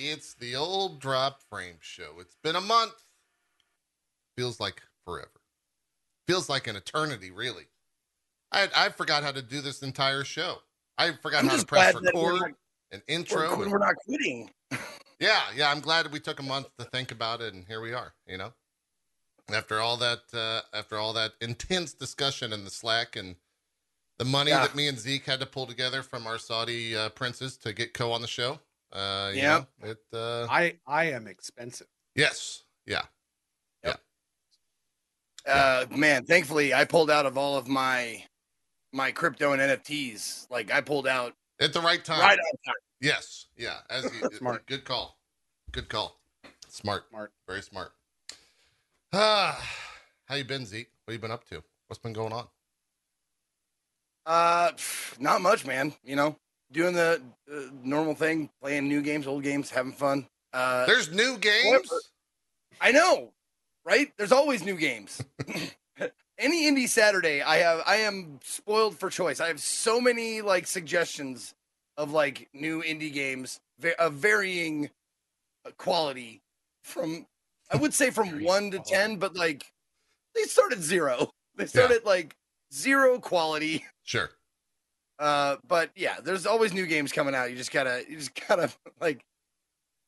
It's the old drop frame show. It's been a month. Feels like forever. Feels like an eternity, really. I I forgot how to do this entire show. I forgot I'm how to press record not- and We're, intro. and- we're not quitting. yeah, yeah. I'm glad we took a month to think about it, and here we are. You know, after all that, uh, after all that intense discussion in the Slack and the money Yeah. that me and Zeke had to pull together from our Saudi uh, princes to get Co on the show. Uh, Yeah. know, it. Uh, I I am expensive. yes, yeah. Yeah. Uh, man, thankfully I pulled out of all of my my crypto and NFTs. Like I pulled out At the right time. right on time. Yes, yeah. As you, Smart. Good call. Good call. Smart. Smart. Very smart. Ah, how you been, Zeke? What you been up to? What's been going on? Uh, not much, man. You know, doing the uh, normal thing, playing new games, old games, having fun. Uh, There's new games. I know, right? There's always new games. Any indie Saturday, I have I am spoiled for choice. I have so many like suggestions of like new indie games of varying uh, quality from I would say from 1 to 10, but like they start at 0. They start Yeah. at like zero quality. Sure. Uh, but yeah, there's always new games coming out. You just gotta, you just gotta like,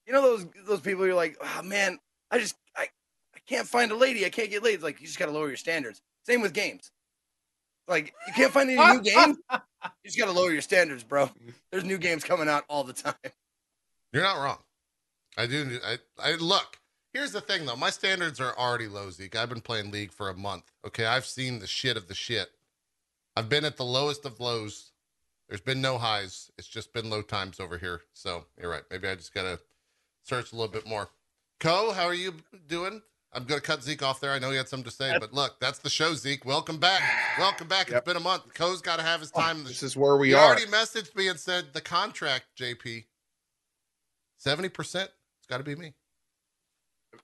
you know those those people. You're like, oh man, I just I I can't find a lady. I can't get laid. It's like you just gotta lower your standards. Same with games. Like you can't find any new games. You just gotta lower your standards, bro. There's new games coming out all the time. You're not wrong. I do. I, I look. Here's the thing, though. My standards are already low, Zeke. I've been playing League for a month. Okay, I've seen the shit of the shit. I've been at the lowest of lows. There's been no highs. It's just been low times over here. So you're right. Maybe I just gotta search a little bit more. Co, how are you doing? I'm gonna cut Zeke off there. I know he had something to say, but look, that's the show, Zeke. Welcome back. Welcome back. It's been a month. Co's got to have his oh, time in the This is where we he are. already messaged me and said the contract, JP. Seventy percent. It's got to be me.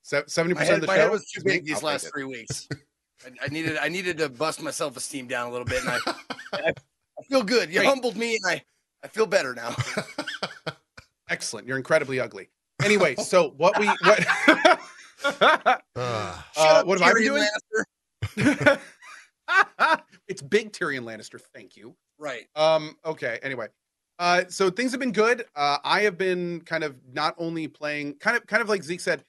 Seventy My percent head, of the my show. head was too is big these I'll last three weeks. I, I needed I needed to bust my self esteem down a little bit, and I, I, I feel good. You Great. humbled me, and I I feel better now. Excellent. You're incredibly ugly. Anyway, so what we what Ah, Uh, what have I been doing? It's big Tyrion Lannister. Thank you. Right. Um, okay. Anyway, uh, so things have been good. Uh, I have been kind of not only playing, kind of, kind of like Zeke said.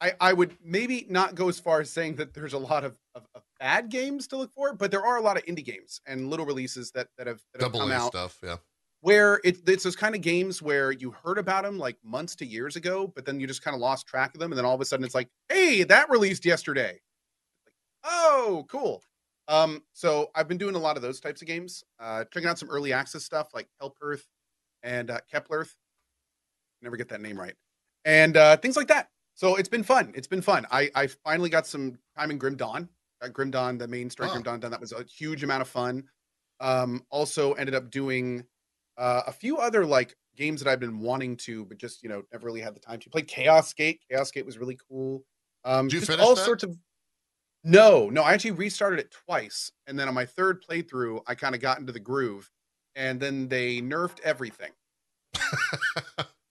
I, I would maybe not go as far as saying that there's a lot of, of, of bad games to look for, but there are a lot of indie games and little releases that that have, that have double come A out stuff. Yeah. where it, it's those kind of games where you heard about them like months to years ago, but then you just kind of lost track of them, and then all of a sudden it's like, hey, that released yesterday. Like, oh, cool. Um, so I've been doing a lot of those types of games, uh, checking out some early access stuff like Helperth and uh, Keplerth. Never get that name right, and uh, things like that. So it's been fun. It's been fun. I I finally got some time in Grim Dawn. Got Grim Dawn, the main story Oh. Grim Dawn done. That was a huge amount of fun. Um, also ended up doing uh, a few other like games that I've been wanting to, but just you know never really had the time to. Played Chaos Gate. Chaos Gate was really cool. Um, Did you finish all that? sorts of. No, no, I actually restarted it twice, and then on my third playthrough, I kind of got into the groove, and then they nerfed everything.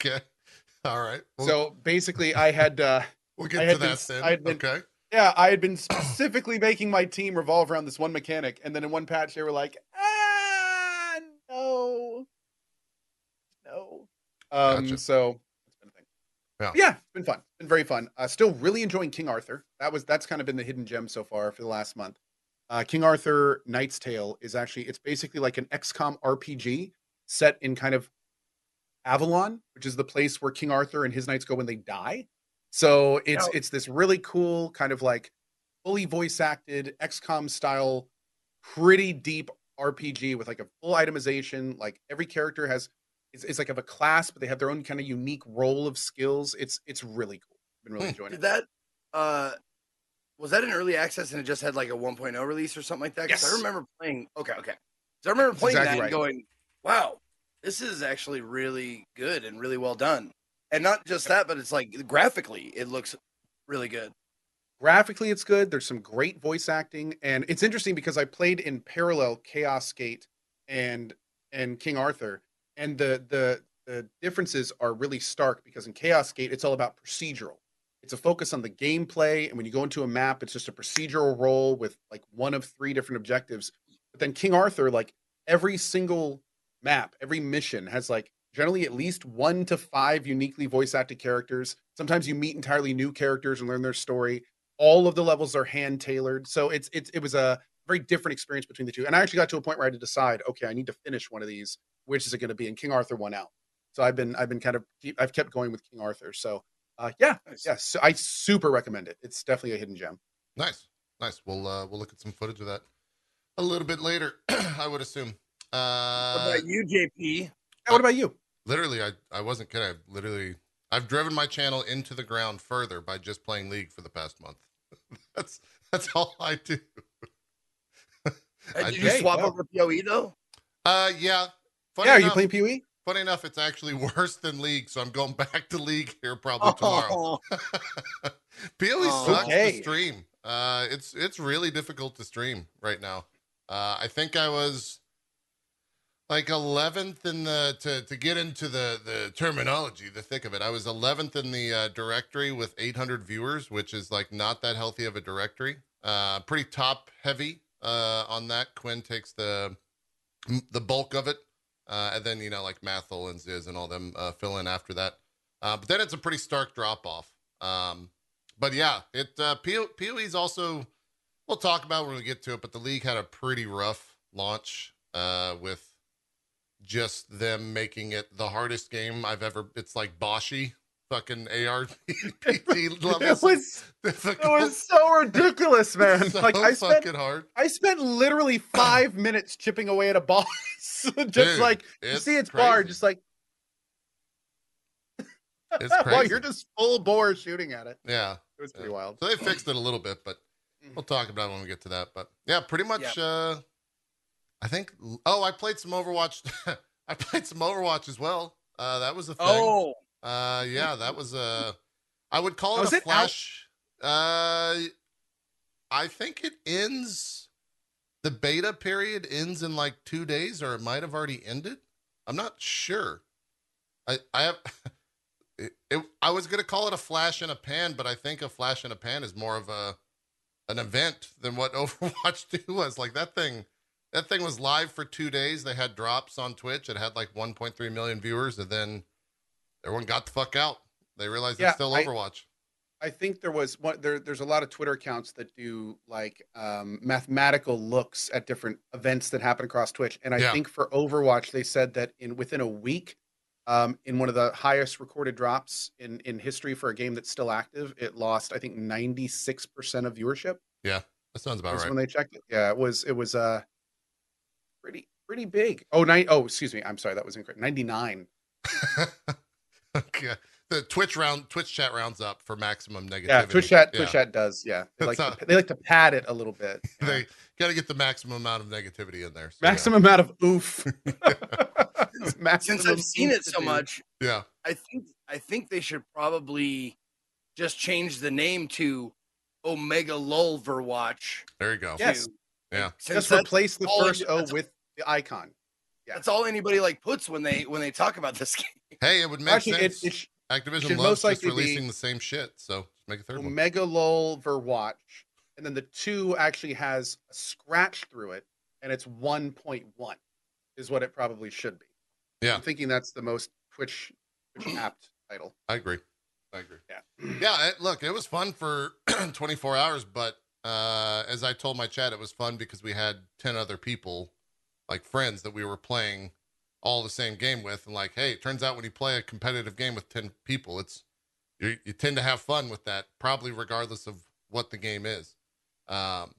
okay. All right. We'll, So basically, I had. uh we'll I get had to that then. I had been- okay. Yeah, I had been specifically making my team revolve around this one mechanic, and then in one patch they were like, "Ah, no, no." Um, Gotcha. so it's been a thing. Yeah. yeah, it's been fun. It's been very fun. Uh, still really enjoying King Arthur. That was that's kind of been the hidden gem so far for the last month. Uh, King Arthur Knight's Tale is actually it's basically like an XCOM RPG set in kind of Avalon, which is the place where King Arthur and his knights go when they die. So it's Now- it's this really cool kind of like fully voice acted XCOM style, pretty deep RPG with like a full itemization. Like every character has it's, it's like of a class, but they have their own kind of unique role of skills. It's it's really cool. Been really Hmm. enjoying Did it. that uh was that an early access and it just had like a 1.0 release or something like that? 'Cause Yes. I remember playing. Okay, okay. So I remember playing exactly that right. and going, "Wow, this is actually really good and really well done." And not just that, but it's like graphically, it looks really good. graphically it's good there's some great voice acting and it's interesting because i played in parallel chaos gate and and king arthur and the the the differences are really stark because in Chaos Gate it's all about procedural. It's a focus on the gameplay, and when you go into a map, it's just a procedural role with like one of three different objectives. But then King Arthur, like every single map, every mission has like generally at least one to five uniquely voice acted characters. Sometimes you meet entirely new characters and learn their story. All of the levels are hand tailored, so it's it's it was a very different experience between the two. And I actually got to a point where I had to decide, okay, I need to finish one of these. Which is it going to be? And King Arthur won out. So I've been I've been kind of I've kept going with King Arthur. So uh, yeah, Nice. yes, so I super recommend it. It's definitely a hidden gem. Nice, nice. We'll uh, we'll look at some footage of that a little bit later. I would assume. What Uh, about you, JP? And what about you? Literally, I I wasn't kidding. I've literally I've driven my channel into the ground further by just playing League for the past month. that's that's all I do. I- Did you Hey, swap wow. over PoE though? Uh, yeah. Funny yeah, are you playing PoE? Funny enough, it's actually worse than League, so I'm going back to League here probably tomorrow. Oh, PoE Oh. sucks Okay. to stream. Uh, it's it's really difficult to stream right now. Uh, I think I was like 11th in the to to get into the the terminology, the thick of it. I was 11th in the uh, directory with 800 viewers, which is like not that healthy of a directory. Uh, pretty top heavy uh, on that. Quin takes the the bulk of it, uh, and then you know like Mathil and Ziz and all them uh, fill in after that. Uh, but then it's a pretty stark drop off. Um, but yeah, it uh, P- PoE's also we'll talk about when we get to it. But the league had a pretty rough launch uh, with just them making it the hardest game I've ever. It's like Boshy fucking ARPG levels. It was difficult. it was so ridiculous, man. so like I spent hard. I spent literally five minutes chipping away at a boss. just Dude, like you see it's bar, just like It's crazy. you're just full bore shooting at it. Yeah. It was pretty Yeah. wild. So they fixed it a little bit, but we'll talk about it when we get to that. But yeah, pretty much. uh I think. Oh, I played some Overwatch. I played some Overwatch as well. Uh That was a thing. oh, Uh Yeah, that was a. I would call it it is a it out? flash. Uh I think it ends. The beta period ends in like two days, or it might have already ended. I'm not sure. I I have. It, it, I was gonna call it a flash in a pan, but I think a flash in a pan is more of a an event than what Overwatch 2 was. Like that thing, that thing was live for two days. They had drops on Twitch. It had like 1.3 million viewers, and then everyone got the fuck out. They realized Yeah, it's still I- Overwatch. I think there was one there there's a lot of Twitter accounts that do like um mathematical looks at different events that happen across Twitch. And I Yeah. think for Overwatch, they said that in within a week, um, in one of the highest recorded drops in in history for a game that's still active, it lost, I think, 96% of viewership. Yeah, that sounds about That's right. when they checked it. Yeah, it was it was uh pretty pretty big. Oh nine oh excuse me. I'm sorry, that was incorrect. 99. okay. The Twitch round, Twitch chat rounds up for maximum negativity. Yeah, Twitch chat Yeah. Twitch chat does. Yeah. They like how- to, they like to pad it a little bit. Yeah. They got to get the maximum amount of negativity in there. So, yeah. maximum amount of oof. Since I've seen it so much, Yeah. I think I think they should probably just change the name to Omega Lulver Watch. There you go. Yes. Yeah. Since just replace the first O with the icon. yeah. that's all anybody like puts when they when they talk about this game. Hey, it would make Actually, sense. it sh- Activision should loves most just likely be- releasing the same shit. So make a third one. Omega Lulver Watch, and then the two actually has a scratch through it, and it's 1.1 is what it probably should be. Yeah. I'm thinking that's the most Twitch, Twitch apt title. I agree. I agree. Yeah. Yeah. It, look, it was fun for 24 hours, but uh, as I told my chat, it was fun because we had 10 other people, like friends that we were playing all the same game with. And like, hey, it turns out when you play a competitive game with 10 people, it's you, you tend to have fun with that, probably regardless of what the game is. Um,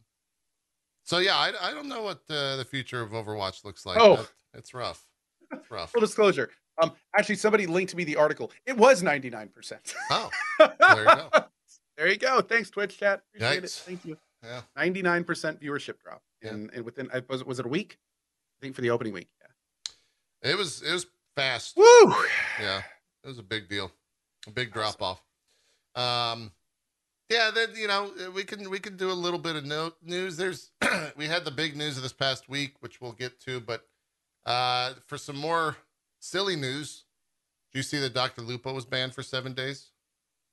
so yeah, I, I don't know what uh, the future of Overwatch looks like. Oh. That- it's rough. It's rough. Full disclosure. Um, actually, somebody linked me the article. It was 99%. Oh, there you go. There you go. Thanks, Twitch chat. Appreciate it. Thank you. Yeah. 99% viewership drop. Yeah. In, in within, I was, was it a week? I think for the opening week. Yeah. It was it was fast. Woo! Yeah, it was a big deal, a big drop off. Um, yeah, then you know we can we can do a little bit of no, news. There's we had the big news of this past week, which we'll get to, but uh, for some more silly news, do you see that Dr. Lupo was banned for seven days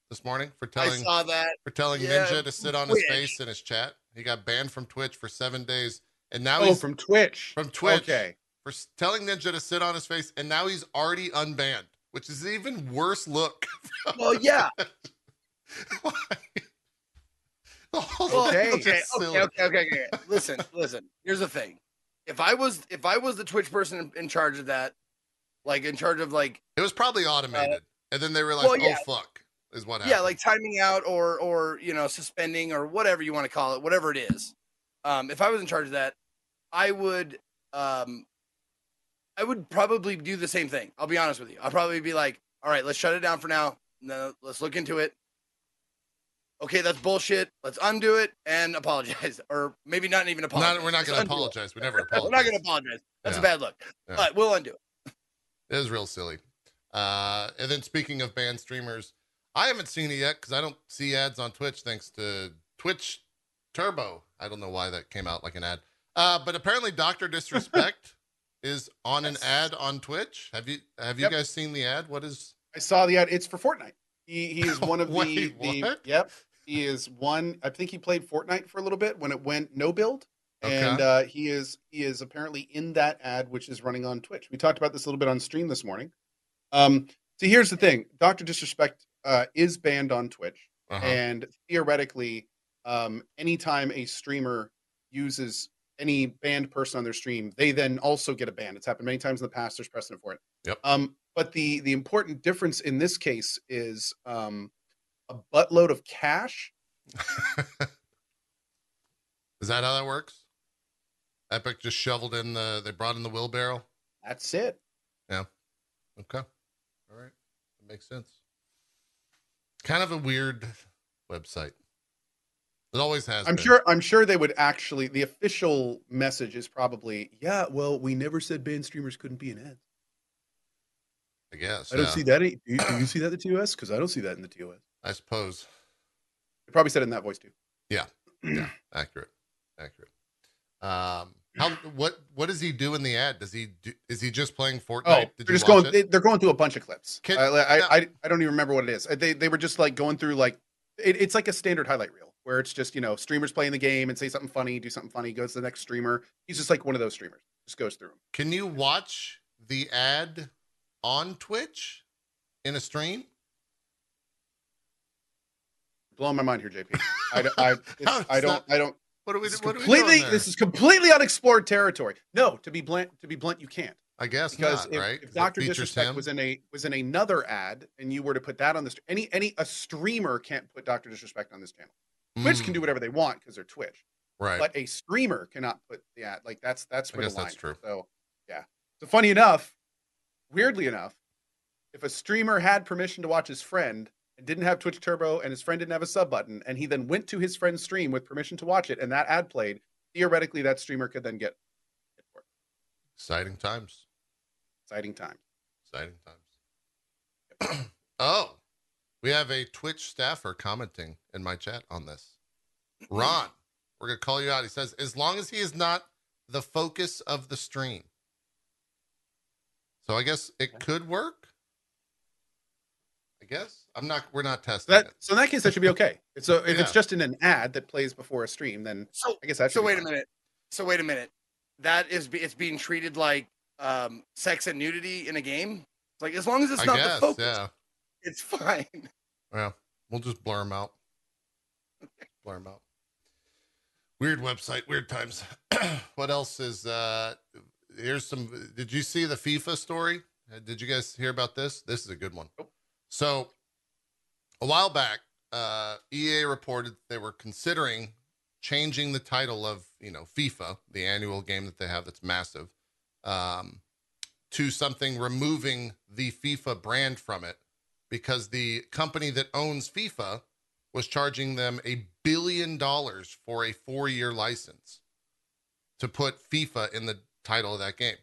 this morning for I telling saw that. for telling Yeah, Ninja to sit on his face in his chat? He got banned from Twitch for seven days, and now Oh, he's from Twitch. from Twitch Okay. for telling Ninja to sit on his face, and now he's already unbanned, which is an even worse look. Well, yeah. Why? Well, okay, okay, okay, okay, okay, okay. Listen, listen. Here's the thing. If I was if I was the Twitch person in, in charge of that, like in charge of like It was probably automated, and then they realized, Uh, well, yeah. "Oh fuck," is what happened. yeah, like timing out or or you know suspending or whatever you want to call it, whatever it is. Um, if I was in charge of that, I would um, I would probably do the same thing. I'll be honest with you. I'll probably be like, all right, let's shut it down for now. No, let's look into it. Okay, that's bullshit. Let's undo it and apologize, or maybe not even apologize. Not, we're not going to undo it. apologize. We never apologize. We're not going to apologize. That's Yeah. a bad look, Yeah. but we'll undo it. It is real silly. Uh, and then speaking of banned streamers, I haven't seen it yet because I don't see ads on Twitch thanks to Twitch Turbo. I don't know why that came out like an ad. Uh, but apparently Doctor Disrespect is on an ad on Twitch. Have you have you Yep. guys seen the ad? What is I saw the ad. It's for Fortnite. He he is one of the, Wait, the what? yep. He is one. I think he played Fortnite for a little bit when it went no build, Okay. and uh, he is he is apparently in that ad which is running on Twitch. We talked about this a little bit on stream this morning. Um, so here's the thing: Doctor Disrespect uh, is banned on Twitch, uh-huh. and theoretically, um, anytime a streamer uses any banned person on their stream, they then also get a ban. It's happened many times in the past. There's precedent for it. Yep. Um, but the the important difference in this case is um, a buttload of cash. is that how that works? Epic just shoveled in the they brought in the wheelbarrow. That's it. Yeah. Okay. All right. That makes sense. Kind of a weird website. It always has. I'm been. sure. I'm sure they would actually. The official message is probably, yeah. Well, we never said banned streamers couldn't be an ad." I guess. I don't yeah, see that. Do you, do you see that in the TOS? Because I don't see that in the TOS. I suppose. They probably said it in that voice too. Yeah. Yeah. Accurate. Accurate. Um. How? What? What does he do in the ad? Does he? Do, is he just playing Fortnite? Oh, Did they're just going. They, they're going through a bunch of clips. Can- I, I, I, I don't even remember what it is. They they were just like going through like it, it's like a standard highlight reel where it's just you know streamers playing the game and say something funny, do something funny, goes to the next streamer. He's just like one of those streamers. Just goes through them. Can you watch the ad on Twitch in a stream? Blowing my mind here, JP. I, I, I don't. I don't. What are we? This is What are we completely. doing? This is completely unexplored territory. No, to be blunt, to be blunt, you can't I guess because not, if, right? if 'Cause it Doctor Disrespect him. was in a was in another ad and you were to put that on the st- any any a streamer can't put Doctor Disrespect on this channel. Twitch can Mm, do whatever they want because they're Twitch. right. but a streamer cannot put the ad. Like that's that's I where guess the line. that's is. true. So yeah. So funny enough, weirdly enough, if a streamer had permission to watch his friend and didn't have Twitch Turbo and his friend didn't have a sub button, and he then went to his friend's stream with permission to watch it, and that ad played, theoretically that streamer could then get. Exciting times. exciting times. Exciting times. oh, we have a Twitch staffer commenting in my chat on this. Ron, we're gonna call you out. He says, as long as he is not the focus of the stream. So I guess it could work. I guess I'm not. We're not testing That it. so in that case that should be okay. So if Yeah. it's just in an ad that plays before a stream, then So I guess that should so be wait a minute. So wait a minute. That is it's being treated like um sex and nudity in a game. It's like as long as it's I not guess. the focus, Yeah. it's fine. Well, we'll just blur them out. blur them out. Weird website, weird times. what else is uh here's some did you see the FIFA story? Uh, Did you guys hear about this? This is a good one. Nope. So a while back, uh EA reported they were considering changing the title of, you know, FIFA, the annual game that they have that's massive, um, to something removing the FIFA brand from it because the company that owns FIFA was charging them a billion dollars for a four year license to put FIFA in the title of that game.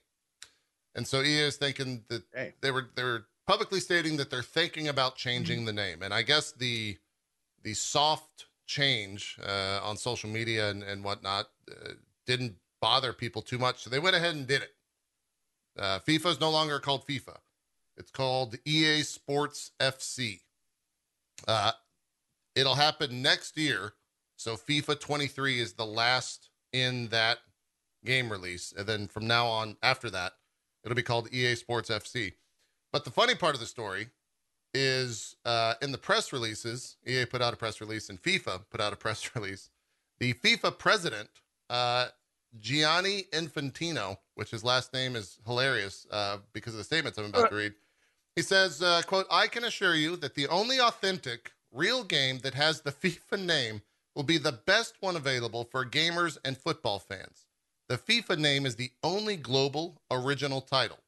And so EA is thinking that Hey. they were they were publicly stating that they're thinking about changing the name. And I guess the the soft change uh, on social media and, and whatnot uh, didn't bother people too much. So they went ahead and did it. Uh, FIFA is no longer called FIFA. It's called EA Sports FC. Uh, it'll happen next year. So FIFA 23 is the last in that game release. And then from now on, after that, it'll be called EA Sports FC. But the funny part of the story is uh, in the press releases, EA put out a press release and FIFA put out a press release. The FIFA president, uh, Gianni Infantino, which his last name is hilarious uh, because of the statements I'm about to read. He says, uh, quote, I can assure you that the only authentic, real game that has the FIFA name will be the best one available for gamers and football fans. The FIFA name is the only global original title.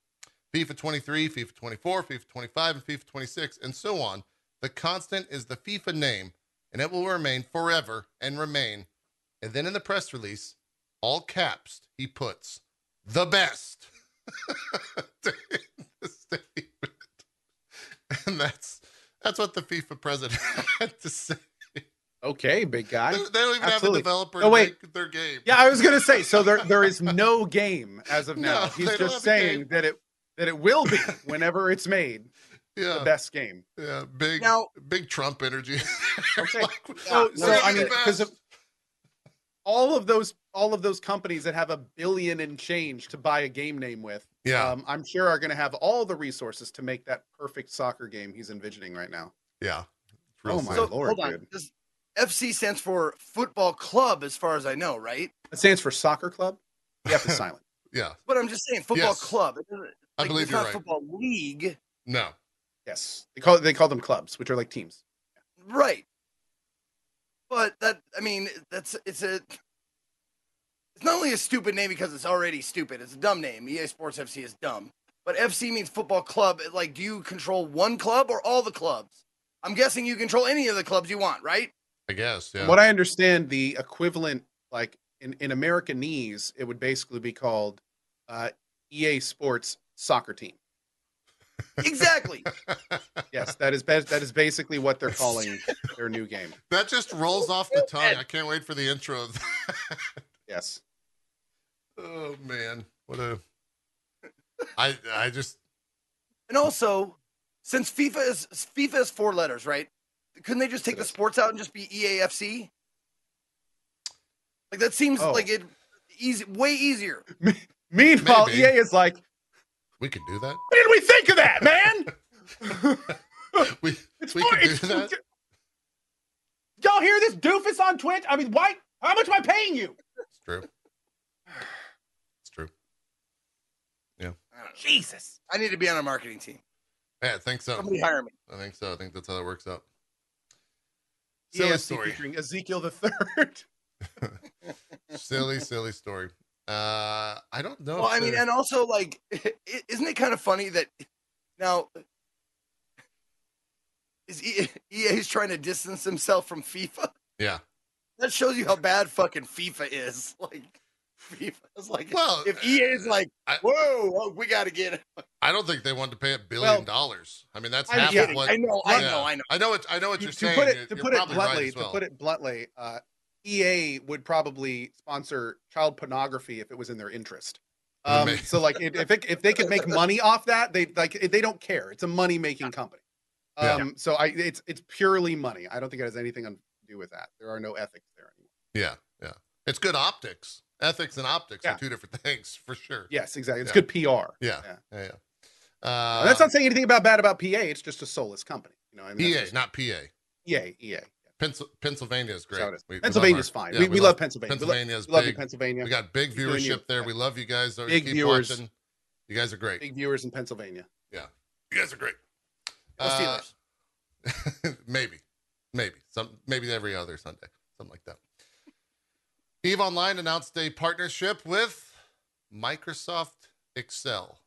FIFA 23, FIFA 24, FIFA 25, and FIFA 26, and so on. The constant is the FIFA name, and it will remain forever and remain. And then in the press release, all caps, he puts the best. and that's that's what the FIFA president had to say. Okay, big guy. They, don't even Absolutely. have a developer Oh, wait. make their game. Yeah, I was gonna say. So there, there is no game as of now. No, He's just saying that it that it will be whenever it's made yeah, the best game. yeah, big, Now- big Trump energy. Okay. Like, So, Yeah, so we're I mean, because of all of those all of those companies that have a billion and change to buy a game name with, yeah, um, I'm sure are going to have all the resources to make that perfect soccer game he's envisioning right now. yeah. Oh my. So lord, hold on. dude. This FC stands for football club, as far as I know, right? It stands for soccer club. You have to silent. Yeah, But I'm just saying football Yes. club. It doesn't- I like, believe it's you're not right. football league, No, Yes, they call they call them clubs, which are like teams. right? But that I mean, that's it's a. It's not only a stupid name because it's already stupid. It's a dumb name. EA Sports FC is dumb. But FC means football club. Like, do you control one club or all the clubs? I'm guessing you control any of the clubs you want, right? I guess. Yeah. From what I understand, the equivalent, like in, in Americanese, it would basically be called uh, EA Sports Soccer Team. Exactly. Yes, that is bas- that is basically what they're calling their new game. that just rolls off the tongue. I can't wait for the intro of that. Yes, oh man, what a. I I just And also, since FIFA is FIFA is four letters, right? Couldn't they just take the sports out and just be EAFC? Like that seems Oh. like it easy, way easier. Meanwhile, Maybe. EA is like, we could do that. "What did we think of that, man? We It's we fun- could do it's- that. Y'all hear this doofus on Twitch? I mean, why? How much am I paying you? It's true. It's true. I. Jesus. I need to be on a marketing team. Yeah, I think so. Somebody hire me. I think so. I think that's how that works out. Silly ESC story. featuring Ezekiel the Third. silly, silly story. Uh, I don't know. Well, I mean, and also like, isn't it kind of funny that now is E- EA's trying to distance himself from FIFA? yeah. That shows you how bad fucking FIFA is. Like, FIFA is like, Well, if EA is like, I- whoa, oh, we got to get it. I don't think they wanted to pay a billion Well, dollars. I mean, that's I'm half kidding. of what. I know, I know, I know. I know what I know what to you're saying. put it to you're put it probably right bluntly, well. to put it bluntly, uh, EA would probably sponsor child pornography if it was in their interest. Um, so like if if, it, if they could make money off that, they like they don't care. It's a money making company. Yeah. Um, so I it's it's purely money. I don't think it has anything to do with that. There are no ethics there anymore. yeah, yeah. It's good optics. Ethics and optics Yeah. are two different things for sure. Yes, exactly. It's Yeah. good PR. Yeah, Yeah. yeah, yeah. Uh, Uh, that's not saying anything about bad about PA. It's just a soulless company. You know, I mean, PA, just- not PA. EA, EA. Pennsylvania is great. That's how it is. We- we love our- fine. yeah, we, we, love Pennsylvania. We lo- Pennsylvania's We love big. Pennsylvania. We got big viewership there. Yeah. We love you guys. Big keep viewers. watching. You guys are great. Big viewers in Pennsylvania. Yeah, you guys are great. Uh, maybe, maybe some, maybe every other Sunday, something like that. Eve Online announced a partnership with Microsoft Excel.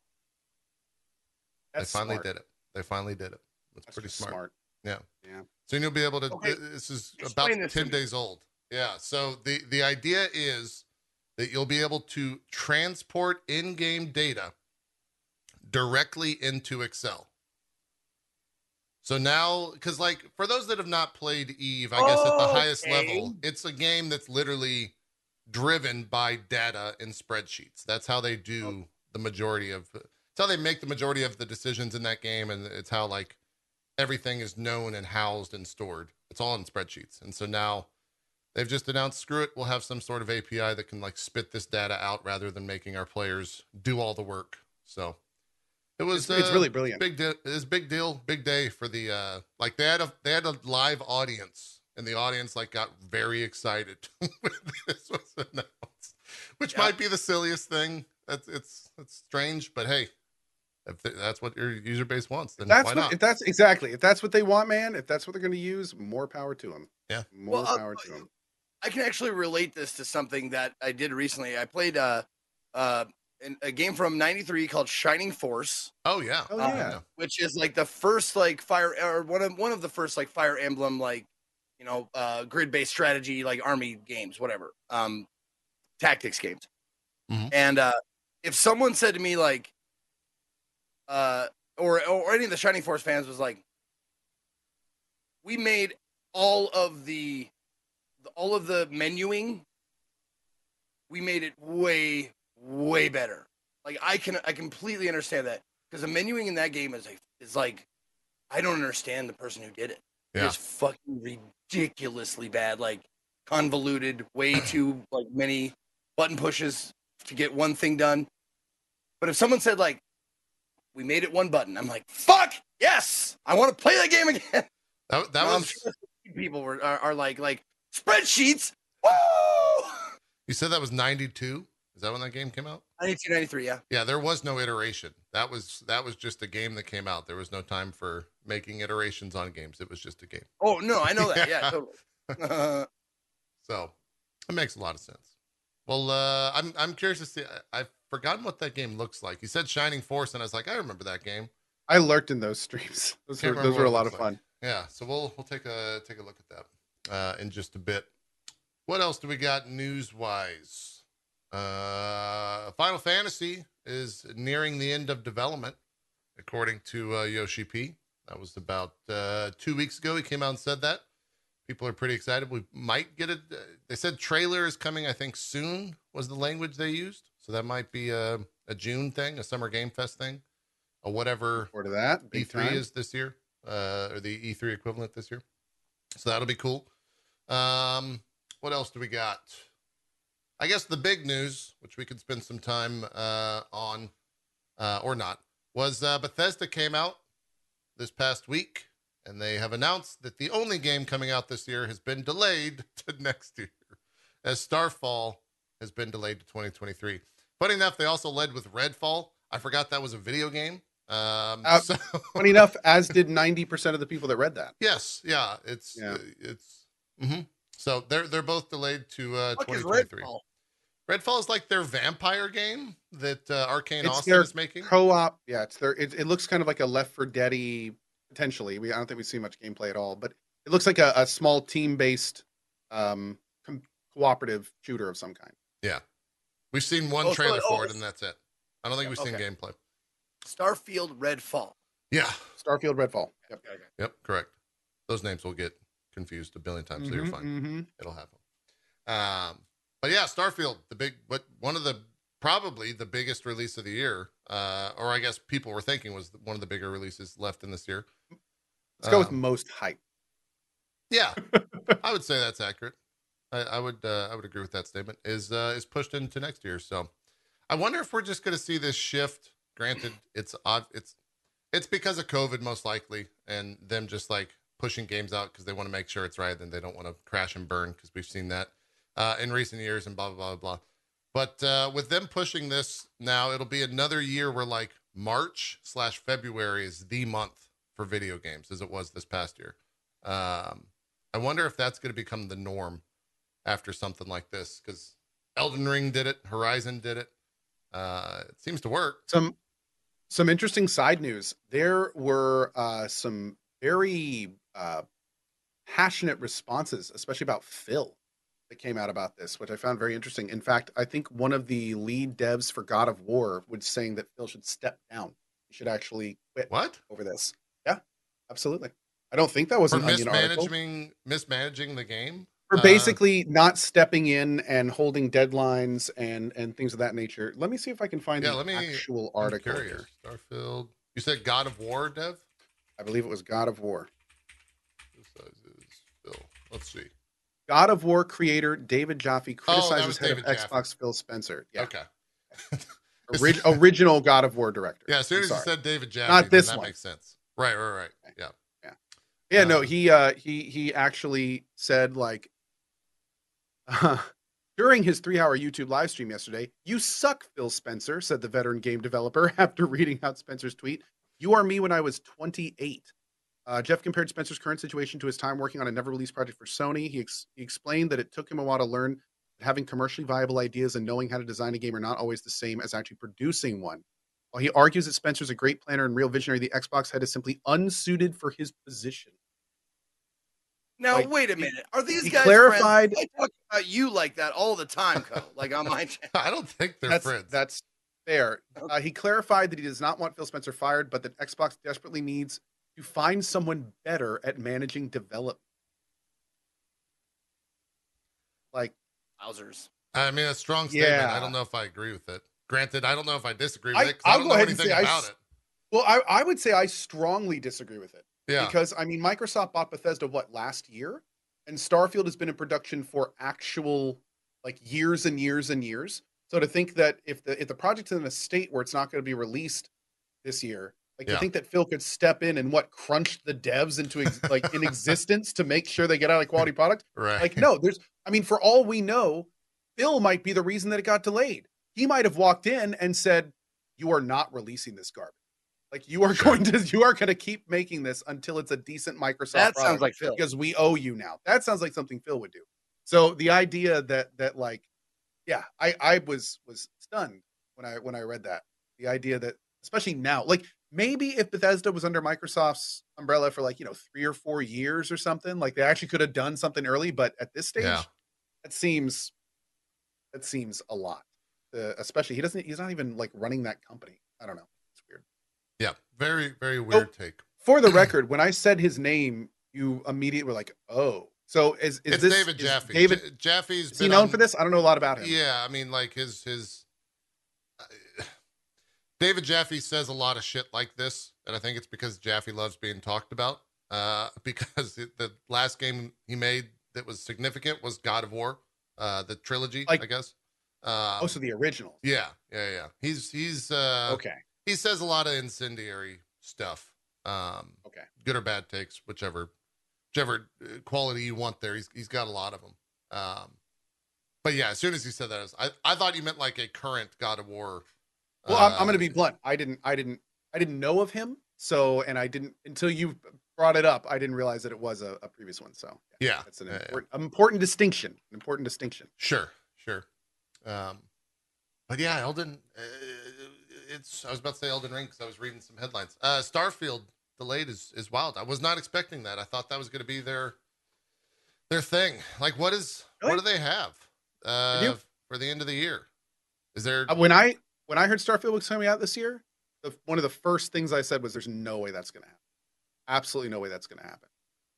That's they finally smart. did it. They finally did it. That's, That's pretty smart. smart. Soon you'll be able to. Okay, This is explain about this ten days old. Yeah. So the the idea is that you'll be able to transport in-game data directly into Excel. So now, because like for those that have not played Eve, I guess at the highest Okay. level, it's a game that's literally driven by data and spreadsheets. That's how they do oh. the majority of. it's how they make the majority of the decisions in that game, and it's how like everything is known and housed and stored. It's all in spreadsheets, and so now they've just announced, screw it, we'll have some sort of API that can like spit this data out rather than making our players do all the work. So it was It's, it's uh, really brilliant. big deal. It's big deal, big day for the uh like they had a they had a live audience and the audience like got very excited when this was announced, which Yeah. might be the silliest thing. That's it's it's strange, but hey, if that's what your user base wants, then That's why what, not? if that's exactly if that's what they want, man. If that's what they're going to use, more power to them. Yeah. more Well, uh, power to them. I can actually relate this to something that I did recently. I played uh, uh, a game from '93 called Shining Force, oh yeah, Oh, um, yeah. which is like the first like fire or one of one of the first like Fire Emblem like you know uh, grid based strategy like army games, whatever, um, tactics games. Mhm. And uh, if someone said to me like, uh, or or any of the Shining Force fans was like, we made all of the all of the menuing we made it way way better. Like i can i completely understand that because the menuing in that game is like is like i don't understand the person who did it. Yeah. it's fucking ridiculously bad like convoluted way too like many button pushes to get one thing done. But if someone said like we made it one button i'm like fuck yes i want to play that game again that, that was. sure people were are, are like like spreadsheets. Woo! You said that was ninety two. Is that when that game came out? 1993, yeah. Yeah, there was no iteration. That was that was just a game that came out. There was no time for making iterations on games. It was just a game. Oh no, I know that. Yeah, Yeah. totally. So it makes a lot of sense. Well, uh, I'm I'm curious to see. I, I've forgotten what that game looks like. You said Shining Force, and I was like, I remember that game. I lurked in those streams. Those Can't were those were a lot of like. fun. Yeah, so we'll we'll take a take a look at that uh, in just a bit. What else do we got news wise? Uh, Final Fantasy is nearing the end of development, according to uh, Yoshi P. That was about uh, two weeks ago. He came out and said that. People are pretty excited. We might get it. They said trailer is coming. I think soon was the language they used. So that might be a, a June thing, a Summer Game Fest thing, or whatever Forward to that. Big E3 time. E is this year, uh, or the E3 equivalent this year. So that'll be cool. Um, what else do we got? I guess the big news, which we could spend some time uh, on, uh, or not, was uh, Bethesda came out this past week, and they have announced that the only game coming out this year has been delayed to next year, as Starfall has been delayed to 2023. Funny enough, they also led with Redfall. I forgot that was a video game. Um, Uh, so Funny enough, as did ninety percent of the people that read that. yes, yeah, it's Yeah. it's hmm so they're they're both delayed to uh, Fuck is 2023. Redfall? Redfall is like their vampire game that uh, Arkane It's Austin their is making. Co-op, yeah, it's there. It, it looks kind of like a Left 4 Dead potentially. We I don't think we see much gameplay at all, but it looks like a, a small team-based, um, com- cooperative shooter of some kind. Yeah, we've seen one Oh, trailer oh, for it, and that's it. I don't think we've seen Okay. gameplay. Starfield Redfall. Yeah, Starfield Redfall. Yep. Okay, okay. yep, correct. Those names will get confused a billion times, so you're Mhm, fine. mhm. It'll happen. Um, but yeah, Starfield, the big, what one of the probably the biggest release of the year, uh, or I guess people were thinking was one of the bigger releases left in this year. Let's go with Um, most hype. Yeah, I would say that's accurate. I, I would uh, I would agree with that statement. Is uh, is pushed into next year. So I wonder if we're just going to see this shift. Granted, it's odd. It's it's because of COVID most likely, and them just like pushing games out because they want to make sure it's right, and they don't want to crash and burn because we've seen that uh, in recent years and blah blah blah blah. But uh, with them pushing this now, it'll be another year where like March slash February is the month for video games as it was this past year. Um, I wonder if that's going to become the norm after something like this because Elden Ring did it, Horizon did it. Uh, it seems to work. Some some interesting side news. There were uh, some very uh, passionate responses, especially about Phil, that came out about this, which I found very interesting. In fact, I think one of the lead devs for God of War was saying that Phil should step down. He should actually quit What over this. Absolutely. I don't think that was for an mismanaging mismanaging the game? for Uh, basically not stepping in and holding deadlines and and things of that nature. Let me see if I can find Yeah, the let me- actual I'm article curious. here. Starfield. You said God of War, Dev? I believe it was God of War. This size is Phil. Let's see. God of War creator David Jaffe Oh, criticizes was head David of Jaffe. Xbox Phil Spencer. Yeah, Okay. Orig- original God of War director. Yeah, as soon as you said David Jaffe, Not then this that one. makes sense. Right, right, right. Yeah. Yeah, no, Um, he uh he he actually said like uh, during his three-hour YouTube live stream yesterday, "You suck, Phil Spencer," said the veteran game developer after reading out Spencer's tweet. "You are me when I was 28." Uh, Jaffe compared Spencer's current situation to his time working on a never-released project for Sony. He, ex- he explained that it took him a while to learn that having commercially viable ideas and knowing how to design a game are not always the same as actually producing one. While he argues that Spencer's a great planner and real visionary, the Xbox head is simply unsuited for his position. Now Like, wait a minute. Are these he guys clarified- Friends? I talk about you like that all the time, Co. like on my channel. I don't think they're that's friends. that's fair. Uh, he clarified that he does not want Phil Spencer fired, but that Xbox desperately needs to find someone better at managing development. Like, Wowzers. I mean, a strong statement. I don't know if I agree with it. Granted, I don't know if I disagree with I- it I, I'll don't go know ahead and anything say I it. well, I, I would say I strongly disagree with it Yeah. because I mean, Microsoft bought Bethesda what last year, and Starfield has been in production for actual like years and years and years. So to think that if the if the project's in a state where it's not going to be released this year, like Yeah. to think that Phil could step in and what crunch the devs into ex- like in existence to make sure they get out a quality product. right. Like no, there's I mean, for all we know, Phil might be the reason that it got delayed. He might have walked in and said, "You are not releasing this garbage. Like you are Sure. going to you are going to keep making this until it's a decent Microsoft That product sounds like Phil. because we owe you now." That sounds like something Phil would do. So the idea that that like yeah, I I was was stunned when I when I read that. The idea that especially now, like maybe if Bethesda was under Microsoft's umbrella for like, you know, 3 or 4 years or something, like they actually could have done something early, but at this stage Yeah. that seems that seems a lot. Uh, especially he doesn't he's not even like running that company. I don't know. It's weird. yeah. Very, very weird take. For the record, when I said his name, you immediately were like, "Oh." So is is it's this David Jaffe. David J- Jaffe's is he known on- for this? I don't know a lot about him. Yeah, I mean, like his his David Jaffe says a lot of shit like this, and I think it's because Jaffe loves being talked about. Uh, because it, the last game he made that was significant was God of War, uh, the trilogy, Like- I guess. Um, Oh, so the original. yeah, yeah, yeah. He's he's uh, Okay. he says a lot of incendiary stuff. Um, Okay. good or bad takes, whichever, whichever uh, quality you want there. He's he's got a lot of them. Um, but yeah, as soon as he said that, I, I, thought you meant like a current God of War. Well, I'm, uh, I'm going to be blunt. I didn't, I didn't, I didn't know of him. So, and I didn't until you brought it up. I didn't realize that it was a, a previous one. So, Yeah, that's an yeah, yeah. important, important distinction. An important distinction. Sure, sure. Um, but yeah, Elden. Uh, it's. I was about to say Elden Ring because I was reading some headlines. Uh, Starfield delayed is is wild. I was not expecting that. I thought that was going to be their their thing. Like, what is what do they have uh, for the end of the year? Is there? Uh, When I when I heard Starfield was coming out this year, the, one of the first things I said was, "There's no way that's going to happen. Absolutely no way that's going to happen."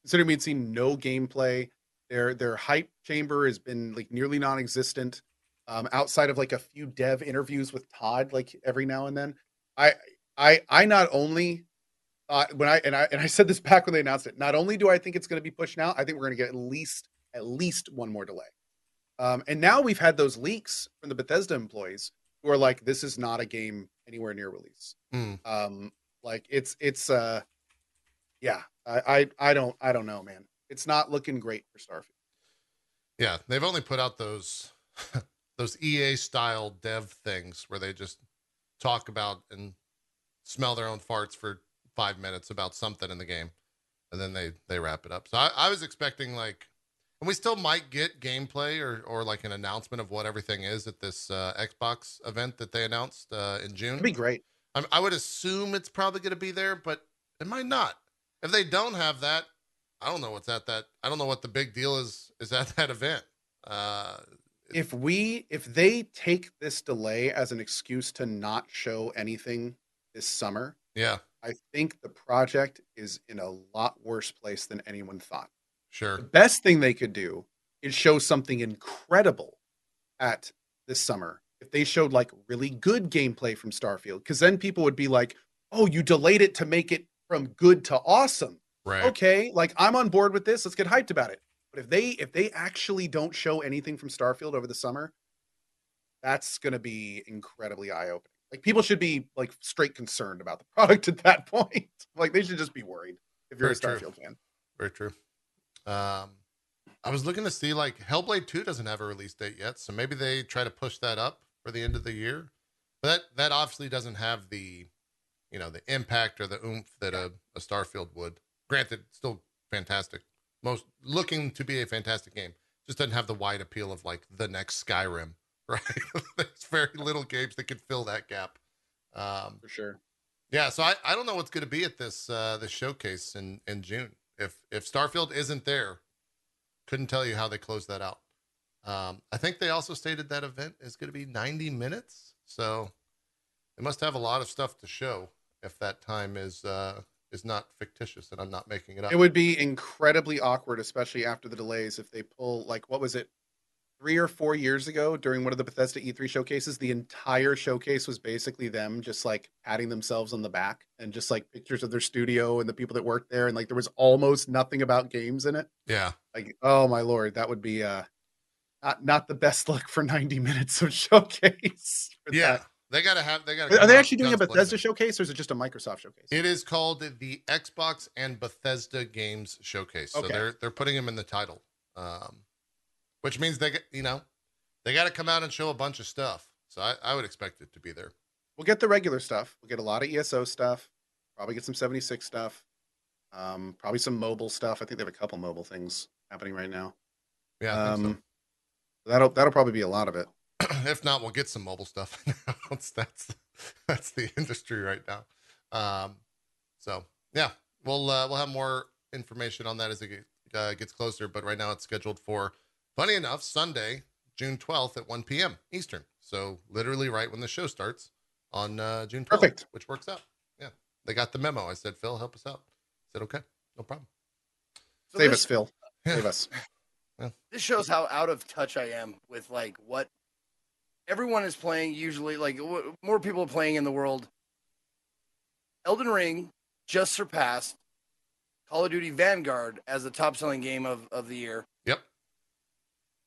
Considering we'd seen no gameplay, their their hype chamber has been like nearly non-existent. Um, outside of like a few dev interviews with Todd, like every now and then, I I I not only thought when I and I and I said this back when they announced it. Not only do I think it's going to be pushed now, I think we're going to get at least at least one more delay. Um, and now we've had those leaks from the Bethesda employees who are like, "This is not a game anywhere near release." Hmm. Um, like it's it's uh, yeah, I, I I don't I don't know, man. It's not looking great for Starfield. Yeah, they've only put out those those EA style dev things where they just talk about and smell their own farts for five minutes about something in the game, and then they they wrap it up. So I, I was expecting like, and we still might get gameplay or or like an announcement of what everything is at this uh, Xbox event that they announced uh, in June. It'd be great. I, I would assume it's probably going to be there, but it might not. If they don't have that, I don't know what's at that. I don't know what the big deal is is at that event. Uh, If we if they take this delay as an excuse to not show anything this summer, yeah, I think the project is in a lot worse place than anyone thought. sure. The best thing they could do is show something incredible at this summer if they showed like really good gameplay from Starfield, because then people would be like, "Oh, you delayed it to make it from good to awesome." Right. Okay, like I'm on board with this. Let's get hyped about it. But if they if they actually don't show anything from Starfield over the summer, that's going to be incredibly eye opening. Like people should be like straight concerned about the product at that point. like they should just be worried if you're Very a true. Starfield fan. Very true. Um, I was looking to see like Hellblade 2 doesn't have a release date yet, so maybe they try to push that up for the end of the year. But that that obviously doesn't have the, you know, the impact or the oomph that a, a Starfield would. Granted, still fantastic. Most looking to be a fantastic game. Just doesn't have the wide appeal of like the next Skyrim, right? There's very little games that could fill that gap. Um, For sure. yeah, so I, I don't know what's going to be at this uh, this showcase in in June. If if Starfield isn't there, couldn't tell you how they close that out. Um, I think they also stated that event is going to be 90 minutes, so they must have a lot of stuff to show if that time is uh, is not fictitious and I'm not making it up. It would be incredibly awkward, especially after the delays, if they pull like what was it, three or four years ago during one of the Bethesda E3 showcases. The entire showcase was basically them just like patting themselves on the back and just like pictures of their studio and the people that worked there, and like there was almost nothing about games in it. yeah, Like, oh my lord, that would be uh not not the best look for 90 minutes of showcase. for yeah, that. They got to have they got. to Are they actually doing a Bethesda showcase or is it just a Microsoft showcase? It is called the Xbox and Bethesda Games Showcase. So they're they're putting them in the title, um, which means they get you know they got to come out and show a bunch of stuff. So I, I would expect it to be there. We'll get the regular stuff. We'll get a lot of ESO stuff. Probably get some 76 stuff. Um, probably some mobile stuff. I think they have a couple mobile things happening right now. Yeah, Um, that'll that'll probably be a lot of it. So. if not, we'll get some mobile stuff. that's that's that's the industry right now. Um, so yeah, we'll uh, we'll have more information on that as it uh, gets closer. But right now, it's scheduled for funny enough Sunday, June twelfth at one p.m. Eastern. So literally right when the show starts on uh, June twelfth, Perfect. which works out. Yeah, they got the memo. I said, Phil, help us out. I said, okay, no problem. So Save this, us, Phil. Save us. this shows how out of touch I am with like what everyone is playing. Usually, like what more people are playing in the world. Elden Ring just surpassed Call of Duty Vanguard as the top selling game of, of the year. Yep.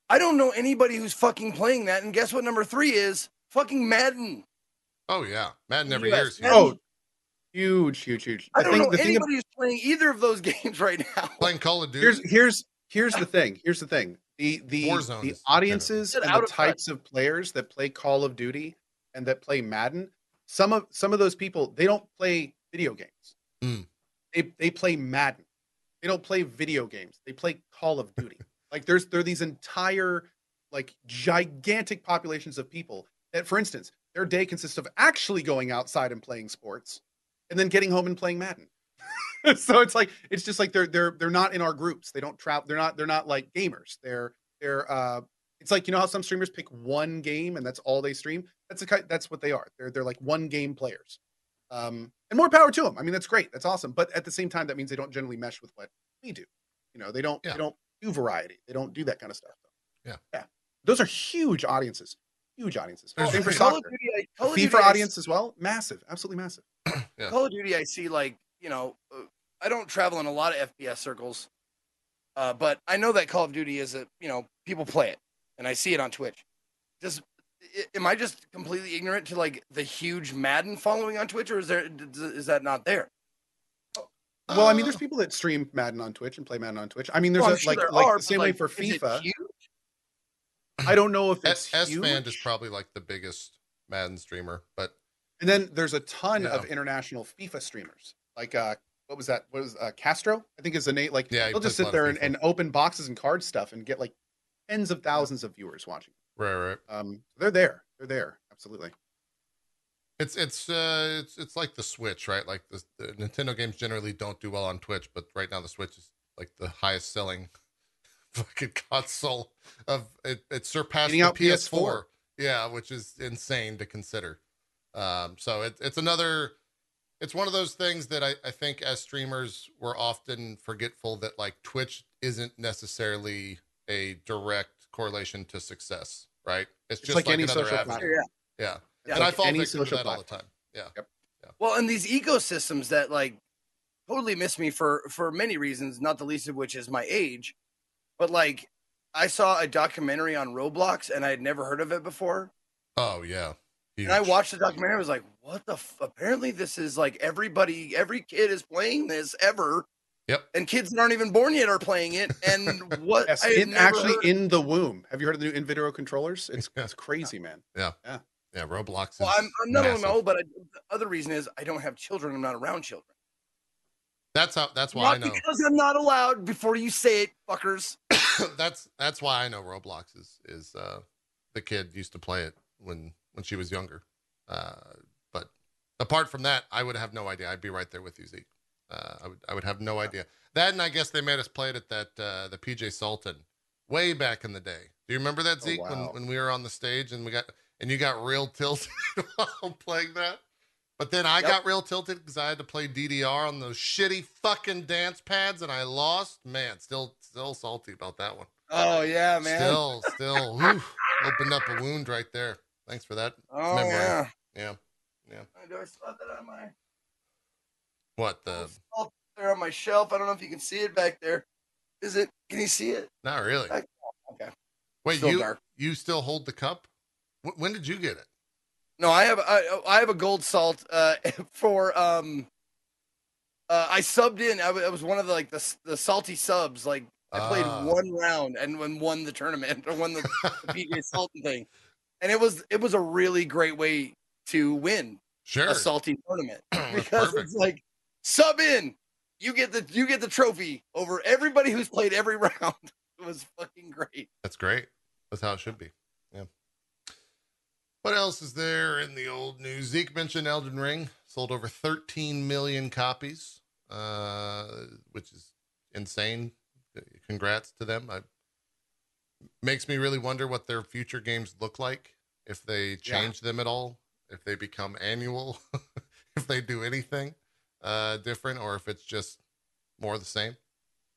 I don't know anybody who's fucking playing that. And guess what number three is? Fucking Madden. Oh yeah, Madden every year. is huge. Oh, huge, huge, huge. I The don't know the thing anybody who's playing either of those games right now. playing Call of Duty. here's here's here's the thing. Here's the thing. The the Warzone the is audiences generally- and the of touch. types of players that play Call of Duty and that play Madden, some of some of those people they don't play video games. Mm. They they play Madden. They don't play video games. They play Call of Duty. like there's there are these entire like gigantic populations of people that, for instance, their day consists of actually going outside and playing sports, and then getting home and playing Madden. so it's like it's just like they're they're they're not in our groups. They don't travel. They're not they're not like gamers. They're they're uh. It's like you know how some streamers pick one game and that's all they stream. That's the kind. That's what they are. They're they're like one game players. Um, and more power to them. I mean, that's great. That's awesome. But at the same time, that means they don't generally mesh with what we do. You know, they don't Yeah. they don't do variety. They don't do that kind of stuff. Yeah. yeah. Those are huge audiences. Huge audiences. There's- Same for Call of soccer. Duty, I, Call of Duty, FIFA I audience as well. Massive. Absolutely massive. Yeah. Call of Duty, I see like you know, uh, I don't travel in a lot of FPS circles, uh, but I know that Call of Duty is a you know people play it, and I see it on Twitch. Does am I just completely ignorant to like the huge Madden following on Twitch, or is there d- d- is that not there? Well, I mean, Uh, there's people that stream Madden on Twitch and play Madden on Twitch. I mean, there's Well, a, sure like there like are, the but, same way for FIFA. I don't know if S, it's S huge. Fan is probably like the biggest Madden streamer, but And then there's a ton of international FIFA streamers. Like uh what was that? What was uh, Castro? I think is the name. Like Yeah, he they'll just sit there and, and open boxes and card stuff and get like tens of thousands of viewers watching. right, right. Um they're there. They're there. Absolutely. It's it's uh it's it's like the Switch, right? Like the, the Nintendo games generally don't do well on Twitch, but right now the Switch is like the highest selling fucking console of it. It surpassed the out PS4. PS4. Yeah, which is insane to consider. Um, so it, it's another. It's one of those things that I, I think as streamers we're often forgetful that like Twitch isn't necessarily a direct correlation to success, right? It's, It's just like like, any another social avenue. platform. Yeah. Yeah. Yeah, and I fall victim to social that all the time. Yeah. Well, and these ecosystems that like totally miss me for for many reasons, not the least of which is my age. But like I saw a documentary on Roblox and I had never heard of it before. Oh yeah. Huge. And I watched the documentary. I was like, "What the? F-? Apparently, this is like everybody, every kid is playing this ever." Yep. And kids that aren't even born yet are playing it. And what? Yes, I in, actually heard- in the womb. Have you heard of the new in vitro controllers? It's it's crazy, man. Yeah, Yeah. Yeah. Roblox is Well, I'm, I'm not only massive. old, but I, the other reason is I don't have children. I'm not around children. That's how that's why I know. because I'm not allowed. Before you say it, fuckers. that's that's why I know Roblox is is uh the kid used to play it when when she was younger. Uh but apart from that, I would have no idea. I'd be right there with you, Zeke. Uh I would I would have no idea. That and I guess they made us play it at that uh the PJ Sultan way back in the day. Do you remember that Oh, Zeke when, wow. when we were on the stage and we got and you got real tilted while playing that? But then I Yep. got real tilted because I had to play DDR on those shitty fucking dance pads and I lost. Man, still still salty about that one. Oh yeah, man. Still, still, whew, opened up a wound right there. Thanks for that. oh memory. yeah. Yeah. Do I still have that on my What the? there on my shelf? I don't know if you can see it back there. Is it? Can you see it? Not really. I- Okay. Wait, still you dark. you still hold the cup? Wh- When did you get it? No, I have I, I have a gold salt uh, for um. Uh, I subbed in. I was one of the like the the salty subs. Like I played Ah. one round and when won the tournament or won the, the PJ Sultan thing, and it was it was a really great way to win Sure. a salty tournament because perfect. it's like sub in, you get the you get the trophy over everybody who's played every round. It was fucking great. That's great. That's how it should be. Yeah. What else is there in the old news? Zeke mentioned Elden Ring sold over 13 million copies, uh, which is insane. Congrats to them. I, makes me really wonder what their future games look like if they change them at all, if they become annual, if they do anything uh, different, or if it's just more the same.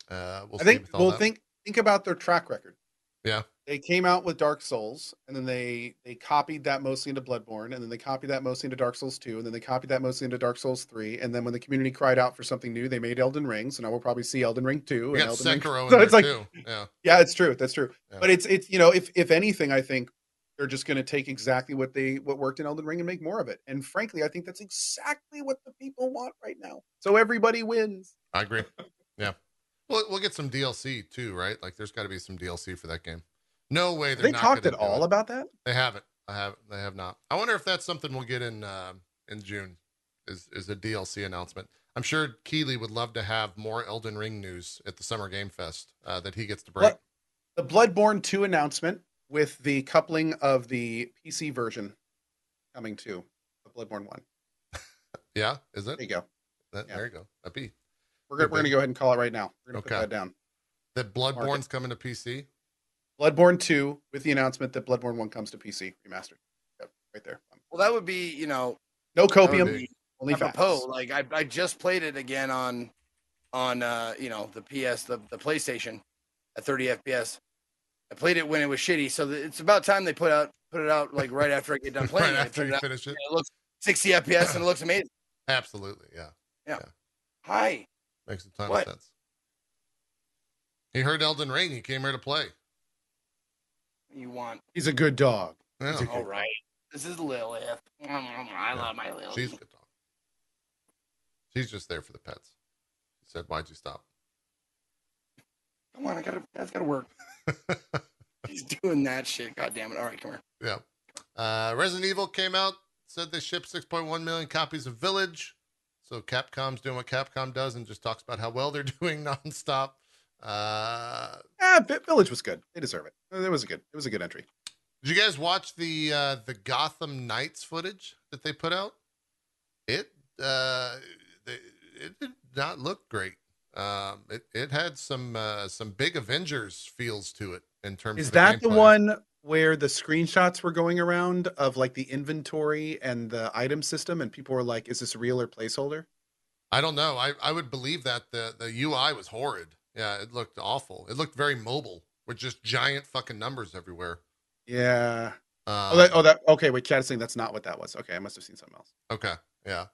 Uh, we'll I think well that. think think about their track record. Yeah. They came out with Dark Souls and then they they copied that mostly into Bloodborne and then they copied that mostly into Dark Souls 2 and then they copied that mostly into Dark Souls 3 and then when the community cried out for something new they made Elden Ring so now we'll probably see Elden Ring 2 we and got Elden Ring Sekiro So it's like- too. Yeah. Yeah, it's true. That's true. Yeah. But it's it's you know, if if anything, I think they're just going to take exactly what they what worked in Elden Ring and make more of it. And frankly, I think that's exactly what the people want right now. So everybody wins. I agree. Yeah. We'll, we'll get some DLC too, right? Like there's got to be some DLC for that game. No way they're they talked at all it. about that? They haven't. I haven't. They have not. I wonder if that's something we'll get in uh, in June. Is is a DLC announcement? I'm sure Keighley would love to have more Elden Ring news at the Summer Game Fest uh, that he gets to break. The Bloodborne 2 announcement with the coupling of the PC version coming to the Bloodborne 1. Yeah, is it? There you go. That, yeah. There you go. That be We're gonna, we're gonna go ahead and call it right now. We're gonna Okay. put that down. that Bloodborne's coming to PC. Bloodborne 2 with the announcement that Bloodborne 1 comes to PC remastered. Yep, right there. Well, that would be you know No copium, only apropos. facts. Like I I just played it again on on uh you know the PS the the PlayStation at 30 FPS. I played it when it was shitty, so th- it's about time they put out put it out like right after I get done playing right it. after Put you it, out, finish it. it looks 60 FPS and it looks amazing. Absolutely. Yeah. Yeah. Hi, Makes a ton What? of sense. He heard Elden Ring. He came here to play. You want? He's a good dog. Yeah. a- All right, this is Lilith. I love my Lilith. She's a good dog. She's just there for the pets. She said, Why'd you stop? Come on, I gotta that's gotta work. He's doing that shit. God damn it! All right, come here. yeah. Uh, Resident Evil came out, said they shipped 6.1 million copies of Village. So Capcom's doing what Capcom does and just talks about how well they're doing nonstop. Uh, Ah, Vi- Village was good. They deserve it. It was a good. It was a good entry. did you guys watch the uh, the Gotham Knights footage that they put out? It uh, they, it did not look great. Um, it it had some uh, some big Avengers feels to it in terms. Is of that the one where the screenshots were going around of like the inventory and the item system, and people were like, "Is this real or placeholder?" I don't know. I, I would believe that the the UI was horrid. Yeah, it looked awful. It looked very mobile. With just giant fucking numbers everywhere. Yeah. Um, Oh, that, oh, that. Okay, wait. Chad is saying that's not what that was. Okay, I must have seen something else. Okay, yeah.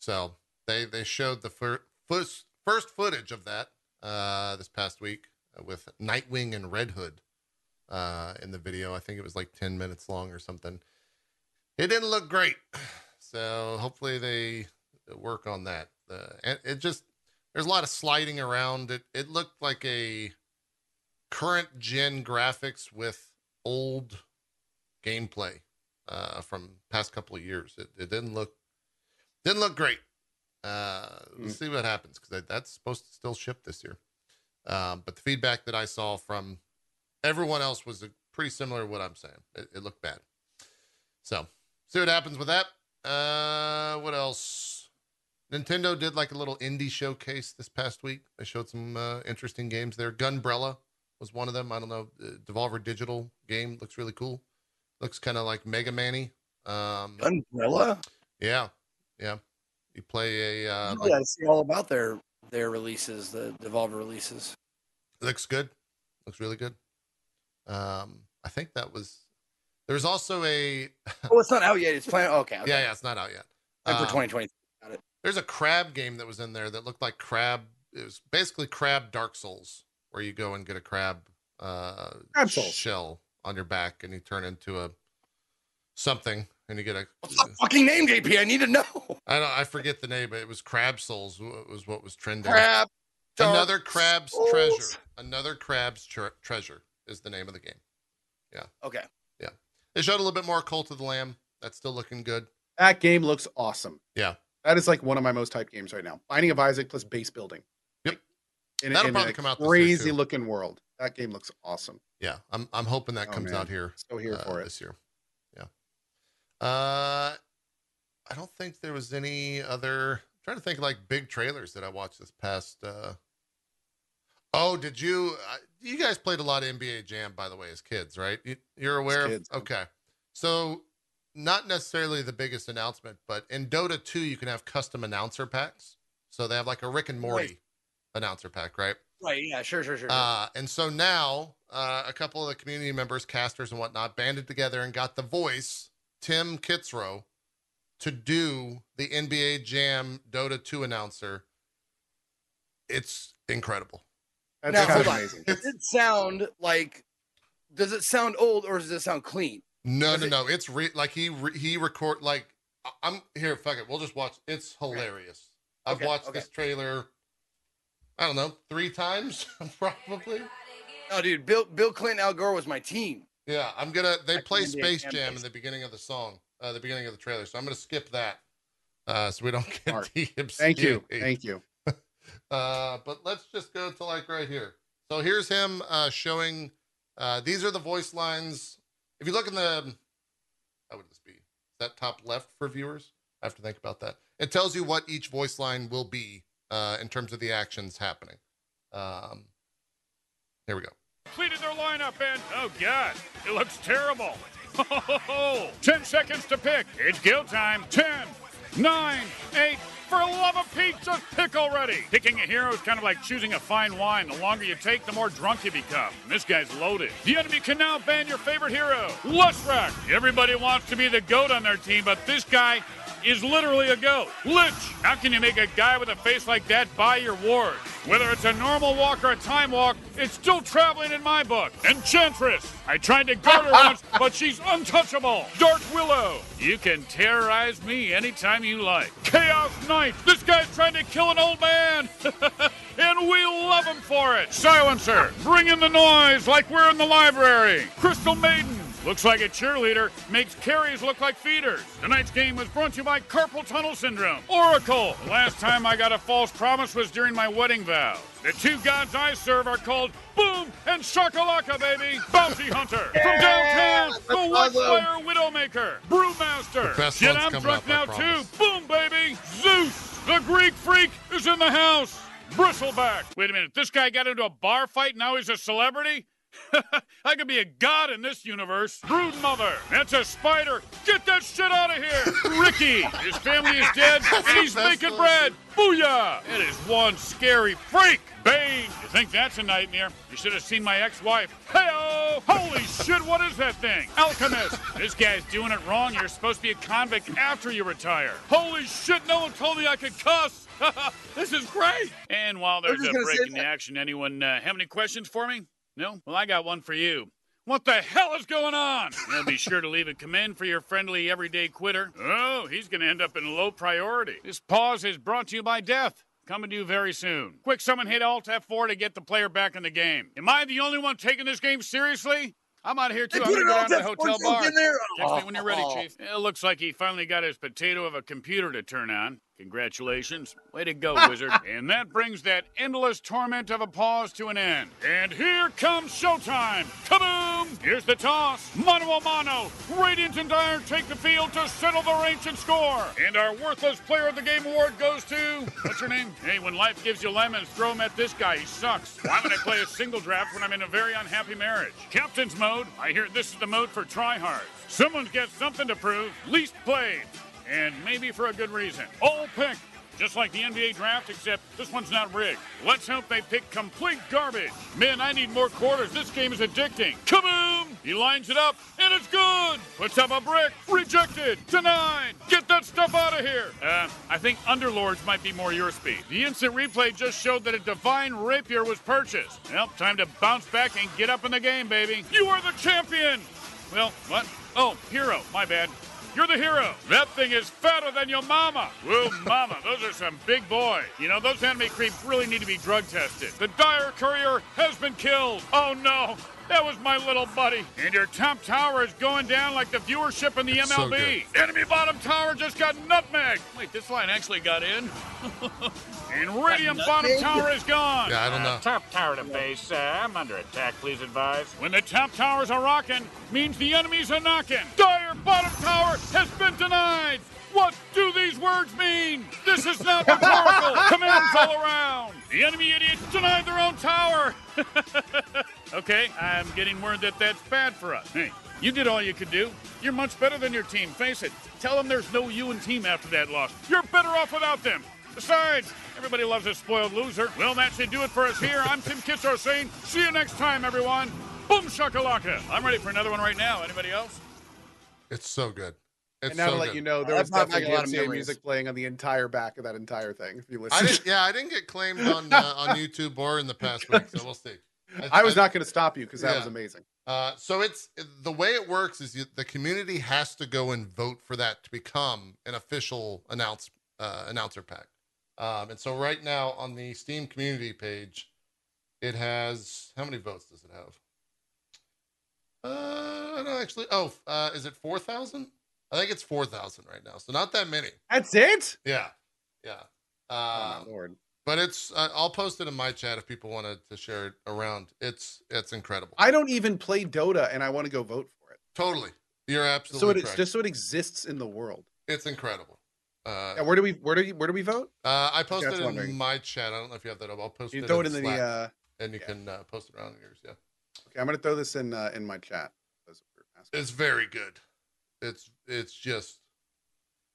So they they showed the fir- first first footage of that uh, this past week with Nightwing and Red Hood uh, in the video. I think it was like ten minutes long or something. It didn't look great, so hopefully they work on that. Uh, and it just there's a lot of sliding around. It it looked like a current gen graphics with old gameplay uh, from past couple of years. It, it didn't look didn't look great. Uh, Let's see what happens because that's supposed to still ship this year. Um, but the feedback that I saw from everyone else was uh, pretty similar to what I'm saying. It, it looked bad. So see what happens with that. Uh, what else? Nintendo did like a little indie showcase this past week. They showed some uh, interesting games there. Gunbrella was one of them. I don't know. Uh, Devolver Digital game looks really cool. Looks kind of like Mega Man-y. Um, Umbrella. yeah, yeah. You play a uh, I like, see all about their their releases, the Devolver releases. looks good. Looks really good. Um, I think that was. There's also a Oh, it's not out yet. It's planned. Okay, okay. yeah, yeah. It's not out yet. Like for Um, 2020. There's a crab game that was in there that looked like crab. It was basically crab Dark Souls, where you go and get a crab, uh, Crab shell on your back, and you turn into a something, and you get a. What's the fucking name, JP? I need to know. I don't. I forget the name, but it was Crab Souls. wa- Was what was trending. Crab. Another crab's Souls. treasure. Another crab's tre- treasure is the name of the game. Yeah. Okay. Yeah. They showed a little bit more Cult of the Lamb. That's still looking good. That game looks awesome. Yeah. That is like one of my most hyped games right now. Binding of Isaac plus base building. In, That'll in probably come out crazy looking world. That game looks awesome. Yeah, I'm I'm hoping that Oh, comes man. out here So here uh, for it. this year. Yeah. Uh, I don't think there was any other. I'm trying to think like big trailers that I watched this past. uh Oh, did you? Uh, you guys played a lot of NBA Jam, by the way, as kids, right? You, you're aware kids, of? Okay, so not necessarily the biggest announcement, but in Dota 2, you can have custom announcer packs. So they have like a Rick and Morty announcer pack, right? Right. Yeah. Sure. Sure. Sure. sure. Uh, and so now uh, a couple of the community members, casters and whatnot, banded together and got the voice, Tim Kitzrow, to do the NBA Jam Dota 2 announcer. It's incredible. That's Now, kind of hold on. amazing. does it sound like? Does it sound old or does it sound clean? No, Is no, it- no. It's re- like he re- he record like I- I'm here. Fuck it. We'll just watch. It's hilarious. I've Okay, watched okay. this trailer. I don't know three times probably. Oh, dude. Bill Bill Clinton, Al Gore was my team. Yeah, I'm gonna. They Back play in the NBA Space Jam Jam in the beginning of the song, uh, the beginning of the trailer. So I'm gonna skip that, uh, so we don't get Smart. the Thank you. Thank you. Uh, but let's just go to like right here. So here's him uh, showing. Uh, these are the voice lines. If you look in the, how would this be? Is that top left for viewers? I have to think about that. It tells you what each voice line will be uh, in terms of the actions happening. Um, here we go. completed their lineup and oh god, it looks terrible. Ten seconds to pick. It's guild time. Ten, nine, eight. For love of just pick already. Picking a hero is kind of like choosing a fine wine. The longer you take, the more drunk you become. This guy's loaded. The enemy can now ban your favorite hero, Leshrac. Everybody wants to be the goat on their team, but this guy is literally a goat. Lich, how can you make a guy with a face like that buy your ward? Whether it's a normal walk or a time walk, it's still traveling in my book. Enchantress, I tried to guard her once, but she's untouchable. Dark Willow, you can terrorize me anytime you like. Chaos Knight, this guy's trying to kill an old man. and we love him for it. Silencer, bring in the noise like we're in the library. Crystal Maiden, Looks like a cheerleader makes carries look like feeders. Tonight's game was brought to you by carpal tunnel syndrome. Oracle. The last time I got a false promise was during my wedding vows. The two gods I serve are called Boom and Shakalaka, baby. Bounty Hunter. From downtown, the Whitefire Widowmaker. Brewmaster. The Shit, I'm drunk now too. Boom, baby. Zeus, the Greek freak, is in the house. Bristleback. Wait a minute. This guy got into a bar fight. Now he's a celebrity? I could be a god in this universe. Brood Mother. That's a spider. Get that shit out of here. Riki. His family is dead and he's making bread. Booyah. It is one scary freak. Bane. You think that's a nightmare? You should have seen my ex-wife. Heyo! Holy shit, what is that thing? Alchemist! This guy's doing it wrong. You're supposed to be a convict after you retire. Holy shit, no one told me I could cuss! this is great! And while I was there's just a break in the action, anyone uh, have any questions for me? No? Well, I got one for you. What the hell is going on? Well, be sure to leave a comment for your friendly everyday quitter. Oh, he's going to end up in low priority. This pause is brought to you by Death. Coming to you very soon. Quick, someone hit Alt F4 to get the player back in the game. Am I the only one taking this game seriously? I'm out of here They too. I'm put going to it go down to the hotel bar. in there. Text me when you're ready, Oh. Chief. It looks like he finally got his potato of a computer to turn on. Congratulations. Way to go, Wizard. And that brings that endless torment of a pause to an end. And here comes showtime. Kaboom! Here's the toss. Mano a mano. Radiant and Dire take the field to settle their ancient score. And our worthless player of the game award goes to. What's your name? Hey, when life gives you lemons, throw them at this guy. He sucks. Why would I play a single draft when I'm in a very unhappy marriage? Captain's mode. I hear this is the mode for tryhards. Someone's got something to prove. Least played. And maybe for a good reason. All pick. Just like the NBA draft, except this one's not rigged. Let's hope they pick complete garbage. Man, I need more quarters. This game is addicting. Kaboom! He lines it up, and it's good. Puts up a brick. Rejected. Denied. Get that stuff out of here. Uh, I think Underlords might be more your speed. The instant replay just showed that a divine rapier was purchased. Well, time to bounce back and get up in the game, baby. You are the champion. Well, what? Oh, hero. My bad. You're the hero. That thing is fatter than your mama. Whoa, mama, those are some big boys. You know, those enemy creeps really need to be drug tested. The dire courier has been killed. Oh no, that was my little buddy. And your top tower is going down like the viewership in the That's so MLB. Enemy bottom tower just got nutmegged. Wait, this line actually got in? and Radiant bottom tower is gone. Yeah, I don't know. Uh, top tower to base. Uh, I'm under attack, please advise. When the top towers are rocking, means the enemies are knocking. Dire bottom tower has been denied. What do these words mean? This is not rhetorical. Commands all around. The enemy idiots denied their own tower. okay, I'm getting word that that's bad for us. Hey, you did all you could do. You're much better than your team. Face it. Tell them there's no you and team after that loss. You're better off without them. Besides, everybody loves a spoiled loser. Well, that should do it for us here. I'm Tim Kitzrow saying, see you next time, everyone. Boom shakalaka. I'm ready for another one right now. Anybody else? It's so good. It's and now so to let good. you know, there was brought back definitely a lot of DMCA music playing on the entire back of that entire thing. If you listen, I didn't. Yeah, I didn't get claimed on uh, on YouTube or in the past week, so we'll see. I was not going to stop you because that was amazing. Uh, so it's the way it works is you, the community has to go and vote for that to become an official announce uh, announcer pack. Um, and so right now on the Steam community page, it has how many votes does it have? Uh, I don't actually. Oh, uh, is it four thousand? I think it's four thousand right now. So not that many. That's it. Yeah, yeah. oh Um, my lord! but it's uh, I'll post it in my chat if people wanted to share it around. It's it's incredible. I don't even play Dota, and I want to go vote for it. totally. You're absolutely. So absolutely it's correct. just so it exists in the world. it's incredible. Uh, And where do we where do we, where do we vote? uh, I posted that's it in wondering. my chat. I don't know if you have that up. I'll post You it throw in it in the Slack, uh, and you yeah. can uh, post it around in yours. Yeah, okay. I'm going to throw this in uh, in my chat. Those who are asking. it's very good. It's it's just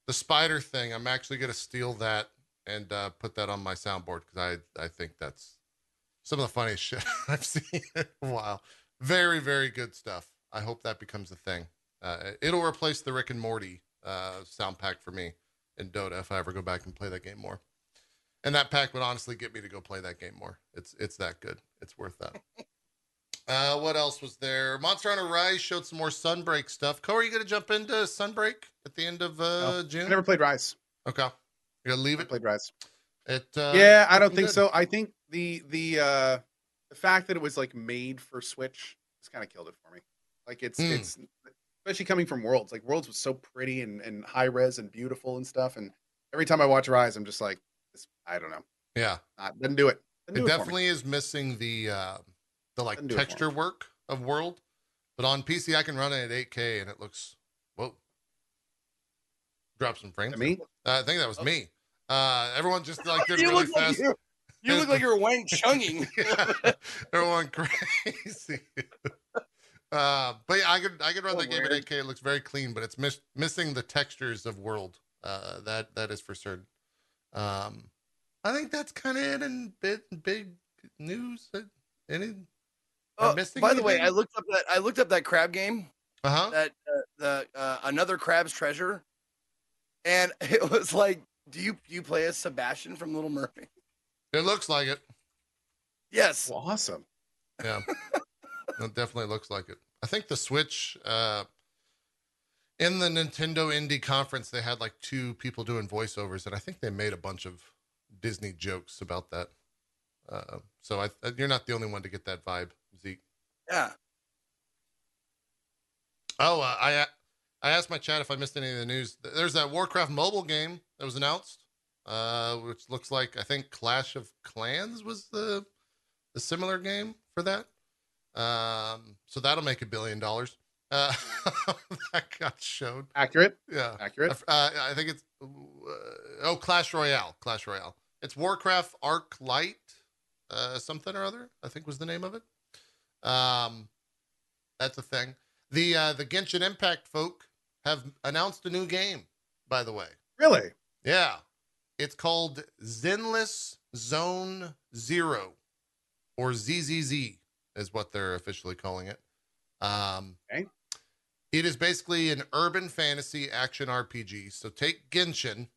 the spider thing. I'm actually gonna steal that and uh, put that on my soundboard because I I think that's some of the funniest shit I've seen in a while. Very very good stuff. I hope that becomes a thing. Uh, it'll replace the Rick and Morty uh, sound pack for me in Dota if I ever go back and play that game more. And that pack would honestly get me to go play that game more. It's it's that good. It's worth that. Uh, what else was there? Monster Hunter Rise showed some more Sunbreak stuff. Co, are you gonna jump into Sunbreak at the end of uh, I June? never played Rise. Okay, you gonna leave I it? played Rise. It uh, yeah, I don't think good. so. I think the the uh the fact that it was like made for Switch just kind of killed it for me. Like it's Hmm. it's especially coming from Worlds. Like Worlds was so pretty and, and high res and beautiful and stuff. And every time I watch Rise, I'm just like, I don't know. Yeah, Not, doesn't do it. Doesn't it do it definitely is missing the uh, the like Doesn't do it for texture work of World, but on PC I can run it at 8K and it looks whoa. Drop some frames. Me? Uh, I think that was me. Uh, everyone just like did you really look like you, you look like you're Wang Chunging. Yeah, everyone crazy. uh, but yeah, I could I could run So that game at 8K. It looks very clean, but it's miss, missing the textures of World. Uh, that that is for certain. Um, I think that's kind of it in big big news? Any? Am Oh, I missing by the way. I looked up that I looked up that crab game. Uh huh. That uh, the uh, another crab's treasure, and it was like, do you do you play as Sebastian from Little Mermaid? It looks like it. Yes. Well, awesome. Yeah, it definitely looks like it. I think the Switch, uh, in the Nintendo Indie Conference, they had like two people doing voiceovers, and I think they made a bunch of Disney jokes about that. Uh, so I, you're not the only one to get that vibe, Zeke. Yeah. Oh, uh, I I asked my chat if I missed any of the news. There's that Warcraft mobile game that was announced, uh, which looks like I think Clash of Clans was the the similar game for that. Um, so that'll make a billion dollars. Uh, that got shown. Accurate. Yeah, Accurate. Uh, I think it's uh, oh Clash Royale. Clash Royale. It's Warcraft Arc Light, uh, something or other. I think was the name of it. Um, that's a thing. The uh, the Genshin Impact folk have announced a new game. By the way, Really? yeah, it's called Zenless Zone Zero, or ZZZ is what they're officially calling it. Um, Okay. It is basically an urban fantasy action RPG. So take Genshin,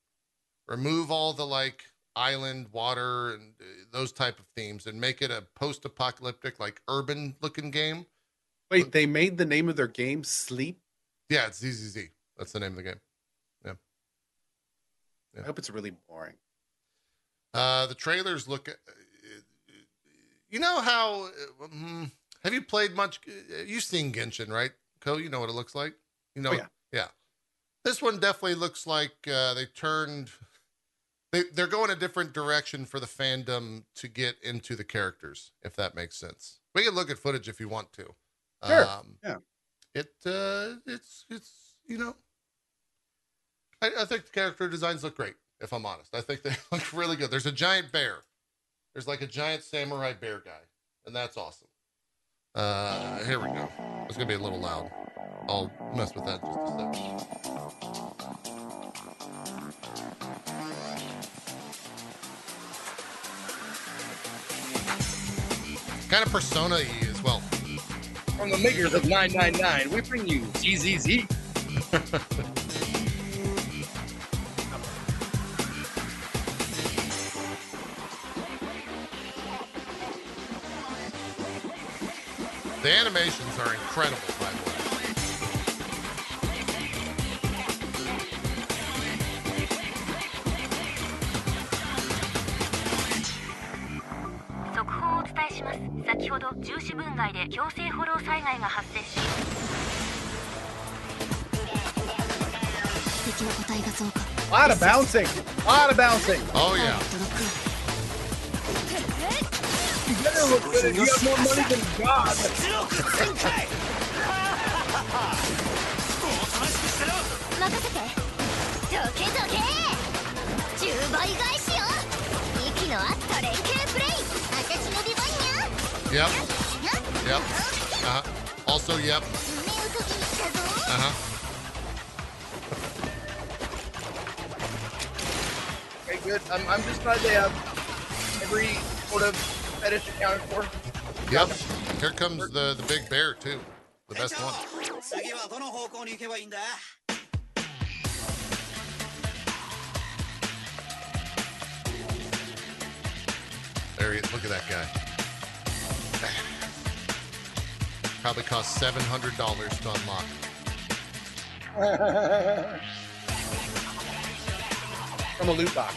remove all the like island, water, and uh, those type of themes, and make it a post-apocalyptic, like urban looking game. Wait, they made the name of their game Sleep. Yeah, it's ZZZ. That's the name of the game. Yeah. I hope it's really boring. Uh, the trailers look. uh, You know how? mm, have you played much? You've seen Genshin, right? Co, you know what it looks like. You know. Oh, yeah. Yeah. This one definitely looks like uh, they turned. They they're going a different direction for the fandom to get into the characters, if that makes sense. We can look at footage if you want to. Sure, Um, yeah. It uh, it's it's you know. I, I think the character designs look great. If I'm honest, I think they look really good. There's a giant bear. There's like a giant samurai bear guy, and that's awesome. Uh, here we go. It's gonna be a little loud. I'll mess with that just a second. Kind of persona as well. From the makers of 999, we bring you ZZZ. The animations are incredible, で強制フォロー災害が発生し敵の個体が増加 A lot of bouncing. A lot of bouncing. Oh yeah. ドロップ You better look good if you have more money than God. 任せてどけどけ10倍返しよ息の合った連携プレイ私の出番や Yep. Yep. Uh huh. Also, yep. Uh huh. Okay, good. I'm, I'm just glad they have every sort of fetish accounted for. Yep. Here comes the, the big bear, too. The best one. There he is. Look at that guy. Probably cost seven hundred dollars to unlock. From a loot box.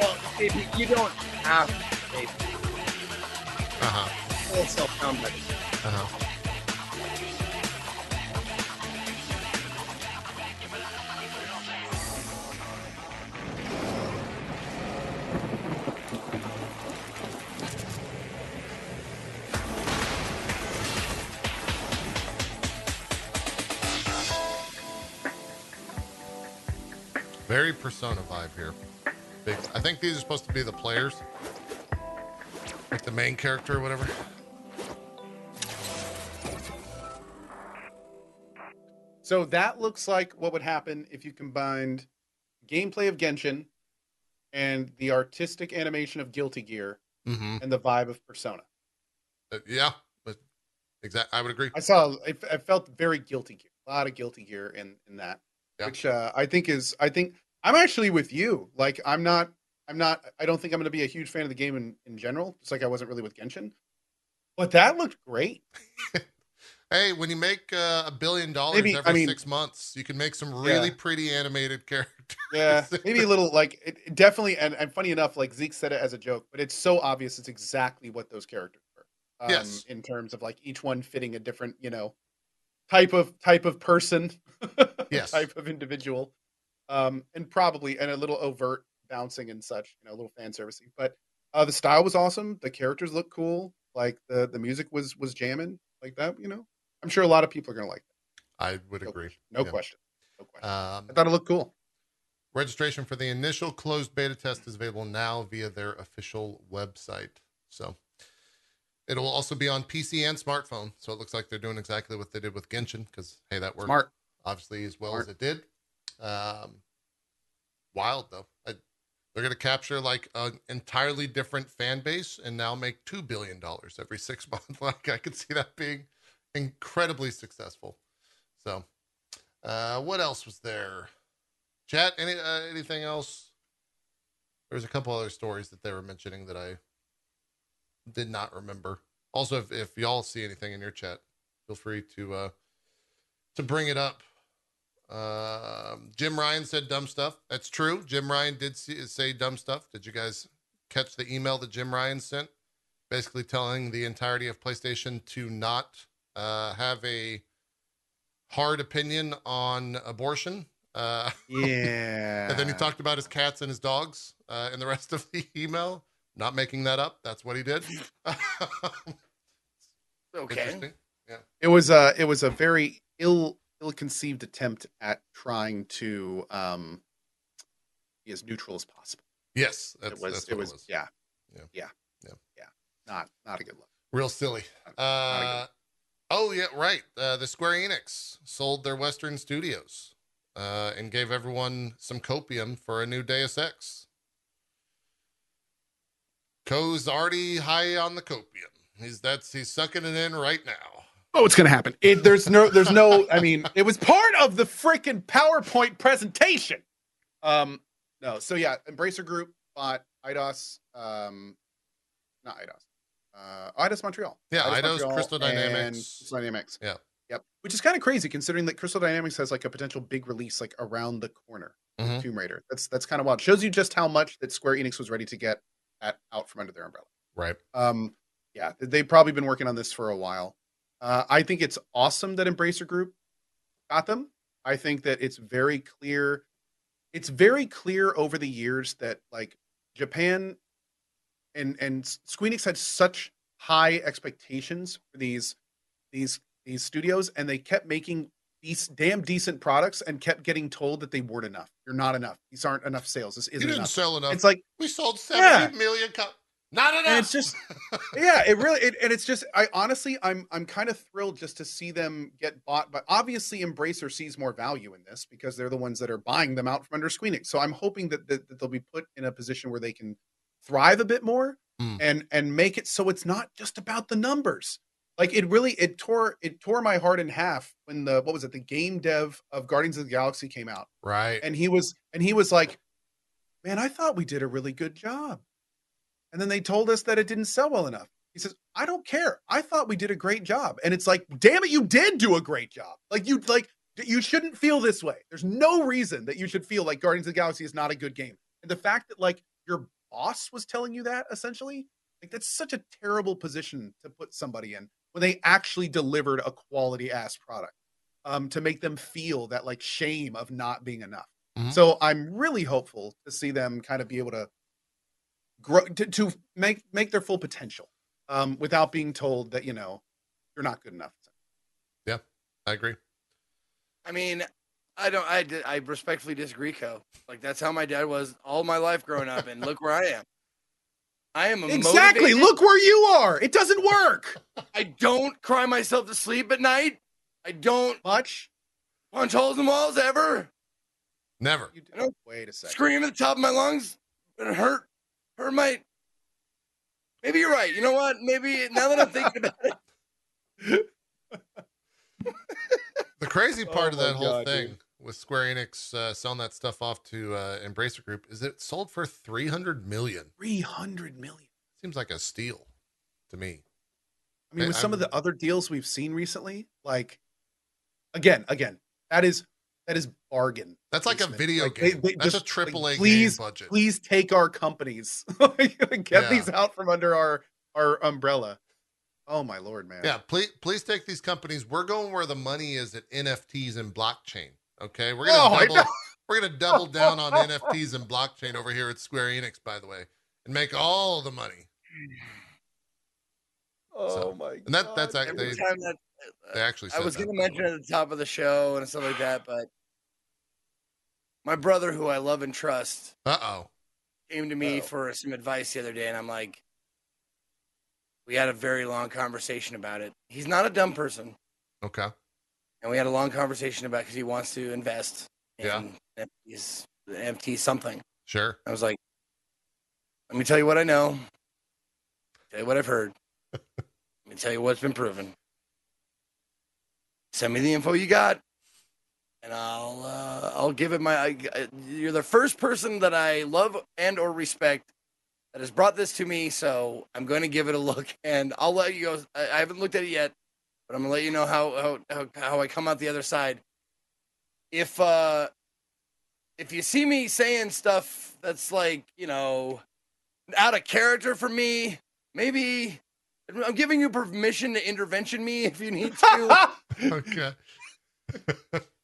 Well, if you, you don't have to pay for Uh huh. it. It'll still sound better. Uh huh. Very persona vibe here. Big. I think these are supposed to be the players, like the main character or whatever. So that looks like what would happen if you combined gameplay of Genshin and the artistic animation of Guilty Gear hmm and the vibe of Persona. yeah, but exact. I would agree. I saw. I, I felt very guilty gear. A lot of guilty gear in in that, Yeah. which uh, I think is. I think I'm actually with you. Like I'm not. I'm not. I don't think I'm going to be a huge fan of the game in in general. It's like I wasn't really with Genshin. But that looked great. Hey, when you make uh, a billion dollars Maybe- every I mean- six months, you can make some really Yeah. pretty animated characters. Yeah, maybe a little like it, it definitely. And, and funny enough, like Zeke said it as a joke, but it's so obvious. It's exactly what those characters were. Um, Yes. In terms of like each one fitting a different, you know, type of type of person, Yes. type of individual, um, and probably and a little overt bouncing and such, you know, a little fan servicing. But uh, the style was awesome. The characters looked cool. Like the the music was was jamming like that. You know, I'm sure a lot of people are gonna like that. I would No agree. question. No Yeah. question. No question. Um, I thought it looked cool. registration for the initial closed beta test is available now via their official website. So it'll also be on PC and smartphone. So it looks like they're doing exactly what they did with Genshin because hey, that worked Smart. obviously as well Smart. as it did. Um, wild though. I, they're going to capture like an entirely different fan base and now make two billion dollars every six months. Like I could see that being incredibly successful. So, uh, what else was there? Chat. Any uh, anything else? There was a couple other stories that they were mentioning that I did not remember. Also, if, if y'all see anything in your chat, feel free to uh, to bring it up. Um, Jim Ryan said dumb stuff. That's true. Jim Ryan did see, say dumb stuff. Did you guys catch the email that Jim Ryan sent? Basically telling the entirety of PlayStation to not uh, have a hard opinion on abortion. Uh, Yeah. and then he talked about his cats and his dogs uh, in the rest of the email. Not making that up. That's what he did. Okay. Interesting. it was a it was a very ill ill conceived attempt at trying to um be as neutral as possible. Yes, that's, it was that's it was, it was. yeah Yeah. yeah Yeah. yeah not not a good look. Real silly. Not Uh, oh yeah, right. Uh, the Square Enix sold their Western studios uh, and gave everyone some copium for a new Deus Ex. Co's already high on the copium. He's that's he's sucking it in right now. Oh, it's gonna happen. It, there's no there's no. I mean, it was part of the freaking PowerPoint presentation. Um, no. So yeah, Embracer Group bought IDOS. Um, not IDOS. Uh, IDOS Montreal. Yeah, IDOS Eidos, Montreal Crystal Dynamics. Crystal Dynamics. Yeah. Yep. Which is kind of crazy considering that Crystal Dynamics has like a potential big release like around the corner. with Mhm. Tomb Raider. That's that's kind of wild. Shows you just how much that Square Enix was ready to get at out from under their umbrella. Right. Um, yeah, they've probably been working on this for a while. Uh, I think it's awesome that Embracer Group got them. I think that it's very clear. It's very clear over the years that like Japan and and Square Enix had such high expectations for these these these studios, and they kept making these damn decent products and kept getting told that they weren't enough. You're not enough. These aren't enough sales. This isn't you didn't enough. sell enough. It's like we sold Yeah. seventy million. Co- Not enough. and it's just yeah it really it, and it's just i honestly i'm i'm kind of thrilled just to see them get bought but obviously embracer sees more value in this because they're the ones that are buying them out from under squeenix so i'm hoping that, that, that they'll be put in a position where they can thrive a bit more Hmm. and and make it so it's not just about the numbers like it really it tore it tore my heart in half when the what was it the game dev of guardians of the galaxy came out right. and he was and he was like man i thought we did a really good job and then they told us that it didn't sell well enough. He says i don't care. I thought we did a great job. And it's like damn it you did do a great job. Like you like you shouldn't feel this way. There's no reason that you should feel like guardians of the galaxy is not a good game. And the fact that like your boss was telling you that essentially like that's such a terrible position to put somebody in when they actually delivered a quality ass product um to make them feel that like shame of not being enough. Mhm. so i'm really hopeful to see them kind of be able to grow to, to make make their full potential um without being told that you know you're not good enough Yeah, I agree. I mean, I don't. I I respectfully disagree, Co. Like that's how my dad was all my life growing up, and look where I am. I am exactly motivated- look where you are it doesn't work I don't cry myself to sleep at night. I don't much punch holes in walls ever. Never. you don't wait a second Scream at the top of my lungs. It hurt. Hurt my. Maybe you're right. You know what? Maybe now that I'm thinking about it, The crazy Oh part of that whole God, thing dude. with Square Enix uh, selling that stuff off to uh, Embracer Group is it sold for 300 million. 300 million. Seems like a steal to me. I mean, I- with some of I'm- the other deals we've seen recently, like again, again, that is that is bargain. That's like a video Like, game. they That's just, a triple A please, game budget. Please take our companies. Get Yeah. these out from under our our umbrella. Oh my lord, man. Yeah, please please take these companies. We're going where the money is at NFTs and blockchain. Okay, we're gonna Oh, double we're gonna double down on NFTs and blockchain over here at Square Enix, by the way, and make all the money. Oh So, my. And that that's actually they, that uh, they actually. I was going to by mention at the top of the show and stuff like that, but my brother, who I love and trust, Uh-oh. came to me Oh. for some advice the other day, and I'm like, we had a very long conversation about it. He's not a dumb person, Okay. and we had a long conversation about because he wants to invest in Yeah. NFTs, NFT something. Sure. I was like, let me tell you what I know. Tell you what I've heard. let me tell you what's been proven. Send me the info you got, and I'll uh, I'll give it my. I, you're the first person that I love and or respect that has brought this to me, so I'm going to give it a look, and I'll let you go. I, I haven't looked at it yet, but I'm gonna let you know how how how, how I come out the other side. If uh if you see me saying stuff that's like you know out of character for me, maybe I'm giving you permission to intervention me if you need to, Okay.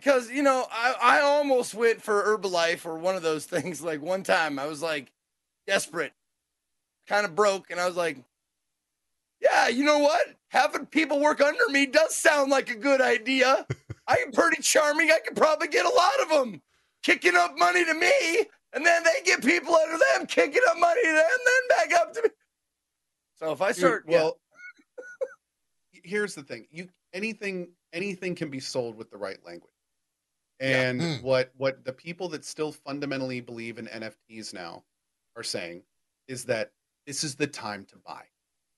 because you know I I almost went for Herbalife or one of those things. Like one time, I was like desperate, kind of broke, and I was like, yeah, you know what? Having people work under me does sound like a good idea. I'm pretty charming. I could probably get a lot of them kicking up money to me, and then they get people under them kicking up money to them, and then back up to me. So if I Dude, start, yeah, well, here's the thing: you anything anything can be sold with the right language. And Mm. what what the people that still fundamentally believe in NFTs now are saying is that this is the time to buy.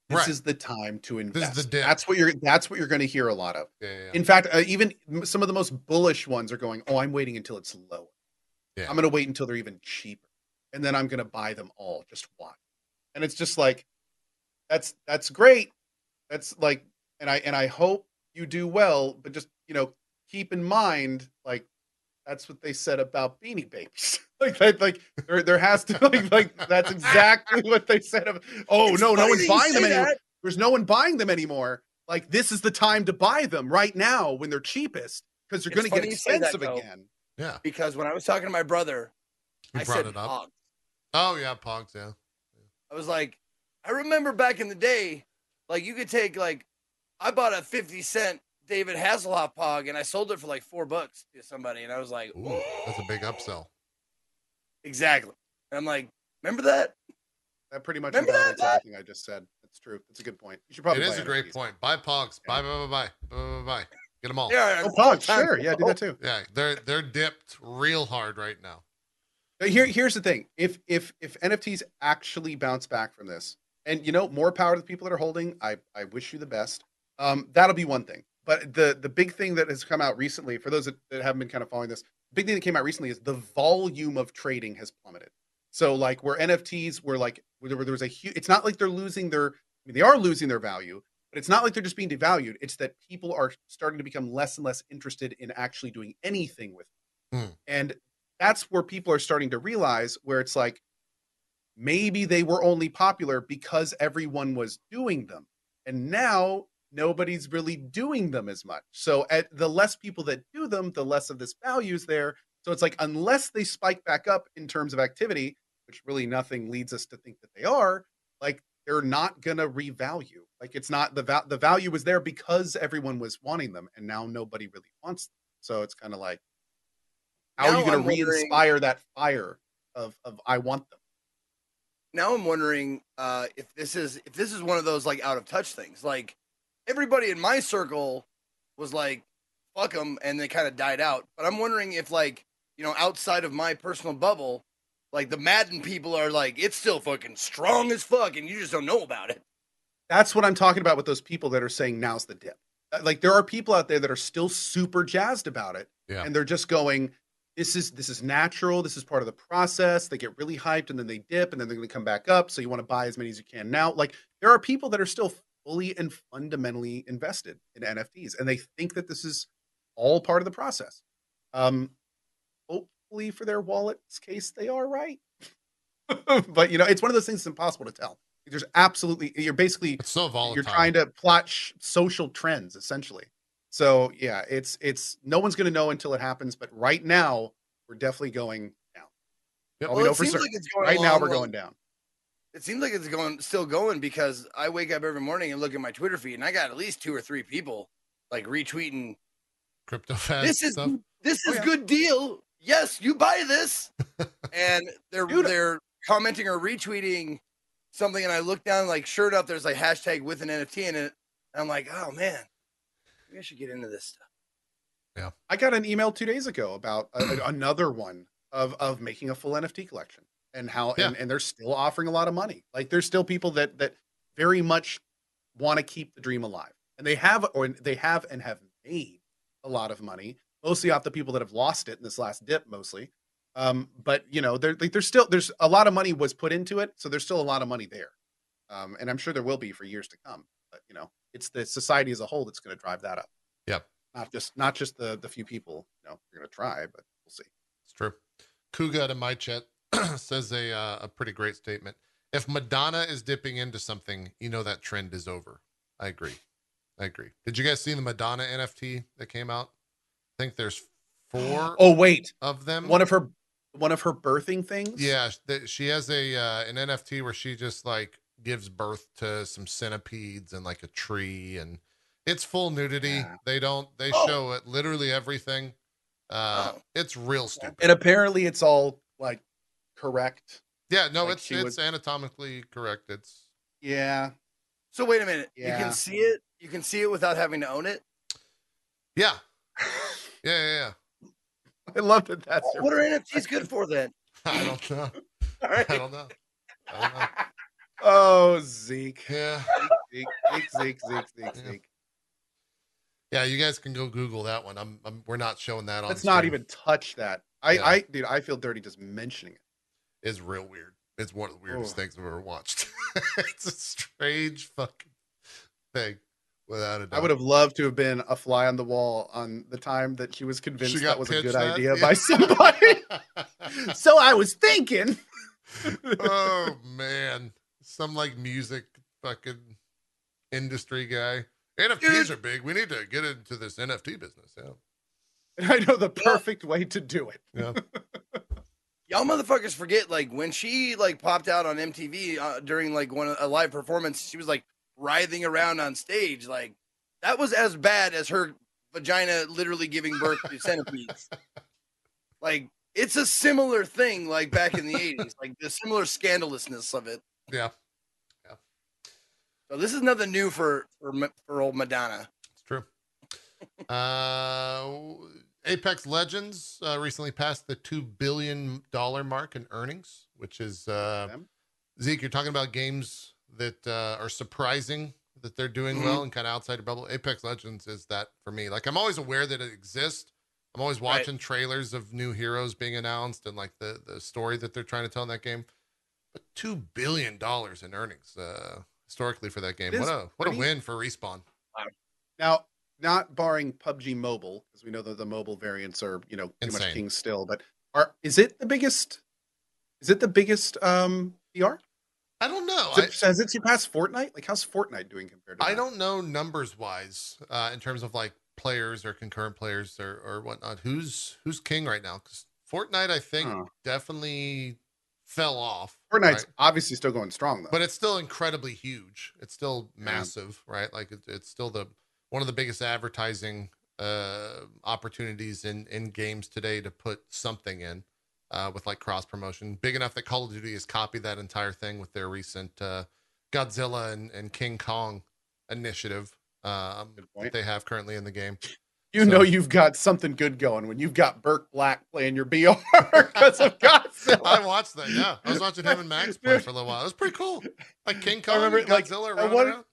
This Right. is the time to invest. That's what you're. That's what you're going to hear a lot of. Yeah, yeah, yeah. In fact, uh, even some of the most bullish ones are going, "Oh, I'm waiting until it's lower. Yeah. I'm going to wait until they're even cheaper, and then I'm going to buy them all. Just watch." And it's just like, that's that's great. That's like, and I and I hope you do well, but just you know, keep in mind, like, that's what they said about Beanie Babies. like, that, like there there has to like like that's exactly what they said. Of, oh It's no, no funny one's buying them say anymore there's no one buying them anymore. Like this is the time to buy them right now when they're cheapest because they're going to get funny you say that, expensive though. again. yeah. because when I was talking to my brother, You I brought said it up. Pogs. Oh yeah, Pogs. Yeah. I was like, I remember back in the day, like you could take like, I bought a fifty cent David Hasselhoff Pog and I sold it for like four bucks to somebody, and I was like, Ooh, that's a big upsell. exactly. And I'm like, remember that? That pretty much Remember that? everything I just said. That's true. That's a good point. You should probably. is buy a great point. Buy Pogs. Buy, buy, buy, buy, buy, buy, buy. Get them all. Yeah. Oh, Pogs, time sure. Yeah, do that too. Yeah, they're they're dipped real hard right now. But here, here's the thing: if if if NFTs actually bounce back from this, and you know, more power to the people that are holding, I I wish you the best. Um, that'll be one thing. But the the big thing that has come out recently, for those that, that haven't been kind of following this, the big thing that came out recently is the volume of trading has plummeted. So like where NFTs were like where there was a huge, it's not like they're losing their, I mean, they are losing their value, but it's not like they're just being devalued. It's that people are starting to become less and less interested in actually doing anything with them. Hmm. And that's where people are starting to realize where it's like maybe they were only popular because everyone was doing them. And now nobody's really doing them as much. So at the less people that do them, the less of this value is there. So it's like unless they spike back up in terms of activity, which really nothing leads us to think that they are, like they're not gonna revalue. Like it's not the va- the value was there because everyone was wanting them, and now nobody really wants them. So it's kind of like, how are you gonna re-inspire that fire of of I want them? now I'm wondering uh, if this is if this is one of those like out of touch things. Like everybody in my circle was like, "Fuck them," and they kind of died out. But I'm wondering if like you know outside of my personal bubble, Like the Madden people are like, it's still fucking strong as fuck, and you just don't know about it. That's what I'm talking about with those people that are saying now's the dip. Uh, Like there are people out there that are still super jazzed about it, Yeah. and they're just going, "This is this is natural. This is part of the process." They get really hyped, and then they dip, and then they're going to come back up. So you want to buy as many as you can now. Like there are people that are still fully and fundamentally invested in NFTs, and they think that this is all part of the process. Um, hopefully, for their wallet's case, they are right. but you know, it's one of those things that's impossible to tell. There's absolutely you're basically It's so volatile. you're trying to plot sh- social trends essentially. So yeah, it's it's no one's going to know until it happens. But right now, we're definitely going down. Yep. All we know for certain. like it's right now, we're like- going down. It seems like it's going still going because I wake up every morning and look at my Twitter feed, and I got at least two or three people like retweeting. crypto fast This is stuff. this Oh, is yeah. good deal. Yes, you buy this, and they're Dude. Uh they're commenting or retweeting something, and I look down like sure enough, there's like hashtag with an NFT in it. And I'm like, oh man, maybe I should get into this stuff. Yeah. I got an email two days ago about a, a- another one of of making a full NFT collection and how Yeah. and, and they're still offering a lot of money. Like there's still people that that very much want to keep the dream alive, and they have or they have and have made a lot of money, mostly off the people that have lost it in this last dip, mostly. Um, but you know, there like there's still there's a lot of money was put into it, so there's still a lot of money there, um, and I'm sure there will be for years to come. But you know, it's the society as a whole that's going to drive that up Yep. not just not just the the few people you know are going to try but we'll see It's true. Kuga in my chat says a uh, a pretty great statement. If Madonna is dipping into something, you know that trend is over. I agree. I agree. Did you guys see the Madonna NFT that came out? I think there's four oh wait of them. one of her one of her birthing things Yeah, th- she has a uh, an NFT where she just like gives birth to some centipedes and like a tree, and it's full nudity. Yeah. They don't. They Oh. show it literally everything. Uh, Oh. It's real stupid. and apparently it's all like correct yeah, no, like it's it's would- anatomically correct. It's yeah So wait a minute, Yeah. you can see it. You can see it without having to own it. yeah, yeah, yeah. yeah. i love that that's your- What are NFTs good for then? I don't know. All right. I don't know. I don't know. oh zeke Yeah, zeke zeke zeke zeke zeke Yeah. zeke yeah. You guys can go Google that one. I'm. I'm we're not showing that on. let's not even touch that i Yeah. i dude i feel dirty just mentioning it is real weird. It's one of the weirdest Oh. things I've ever watched. it's a strange fucking thing, without a doubt. i would have loved to have been a fly on the wall on the time that she was convinced that was a good that? idea Yeah. by somebody so i was thinking oh man, some like music fucking industry guy. NFTs are big. We need to get into this NFT business. Yeah, And I know the perfect way to do it. yeah. Y'all motherfuckers forget like when she like popped out on MTV uh, during like one a live performance, she was like writhing around on stage. Like that was as bad as her vagina literally giving birth to centipedes. Like it's a similar thing like back in the 80s, like the similar scandalousness of it. yeah. Yeah. So this is nothing new for for, for old Madonna. It's true. Uh, Apex Legends uh, recently passed the two billion dollar mark in earnings, which is uh, Zeke. You're talking about games that uh, are surprising that they're doing well and kind of outside the bubble. Apex Legends is that for me. Like I'm always aware that it exists. I'm always Right. watching trailers of new heroes being announced and like the the story that they're trying to tell in that game. But two billion dollars in earnings uh, historically for that game. What a what a win for respawn. Wow. Now, not barring PUBG Mobile, because we know that the mobile variants are, you know, too Insane. much king still, but are is it the biggest is it the biggest um BR? I don't know. It, has it surpassed Fortnite? Like how's Fortnite doing compared to I that? don't know numbers wise uh, in terms of like players or concurrent players or, or whatnot. Who's who's king right now? Because Fortnite, I think, Huh. definitely fell off. Fortnite's right? obviously still going strong though. but it's still incredibly huge. It's still Yeah. massive, right? Like it, it's still the one of the biggest advertising uh, opportunities in in games today to put something in uh, with like cross promotion, big enough that Call of Duty has copied that entire thing with their recent uh, Godzilla and, and King Kong initiative um, that they have currently in the game. You So- know you've got something good going when you've got Burke Black playing your BR because of Godzilla. I watched that. Yeah, I was watching him and Max play for a little while. It was pretty cool. Like King Kong, remember, and like, Godzilla at running one- around.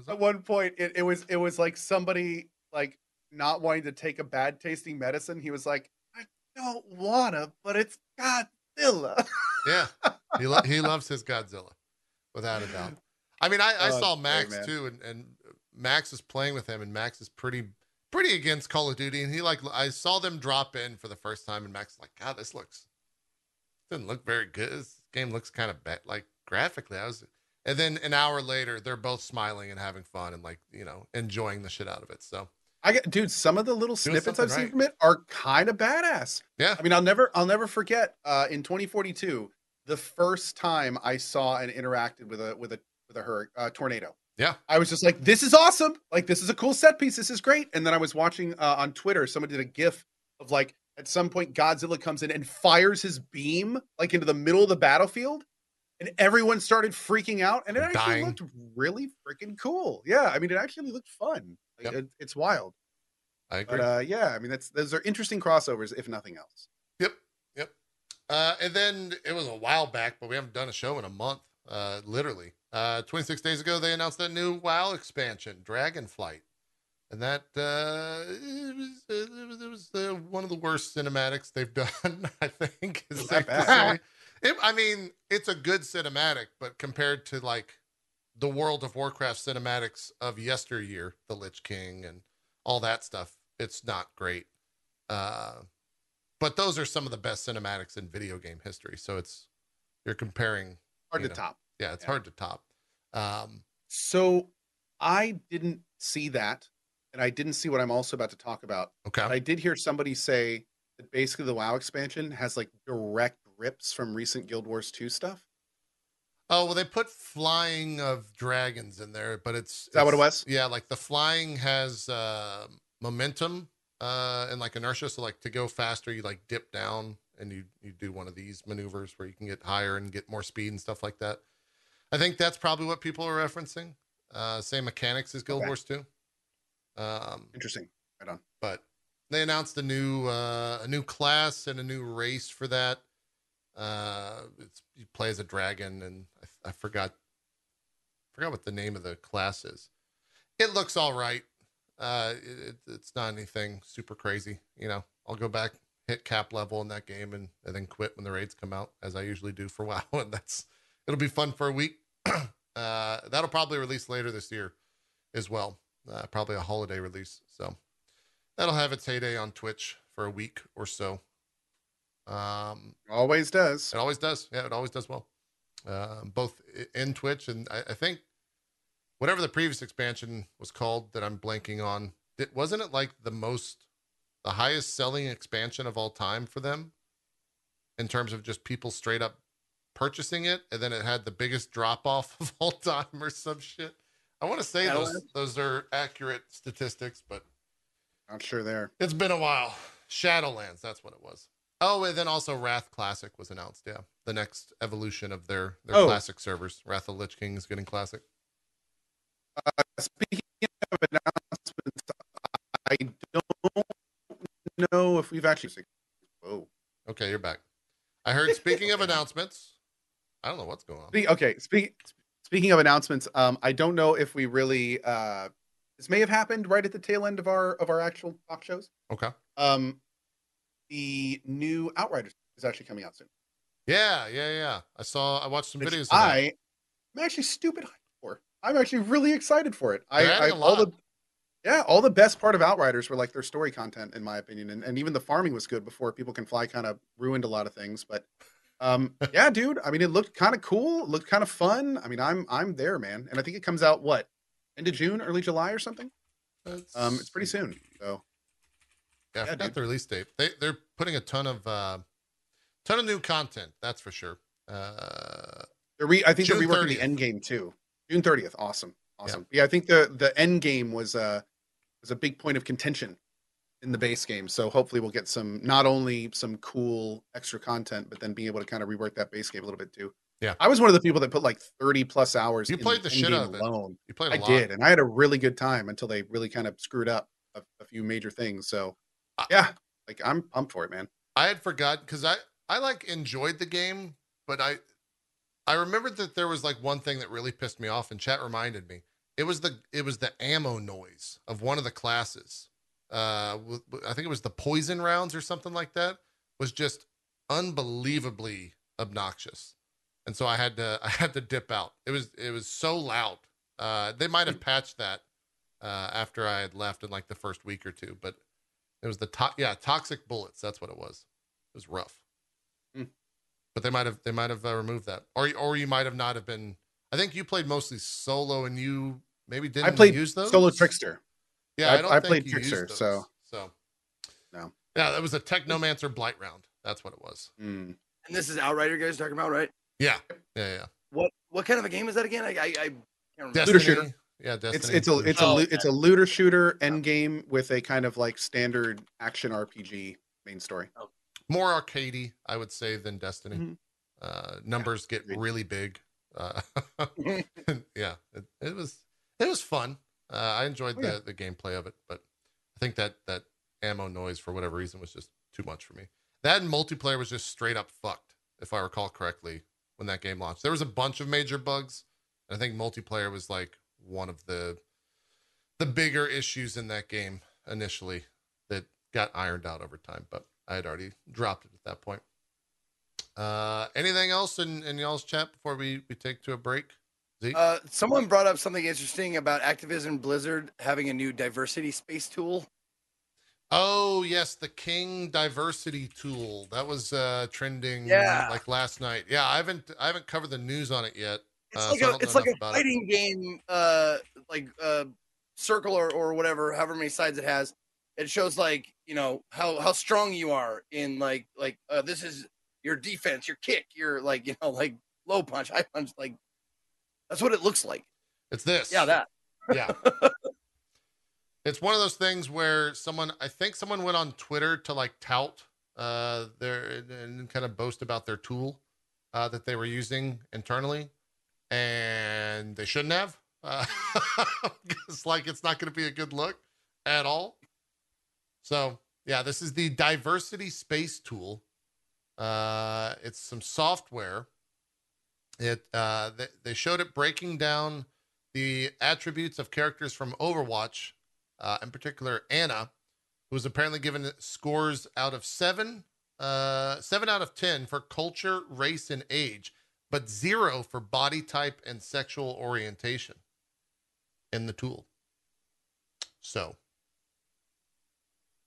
Was- was that- At one point, it, it was it was like somebody like not wanting to take a bad tasting medicine. He was like, I don't wanna, but it's Godzilla. Yeah, he lo- he loves his Godzilla, without a doubt. I mean, I, I Oh, saw Max man. too, and, and Max is playing with him, and Max is pretty pretty against Call of Duty, and he like I saw them drop in for the first time, and Max is like, God, this looks doesn't look very good. This game looks kind of bad, like graphically. I was, and then an hour later, they're both smiling and having fun, and like you know enjoying the shit out of it. So I get, dude, some of the little snippets I've seen right. from it are kind of badass. yeah, I mean, I'll never, I'll never forget. Uh, in 2042, the first time I saw and interacted with a with a with a hur- uh, tornado. Yeah. I was just like, "This is awesome! Like, this is a cool set piece. This is great." And then I was watching uh, on Twitter, somebody did a GIF of like, at some point, Godzilla comes in and fires his beam like into the middle of the battlefield, and everyone started freaking out, and it actually Dying. looked really freaking cool. Yeah, I mean, it actually looked fun. Like, Yep. it- it's wild. I agree. But uh, yeah, I mean, that's those are interesting crossovers, if nothing else. Yep, yep. Uh, and then it was a while back, but we haven't done a show in a month. Uh, literally, uh, 26 days ago, they announced that new WoW expansion, Dragonflight, and that uh, it was, it was, it was uh, one of the worst cinematics they've done. I think is safe that to bad? say. It, I mean, it's a good cinematic, but compared to like the World of Warcraft cinematics of yesteryear, the Lich King and all that stuff, it's not great. Uh, but those are some of the best cinematics in video game history. So it's you're comparing. Hard You to know. top. Yeah, it's Yeah. hard to top. Um, So I didn't see that, and I didn't see what I'm also about to talk about. okay. But I did hear somebody say that basically the WoW expansion has like direct rips from recent Guild Wars 2 stuff. Oh well, they put flying of dragons in there, but it's that what it was? Yeah, like the flying has uh, momentum uh, and like inertia. So like to go faster, you like dip down and you you do one of these maneuvers where you can get higher and get more speed and stuff like that. I think that's probably what people are referencing. Uh, same mechanics as Guild Okay. Wars 2. Um, Interesting. Right on. but they announced a new uh, a new class and a new race for that. Uh, it's you play as a dragon, and I, I forgot forgot what the name of the class is. It looks all right. Uh, it, it- it's not anything super crazy. You know, I'll go back hit cap level in that game and, and then quit when the raids come out, as I usually do for WoW, and that's it'll be fun for a week. uh, that'll probably release later this year as well. Uh, probably a holiday release. So that'll have its heyday on Twitch for a week or so. Um, Always does. it always does. Yeah, it always does well. Uh, both in Twitch and I, I think whatever the previous expansion was called that I'm blanking on, it wasn't it like the most, the highest selling expansion of all time for them in terms of just people straight up purchasing it, and then it had the biggest drop off of all time or some shit. I want to say Yeah, those well- those are accurate statistics, but Not sure there. it's been a while. Shadowlands, that's what it was. Oh, and then also Wrath Classic was announced. Yeah, the next evolution of their their Oh. classic servers. Wrath of Lich King is getting classic. Speaking of announcements, I don't know if we've actually. Whoa. Okay, you're back. I heard. Speaking of announcements, I don't know what's going on. Okay. Speak, speaking of announcements, um, I don't know if we really. Uh, this may have happened right at the tail end of our of our actual talk shows. Okay. Um, the new Outriders is actually coming out soon. Yeah, yeah, yeah. I saw. I watched some which videos. I am actually stupid for. I'm actually really excited for it. I, They're I all the yeah, all the best part of Outriders were like their story content, in my opinion, and, and even the farming was good before People Can Fly kind of ruined a lot of things. But um, yeah, dude, I mean, it looked kind of cool. It looked kind of fun. I mean, I'm I'm there, man, and I think it comes out what end of June, early July or something. Let's Um, it's pretty soon. So Yeah, I Yeah, forgot dude. the release date. They they're putting a ton of uh, ton of new content. That's for sure. Uh, they're re- I think June they're reworking 30th. the end game too. June 30th. Awesome. Awesome. Yeah, I think the the end game was uh was a big point of contention in the base game. So hopefully we'll get some not only some cool extra content, but then being able to kind of rework that base game a little bit too. Yeah. I was one of the people that put like 30 plus hours. You in played the shit end out of it. alone. you played a I lot. did, and I had a really good time until they really kind of screwed up. a, a few major things. So I- yeah, like I'm pumped for it, man. I had forgotten because I I like enjoyed the game, but I I remembered that there was like one thing that really pissed me off, and chat reminded me. It was the it was the ammo noise of one of the classes. Uh, I think it was the poison rounds or something like that. Was just unbelievably obnoxious, and so I had to I had to dip out. It was it was so loud. Uh, they might have patched that uh, after I had left in like the first week or two, but it was the to- yeah toxic bullets. That's what it was. It was rough. Hmm. But they might have they might have uh, removed that, or or you might have not have been. I think you played mostly solo, and you maybe didn't I played use those. Solo Trickster. Yeah, I- I, don't I think played you used Trickster, those, so- so No. Yeah, that was a Technomancer blight round. That's what it was. Mm. And this is Outrider guys talking about, right? Yeah, yeah, yeah. What what kind of a game is that again? I I, I can't remember. Destiny, Looter shooter. Yeah, Destiny. It's it's a it's a Oh, loo- okay. it's a looter shooter end game with a kind of like standard action RPG main story. more arcadey, I would say, than Destiny. Mhm. Uh, numbers get agreed. really big. Uh, yeah, it, it was it was fun. Uh, I enjoyed Oh, the yeah. the gameplay of it, but I think that that ammo noise for whatever reason was just too much for me. That multiplayer was just straight up fucked, if I recall correctly, when that game launched. There was a bunch of major bugs. And I think multiplayer was like one of the the bigger issues in that game initially that got ironed out over time, but I had already dropped it at that point. Uh, anything else in, in y'all's chat before we, we take to a break? Zeke? Uh, someone brought up something interesting about Activision Blizzard having a new diversity space tool. oh yes, the King diversity tool that was uh, trending Yeah. like last night. Yeah, I haven't I haven't covered the news on it yet. It's Uh, like so a it's like a about it. fighting game, uh, like uh, circle or, or whatever, however many sides it has. It shows like you know how how strong you are in like like uh, this is your defense, your kick, your like you know like low punch, high punch, like that's what it looks like. It's this. Yeah, that. yeah. it's one of those things where someone, I think someone went on Twitter to like tout uh, their and kind of boast about their tool uh, that they were using internally, and they shouldn't have. Uh, it's like it's not going to be a good look at all. So yeah, this is the diversity space tool. Uh, it's some software. It uh, they, they showed it breaking down the attributes of characters from Overwatch, uh, in particular Ana, who was apparently given scores out of seven, uh, seven out of ten for culture, race, and age, but zero for body type and sexual orientation in the tool. So,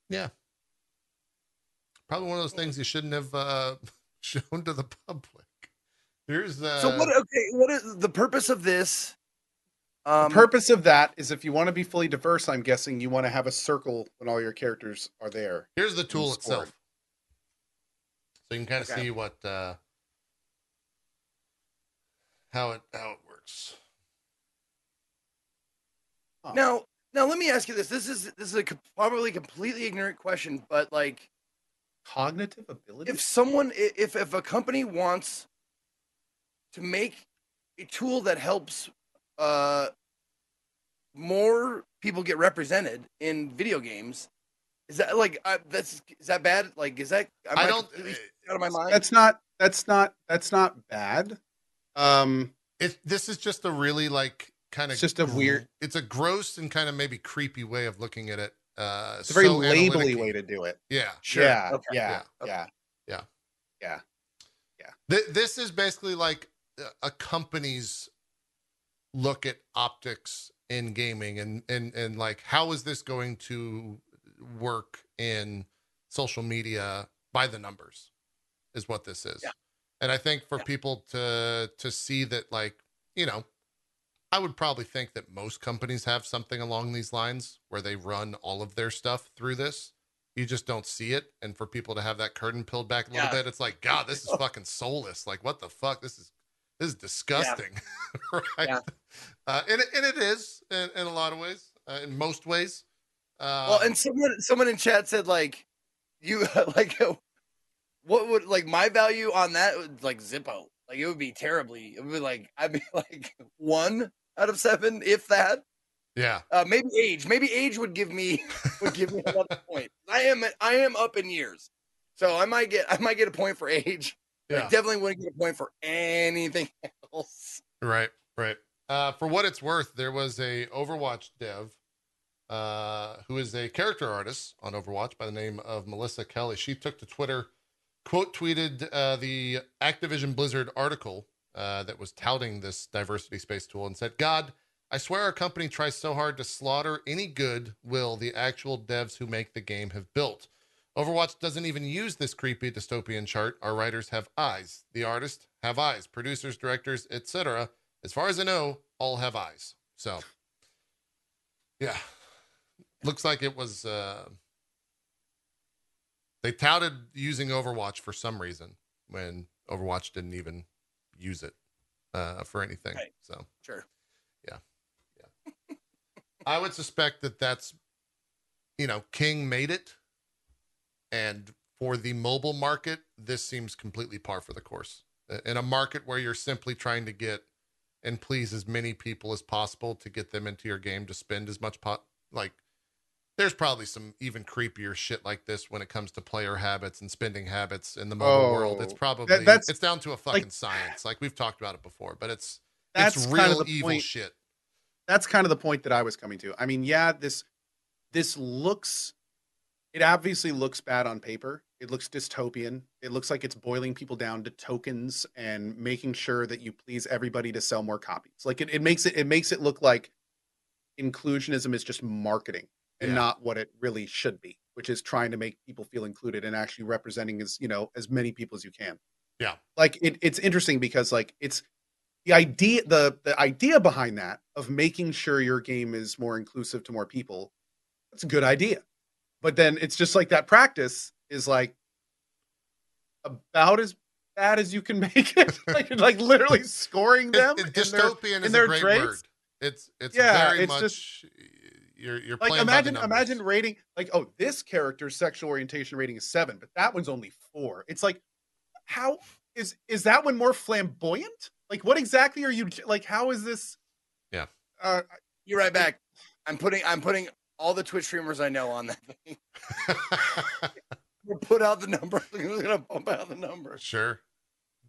yeah, probably one of those things you shouldn't have uh, shown to the public. Here's uh, So what? Okay, what is the purpose of this? Um, the purpose of that is if you want to be fully diverse, I'm guessing you want to have a circle when all your characters are there. Here's the tool itself. So you can kind of Okay. see what uh how it how it works. Now, now let me ask you this. This is this is a probably completely ignorant question, but like, Cognitive ability. if someone, if if a company wants to make a tool that helps uh more people get represented in video games, is that like uh, that's is that bad? Like, is that am I don't out of my mind? that's not that's not that's not bad. Um, it this is just a really like kind of just a weird- it's a gross and kind of maybe creepy way of looking at it. Uh it's a very so labely way to do it. Yeah. Sure. Yeah, Okay. yeah, Yeah. yeah. Th- this is basically like a company's look at optics in gaming and and and like how is this going to work in social media by the numbers is what this is Yeah. And i think for Yeah. people to to see that like you know i would probably think that most companies have something along these lines where they run all of their stuff through this. You just don't see it. And for people to have that curtain peeled back a little Yeah. bit it's like god this is fucking soulless. Like what the fuck? This is this is disgusting. Right? Yeah. uh, and, and it is in, in a lot of ways uh, in most ways. Uh, Well, and someone someone in chat said like you like what would like my value on that would like Zippo. Like it would be terribly. It would be like I'd be like one out of seven, if that. Yeah. Uh, maybe age. Maybe age would give me would give me another point. I am I am up in years, so I might get I might get a point for age. but I definitely wouldn't get a point for anything else. Right, right. Uh, for what it's worth, there was a Overwatch dev uh, who is a character artist on Overwatch by the name of Melissa Kelly. She took to Twitter, quote tweeted uh, the Activision Blizzard article uh, that was touting this diversity space tool and said, God, I swear our company tries so hard to slaughter any good will the actual devs who make the game have built. Overwatch doesn't even use this creepy dystopian chart. Our writers have eyes. The artists have eyes. Producers, directors, etc. As far as I know, all have eyes. So, yeah, looks like it was. Uh, they touted using Overwatch for some reason when Overwatch didn't even use it uh, for anything. Right. So, Sure. Yeah, yeah. I would suspect that that's, you know, King made it. And for the mobile market, this seems completely par for the course. Uh, In a market where you're simply trying to get and please as many people as possible to get them into your game to spend as much pot, like, there's probably some even creepier shit like this when it comes to player habits and spending habits in the mobile world. It's Oh, probably that's- it's down to a fucking like- science. Like we've talked about it before, but it's That's it's kind real of the evil point. shit. that's kind of the point that I was coming to. I mean, yeah, this this looks it obviously looks bad on paper. It looks dystopian. It looks like it's boiling people down to tokens and making sure that you please everybody to sell more copies. Like it, it makes it it makes it look like inclusionism is just marketing and Yeah. not what it really should be, which is trying to make people feel included and actually representing as, you know, as many people as you can. Yeah. Like it, it's interesting because like it's the idea the the idea behind that of making sure your game is more inclusive to more people that's a good idea but then it's just like that practice is like about as bad as you can make it like, like literally scoring them It- it- in their- dystopian in is their a great traits? word. It's it's Yeah, very it's much just- you're you're like playing imagine imagine rating like oh this character's sexual orientation rating is seven but that one's only four it's like how is is that one more flamboyant like what exactly are you like how is this Yeah. uh You're right back. I'm putting I'm putting all the Twitch streamers I know on that thing. We'll put out the number. We're gonna bump out the number. sure.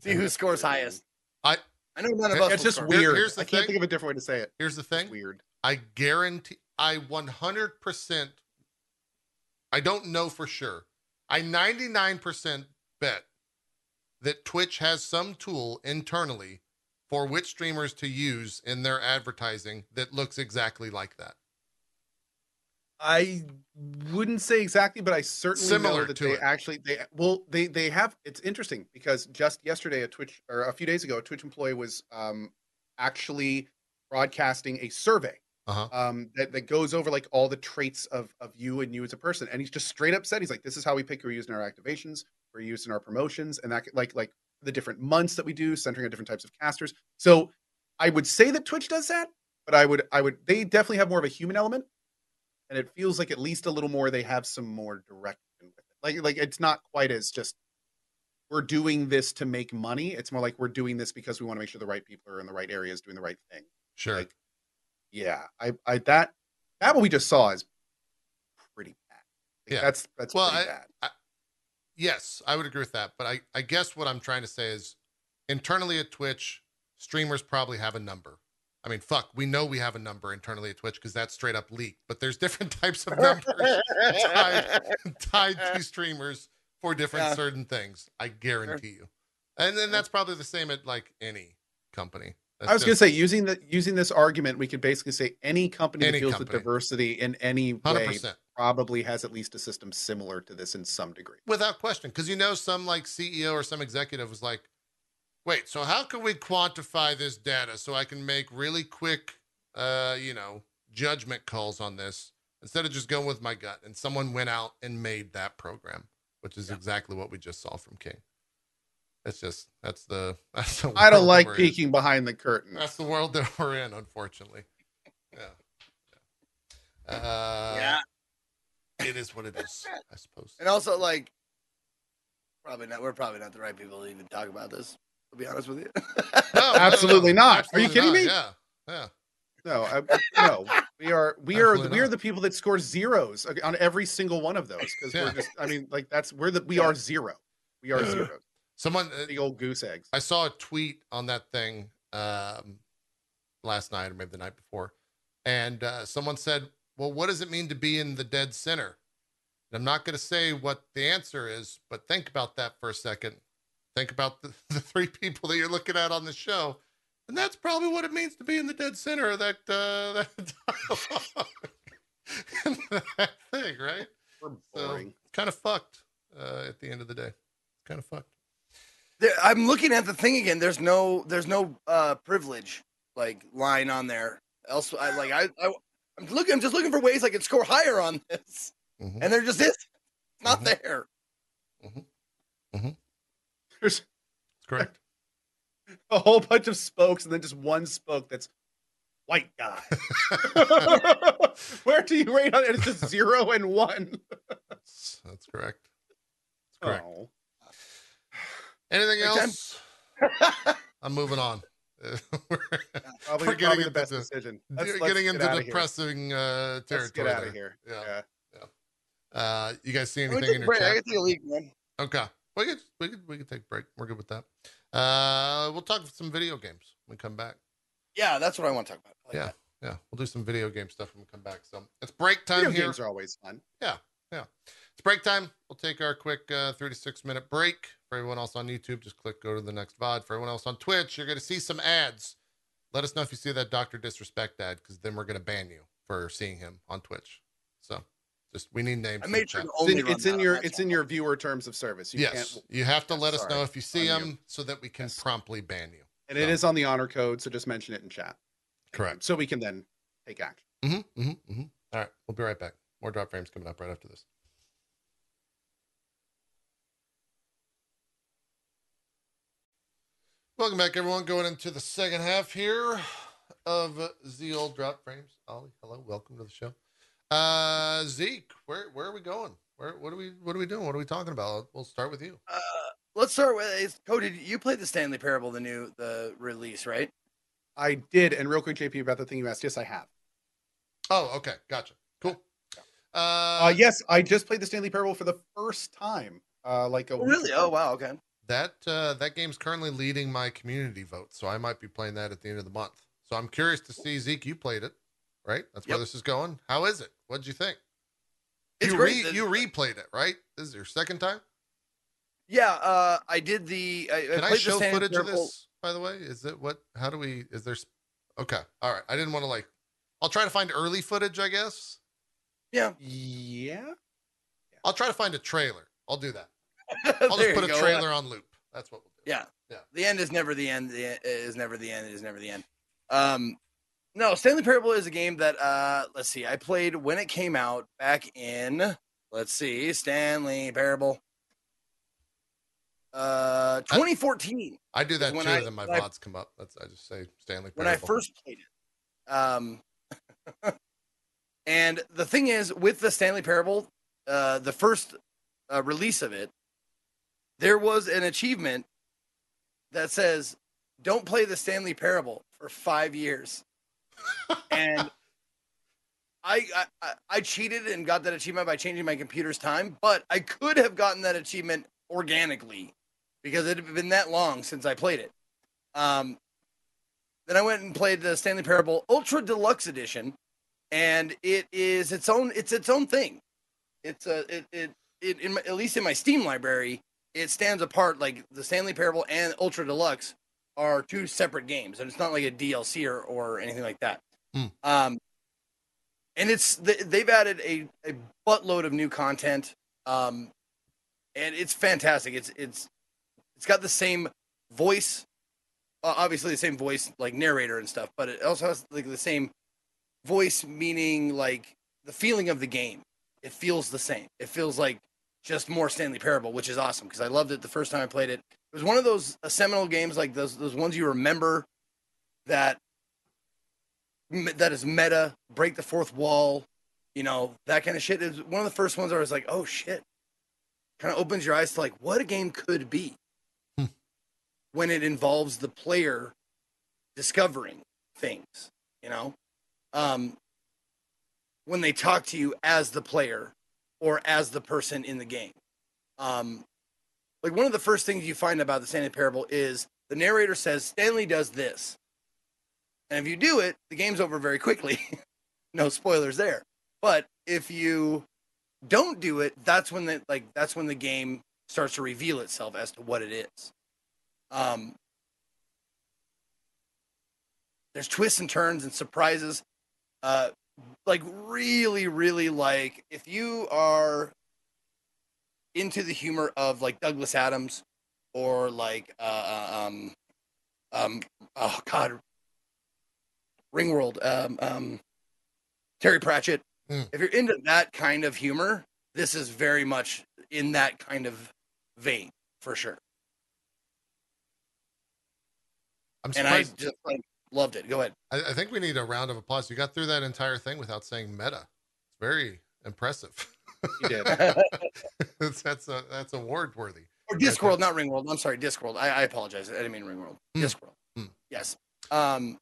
See who scores highest. I- I know none of It's us. it's just score. Weird here's the i can't think of a different way to say it Here's the it's thing. weird I guarantee I 100% I don't know for sure. I 99% bet that Twitch has some tool internally for which streamers to use in their advertising that looks exactly like that. I wouldn't say exactly, but I certainly Similar know that to they it. actually they well they they have. It's interesting because just yesterday a Twitch or a few days ago a Twitch employee was um actually broadcasting a survey Uh-huh. um that, that goes over like all the traits of of you and you as a person, and he's just straight up said he's like this is how we pick who we're using in our activations, we're using our promotions, and that like like the different months that we do, centering on different types of casters. So I would say that Twitch does that, but I would I would they definitely have more of a human element and it feels like at least a little more they have some more direction with it. Like like it's not quite as just we're doing this to make money. It's more like we're doing this because we want to make sure the right people are in the right areas doing the right thing. Sure. Like, yeah, I I that that what we just saw is pretty bad. Like, Yeah. that's that's Well, pretty I- bad. Yes, I would agree with that. But I, I guess what I'm trying to say is internally at Twitch, streamers probably have a number. I mean, fuck, we know we have a number internally at Twitch because that's straight up leaked. But there's different types of numbers tied, tied to streamers for different Yeah. certain things. I guarantee you. And then that's probably the same at like any company. That's I was going to say using the using this argument, we could basically say any company Any that deals company. with diversity in any way 100%. probably has at least a system similar to this in some degree. without question because you know some like ceo or some executive was like wait so how can we quantify this data so i can make really quick uh you know judgment calls on this instead of just going with my gut and someone went out and made that program which is exactly what we just saw from king that's just that's the that's the I don't like we're in. peeking behind the curtain. that's the world that we're in unfortunately yeah, yeah. uh yeah. it is what it is i suppose And also, like, probably not. We're probably not the right people to even talk about this. To be honest with you. No, no, no, Absolutely not. Are you Absolutely kidding me? Yeah, yeah. No, I, no, we are we are Absolutely we are the people that score zeros on every single one of those because Yeah. we're just. I mean, like that's we're the we Yeah. are zero. We are zero. Someone, the old goose eggs. I saw a tweet on that thing um, last night or maybe the night before, and uh, someone said, "Well, what does it mean to be in the dead center?" And I'm not going to say what the answer is, but think about that for a second. Think about the, the three people that you're looking at on the show, and that's probably what it means to be in the dead center of that uh, that that thing, right? We're So kind of fucked uh, at the end of the day. Kind of fucked. There, I'm looking at the thing again. There's no there's no uh privilege like line on there. Else, I like I, I I'm looking. I'm just looking for ways I can score higher on this, Mhm. and there just is. It's not Mhm. there. There's That's correct. a whole bunch of spokes and then just one spoke that's white guy. Where do you rate on it? It's just zero and one. That's, that's correct. That's correct. Oh. Anything else? I'm moving on. We're Probably, We're getting probably the into best decision. getting Let's- let's get into depressing uh, Let's territory. get out there. of here. Yeah. Yeah. Uh, you guys see anything in your break. I chat? can take a leak, man. Okay. We could, we could we could take a break. We're good with that. Uh, we'll talk some video games when we come back. Yeah, that's what I want to talk about. Like Yeah. that. Yeah, we'll do some video game stuff when we come back. So it's break time Video here. games are always fun. Yeah, yeah. It's break time. We'll take our quick uh, 36 minute break. For everyone else on YouTube, just click go to the next VOD. For everyone else on Twitch, you're going to see some ads. Let us know if you see that Dr. Disrespect ad because then we're going to ban you for seeing him on Twitch. So just, we need names. I made sure chat. to It's only in, run it's in your my it's in your viewer terms of service. You yes. can't, You have to let us Sorry. know if you see On you. so that we can Yes. promptly ban you. and it So- is on the honor code. So just mention it in chat. Correct. So we can then take action. Mm-hmm, mm-hmm, mm-hmm. All right. We'll be right back. More drop frames coming up right after this. Welcome back, everyone. Going into the second half here of the old drop frames. Ollie, hello, welcome to the show. Uh, Zeke, where where are we going? Where what are we what are we doing? What are we talking about? We'll start with you. Uh, let's start with Cody. You played the Stanley Parable, the new the release, right? I did. And real quick, JP, about the thing you asked. Yes, I have. Oh, okay, gotcha. Cool. Uh, Uh, yes, I just played the Stanley Parable for the first time. Uh, like a Oh, really? ago. Oh, wow. Okay. That uh, that game's currently leading my community vote, so I might be playing that at the end of the month. So I'm curious to see Zeke. You played it, right? That's where this is going. How is it? What'd you think? It's you great. Re- you replayed it, right? This is your second time. Yeah, uh, I did the. I, Can I, the show footage of this? By the way, is it what? How do we? Is there? Okay, all right. I didn't want to like. I'll try to find early footage. I guess Yeah. Yeah. I'll try to find a trailer. I'll do that. I'll just put a go. trailer on loop. That's what we'll do. Yeah. Yeah. The end is never the end. The end is never the end. It is never the end. Um, no, Stanley Parable is a game that uh, let's see. I played when it came out back in. Let's see, Stanley Parable. Uh, 2014. I do that When too, I- and then my when I- vods come up. That's I just say Stanley. Parable. When I first played it. Um, and the thing is, with the Stanley Parable, uh, the first uh, release of it, there was an achievement that says, "Don't play the Stanley Parable for five years." and I, I I- cheated and got that achievement by changing my computer's time, but I could have gotten that achievement organically because it had been that long since I played it. Um, then I went and played the Stanley Parable Ultra Deluxe Edition, and it is its own. It's its own thing. It's a it it, it in my, at least in my Steam library, it stands apart. Like the Stanley Parable and Ultra Deluxe are two separate games, and it's not like a DLC or or anything like that. Hmm. Um, and it's they- they've added a a buttload of new content. Um, and it's fantastic. It's it's it's got the same voice uh, obviously the same voice like narrator and stuff but it also has like the same voice meaning like the feeling of the game it feels the same it feels like just more stanley parable which is awesome because i loved it the first time i played it. It was one of those uh, seminal games like those those ones you remember that that is meta break the fourth wall you know that kind of shit is one of the first ones where i was like oh shit. Kind of opens your eyes to like what a game could be Hmm. when it involves the player discovering things you know? Um, when they talk to you as the player or as the person in the game. Um, like one of the first things you find about the Stanley Parable is the narrator says Stanley does this, and if you do it, the game's over very quickly. no spoilers there. But if you don't do it, that's when the like that's when the game starts to reveal itself as to what it is. Um, there's twists and turns and surprises. Uh, like really, really like if you are into the humor of like Douglas Adams or like uh, uh um um oh god Ringworld um um Terry Pratchett. Mm. If you're into that kind of humor, this is very much in that kind of vein for sure. I'm And I surprised. just like loved it. Go ahead. I, I think we need a round of applause. You got through that entire thing without saying meta. It's very impressive. He did. that's that's a, that's award worthy. Or Discworld, not Ringworld. I'm sorry, Discworld. I, I apologize. I didn't mean Ringworld. Hmm. Discworld. Hmm. Yes. Um.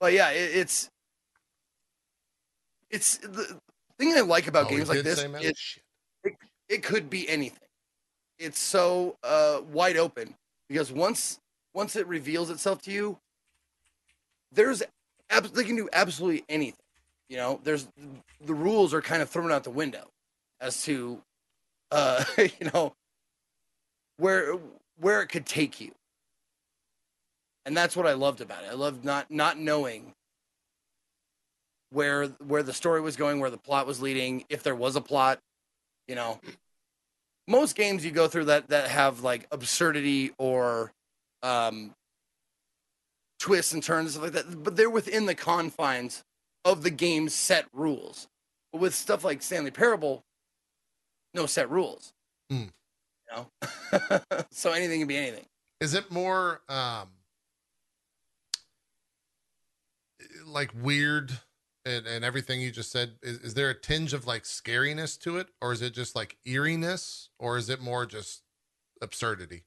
But yeah, it, it's it's the thing I like about Oh, games like this. say meta? It, it could be anything. It's so uh, wide open because once once it reveals itself to you, there's they can do absolutely anything. You know, there's the rules are kind of thrown out the window as to uh, you know where where it could take you. And that's what I loved about it. I loved not not knowing where where the story was going, where the plot was leading, if there was a plot, you know. Most games you go through that that have like absurdity or um twists and turns and stuff like that, but they're within the confines of the game's set rules. But with stuff like Stanley Parable, no set rules. Hmm. You know? so anything can be anything. Is it more um like weird and, and everything you just said? Is, is there a tinge of like scariness to it, or is it just like eeriness, or is it more just absurdity?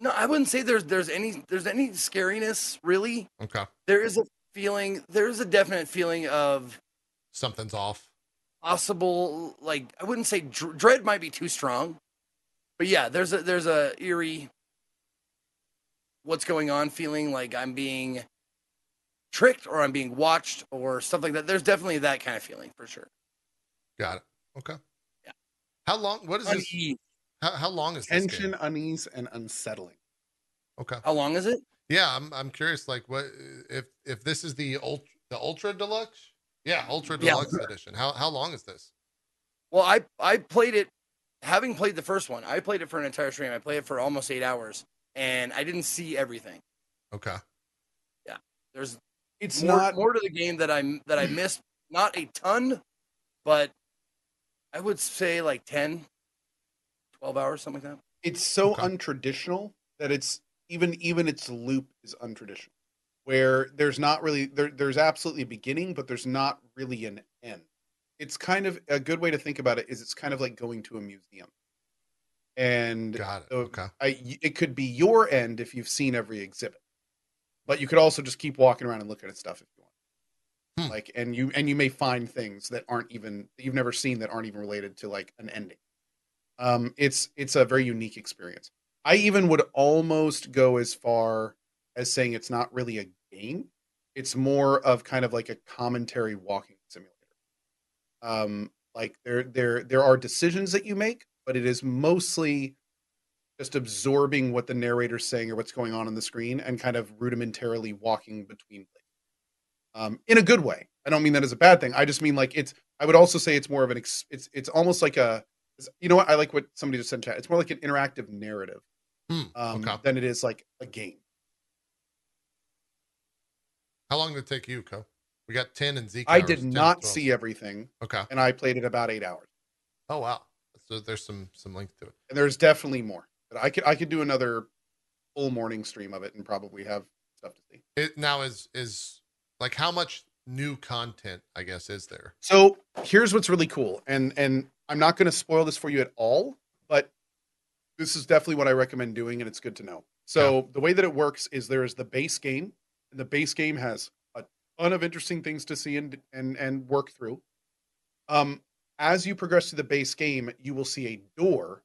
No, I wouldn't say there's there's any there's any scariness really. Okay, There is a feeling there is a definite feeling of something's off. possible like I wouldn't say dr- dread might be too strong. But yeah, there's a there's a eerie what's going on feeling like I'm being tricked or I'm being watched or stuff like that. There's definitely that kind of feeling for sure. Got it. Okay. Yeah. How long? What is this? Unease. How, how long is this game? Tension, unease, and unsettling. Okay. How long is it? Yeah, I'm I'm curious. Like, what if if this is the ultra the ultra deluxe? Yeah, ultra Yeah. deluxe edition. How how long is this? Well, I I played it having played the first one. I played it for an entire stream. I played it for almost 8 hours and I didn't see everything. Okay. Yeah, there's It's more, not more to the game that I that I missed. Not a ton, but I would say like 10, 12 hours, something like that. it's so Okay. untraditional that it's even even its loop is untraditional where there's not really there, there's absolutely a beginning but there's not really an end it's kind of a good way to think about it is it's kind of like going to a museum and Got it. so Okay. I, it could be your end if you've seen every exhibit but you could also just keep walking around and looking at stuff if you want Hmm. like and you and you may find things that aren't even that you've never seen that aren't even related to like an ending um it's it's a very unique experience i even would almost go as far as saying it's not really a game it's more of kind of like a commentary walking simulator um like there there there are decisions that you make but it is mostly just absorbing what the narrator's saying or what's going on on the screen and kind of rudimentarily walking between places um, in a good way. I don't mean that as a bad thing. I just mean like it's. I would also say it's more of an. Ex, it's it's almost like a. You know what? I like what somebody just said in chat. It's more like an interactive narrative Hmm, um, okay. than it is like a game. How long did it take you, Co? We got ten and Zeke. I did not see everything, Okay. and I played it about eight hours. Oh wow. So there's some some length to it. And there's definitely more. But I could I could do another full morning stream of it and probably have stuff to see. It now is is like how much new content I guess is there? So here's what's really cool, and and I'm not going to spoil this for you at all, but this is definitely what I recommend doing, and it's good to know. So the way that it works is there is the base game, and the base game has a ton of interesting things to see and and and work through. Um, as you progress through the base game, you will see a door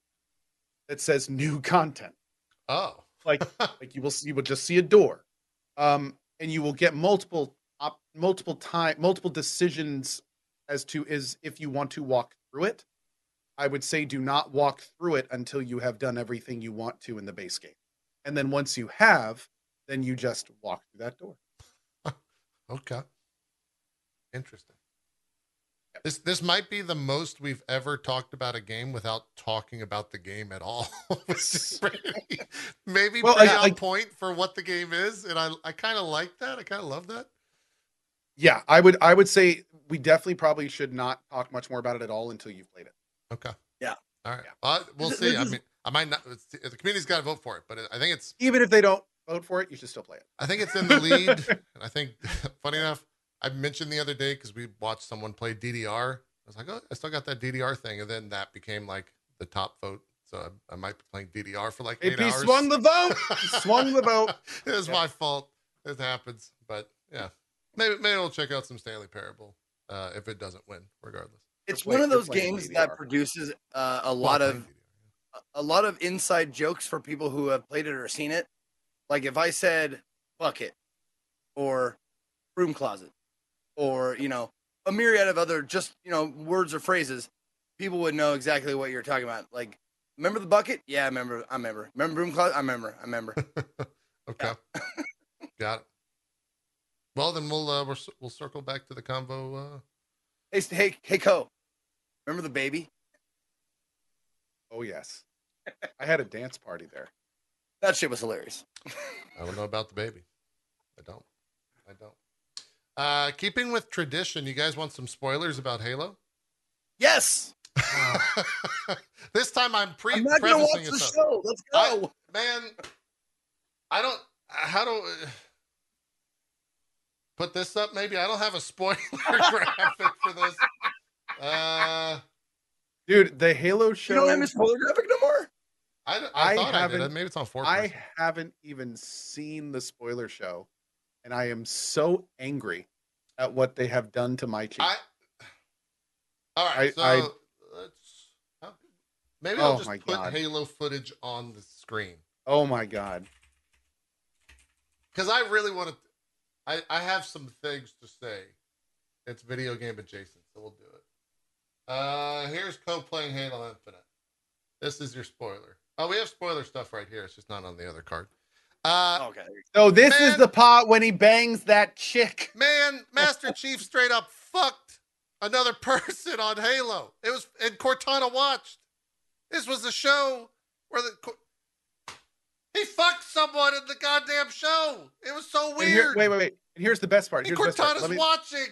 that says new content. Oh. Like like you will you will just see a door, um, and you will get multiple op, multiple time multiple decisions as to is if you want to walk through it. I would say do not walk through it until you have done everything you want to in the base game, and then once you have, then you just walk through that door. Okay. Interesting. This this might be the most we've ever talked about a game without talking about the game at all. Pretty- maybe Well, I- on like- point for what the game is, and I I kind of like that. I kind of love that. Yeah, I would I would say we definitely probably should not talk much more about it at all until you've played it. Okay. Yeah. All right. Yeah. Well, we'll This- see. this I is- mean, I might not. The community's got to vote for it, but I think it's Even if they don't vote for it, you should still play it. I think it's in the lead. and I think, funny enough, I mentioned the other day because we watched someone play DDR. I was like, oh, I still got that DDR thing. And then that became like the top vote. So I, I might be playing DDR for like eight AP hours. swung the vote. Swung the vote. it was Yep. my fault. It happens. But yeah, maybe, maybe we'll check out some Stanley Parable uh, if it doesn't win, regardless. It's play- one of those games that produces uh, a lot of a lot of inside jokes for people who have played it or seen it. Like if I said bucket or broom closet or, you know, a myriad of other just, you know, words or phrases, people would know exactly what you're talking about. Like, remember the bucket? Yeah, I remember. I remember. Remember broom closet? I remember. I remember. Okay. got it. Well, then we'll uh, we'll, we'll circle back to the convo. Uh, hey, hey, hey, Co. Remember the baby? Oh yes, I had a dance party there. That shit was hilarious. I don't know about the baby. I don't. I don't. Uh, keeping with tradition, you guys want some spoilers about Halo? Yes. this time I'm pre I'm not gonna watch the up. show. Let's go. Man, I don't. How do put this up? Maybe I don't have a spoiler graphic for this. Uh, Dude, the Halo show. you show. don't have a spoiler graphic no more? I, I, I thought I did. haven't- Maybe it's on four. I haven't even seen the spoiler show, and I am so angry at what they have done to my cheek. I. All right, I- so I- let's. how- Maybe I'll Oh just my put God. Halo footage on the screen oh my god. because I really want to. I I have some things to say. It's video game adjacent, so we'll do it. Uh, here's Co playing Halo Infinite. This is your spoiler. Oh, we have spoiler stuff right here. It's just not on the other card. Uh, Okay. So this Man. is the part when he bangs that chick. Man, Master Chief straight up fucked another person on Halo. It was and Cortana watched. This was a show where the he fucked someone in the goddamn show. It was so And here- weird. wait, wait, wait. And here's the best part. And Here's the best part. Cortana's me- watching.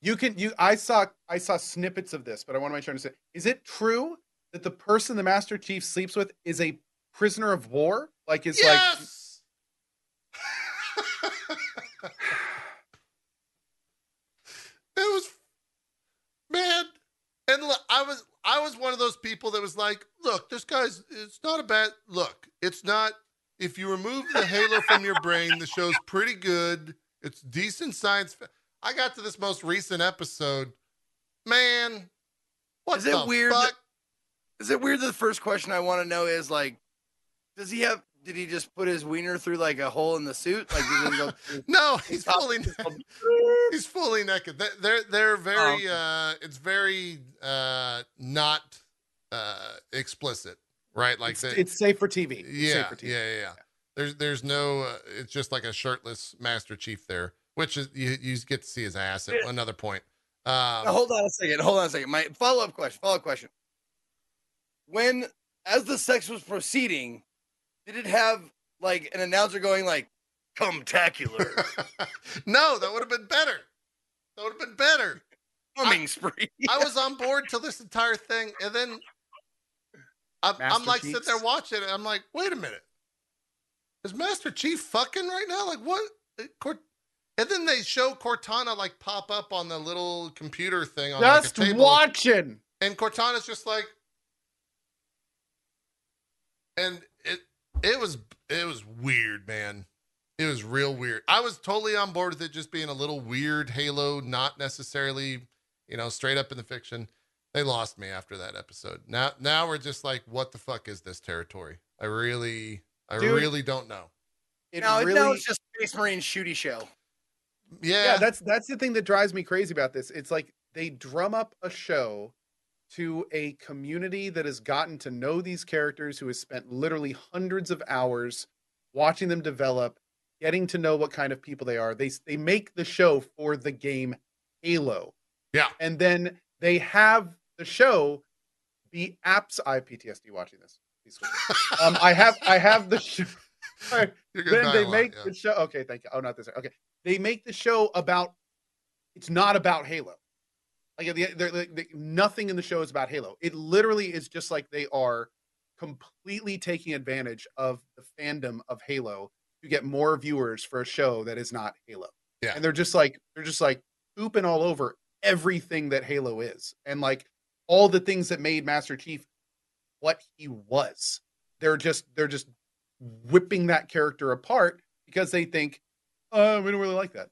You can you I saw I saw snippets of this, but I want to make sure I understand. Is it true that the person the Master Chief sleeps with is a prisoner of war? Like is like yes. it was man and look i was i was one of those people that was like look this guy's it's not a bad look it's not if you remove the halo from your brain the show's pretty good it's decent science fi- i got to this most recent episode man what Is it the weird fuck? that- Is it weird that the first question I want to know is like, does he have? Did he just put his wiener through like a hole in the suit? Like, he go through- no he's fully he's fully naked They- they're they're very uh it's very uh not uh explicit right like it's, they, it's safe for TV. It's yeah, safe for TV. yeah, yeah, yeah. There's there's no. Uh, it's just like a shirtless Master Chief there, which is you, you get to see his ass at another point. Um, Now, hold on a second. Hold on a second. My follow up question. Follow up question. When, as the sex was proceeding, did it have like an announcer going like, "Come tacular, no, that would have been better. That would have been better. coming spree"? I was on board till this entire thing, and then I'm, I'm like sitting there watching it. I'm like, wait a minute, is Master Chief fucking right now? Like what? It- Cort- and then they show Cortana like pop up on the little computer thing on like, a Just table. watching. And Cortana's just like, and it it was it was weird, man. It was real weird. I was totally on board with it just being a little weird Halo, not necessarily, you know, straight up in the fiction. They lost me after that episode. Now now we're just like, what the fuck is this territory? I really I Dude. really don't know. It no, really, no, it's just Space Marine shooty show. Yeah, yeah, that's that's the thing that drives me crazy about this. It's like they drum up a show to a community that has gotten to know these characters, who has spent literally hundreds of hours watching them develop, getting to know what kind of people they are. They they make the show for the game Halo. Yeah. and then they have the show be apps. I have PTSD watching this. Um, I have I have the show. You're then they make yeah. the show. Okay, thank you. Oh, not this. Okay, they make the show about. It's not about Halo. Like the, they're, they they- nothing in the show is about Halo. It literally is just like they are completely taking advantage of the fandom of Halo to get more viewers for a show that is not Halo. Yeah. and they're just like they're just like pooping all over everything that Halo is, and like all the things that made Master Chief what he was. They're just they're just whipping that character apart because they think, uh, we don't really like that.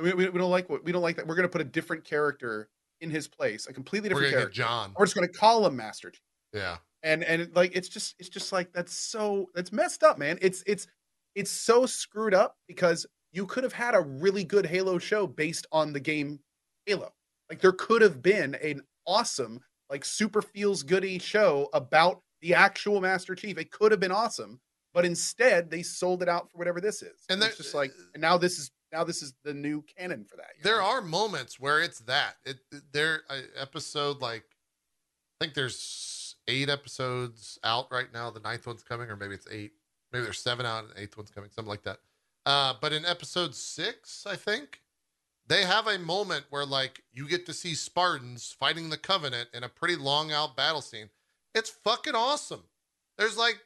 We, we, we don't like what we don't like that. We're gonna put a different character in his place, a completely different character. John. We're just gonna call him Master Chief. Yeah. And and like it's just it's just like that's so that's messed up, man. It's it's it's so screwed up because you could have had a really good Halo show based on the game Halo. Like there could have been an awesome, like super feels goody show about the actual Master Chief. It could have been awesome, but instead they sold it out for whatever this is. And it's just like and now this is now this is the new canon for that. there know? are moments where it's that it there uh, episode like i think there's eight episodes out right now the ninth one's coming or maybe it's eight maybe there's seven out and the eighth one's coming something like that uh but in episode six i think they have a moment where like you get to see spartans fighting the covenant in a pretty long out battle scene it's fucking awesome there's like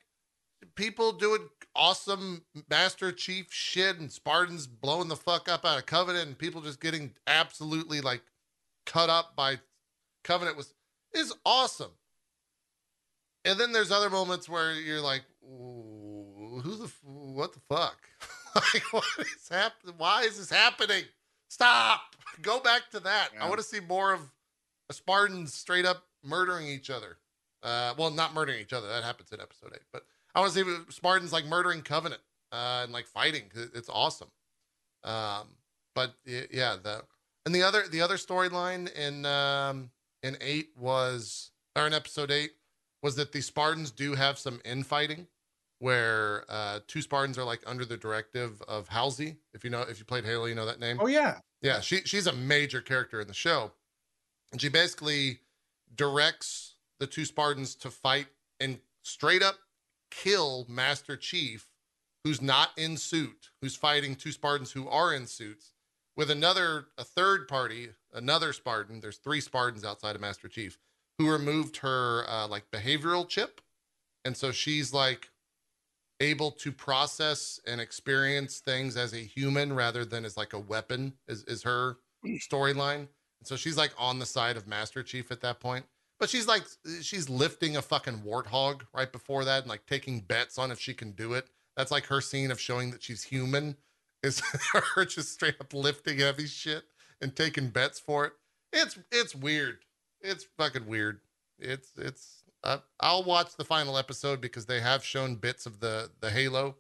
people doing awesome Master Chief shit and Spartans blowing the fuck up out of Covenant and people just getting absolutely like cut up by Covenant was is awesome. And then there's other moments where you're like, who the what the fuck? like what is happening? Why is this happening? Stop! Go back to that. I want to see more of a Spartans straight up murdering each other. Uh, well, not murdering each other. That happens in episode eight. But I want to see Spartans like murdering Covenant uh, and like fighting. It's awesome. Um, but yeah, the and the other the other storyline in um, in eight was or in episode eight was that the Spartans do have some infighting where uh, two Spartans are like under the directive of Halsey. If you know if you played Halo, you know that name. Oh yeah. Yeah, she she's a major character in the show, and she basically directs the two Spartans to fight and straight up kill Master Chief, who's not in suit, who's fighting two Spartans who are in suits, with another a third party, another Spartan. There's three Spartans outside of Master Chief who removed her uh, like behavioral chip, and so she's like able to process and experience things as a human rather than as like a weapon is, is her storyline. And so she's like on the side of master chief at that point but she's like she's lifting a fucking warthog right before that and like taking bets on if she can do it. That's like her scene of showing that she's human is her just straight up lifting heavy shit and taking bets for it. It's it's weird. It's fucking weird. It's it's uh, I'll watch the final episode because they have shown bits of the the Halo,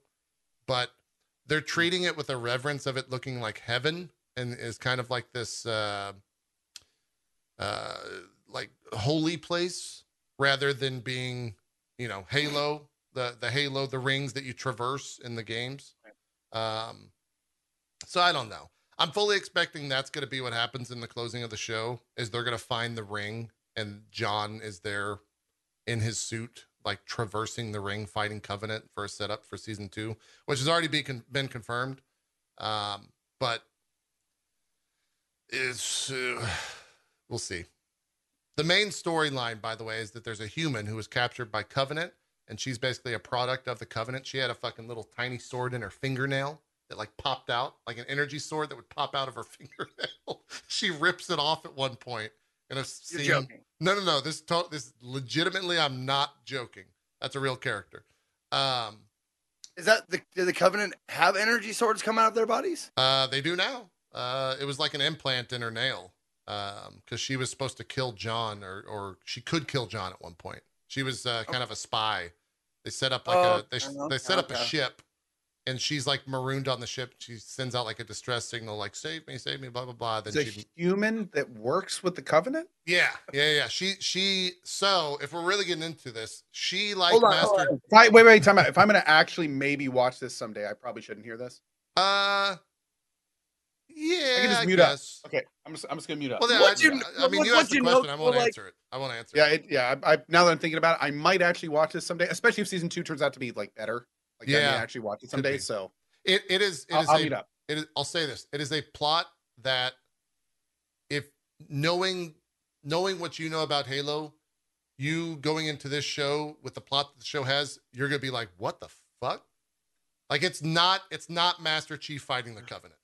but they're treating it with a reverence of it looking like heaven and is kind of like this uh uh like holy place rather than being you know Halo the the Halo the rings that you traverse in the games. Um so I don't know. I'm fully expecting that's going to be what happens in the closing of the show is they're going to find the ring and John is there in his suit, like traversing the ring, fighting Covenant for a setup for season two, which has already been been confirmed. Um, but it's uh, we'll see. The main storyline, by the way, is that there's a human who was captured by Covenant, and she's basically a product of the Covenant. She had a fucking little tiny sword in her fingernail that like popped out, like an energy sword that would pop out of her fingernail. she rips it off at one point in a scene. joking. No, no, no. This to- this legitimately, I'm not joking. That's a real character. Um, Is that the did the Covenant have energy swords come out of their bodies? uh, they do now. Uh, it was like an implant in her nail because she was supposed to kill John, or or she could kill John at one point. She was uh, kind of a spy. They set up like Oh, a they, okay, they set up a ship, and she's like marooned on the ship. She sends out like a distress signal, like "Save me, save me," blah blah blah. Then a she human that works with the Covenant. Yeah, yeah, yeah. She she so if we're really getting into this, she like Hold on, hold mastered If I, wait, wait, time out. If I'm to actually maybe watch this someday, I probably shouldn't hear this. uh yeah, I can just I mute up. guess. Okay, I'm just, I'm just going to mute up. Well, then, What I, you- I mean, what- you asked the you know- question. I won't like- answer it. I won't answer it. yeah, it. it, yeah. I, I, now that I'm thinking about it, I might actually watch this someday, especially if season two turns out to be like better. Like, I Yeah, may actually watch it someday. So It it is it I'll, is I'll a mute up. it is I'll say this. It is a plot that if knowing knowing what you know about Halo, you going into this show with the plot that the show has, you're gonna be like, what the fuck? Like it's not it's not Master Chief fighting the Covenant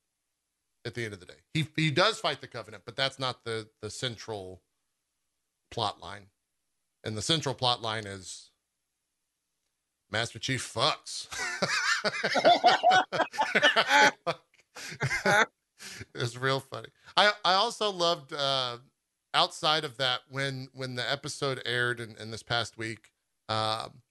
at the end of the day. He he does fight the Covenant, but that's not the the central plot line. And the central plot line is Master Chief fucks. it's real funny. I I also loved uh outside of that when when the episode aired in, in this past week. Um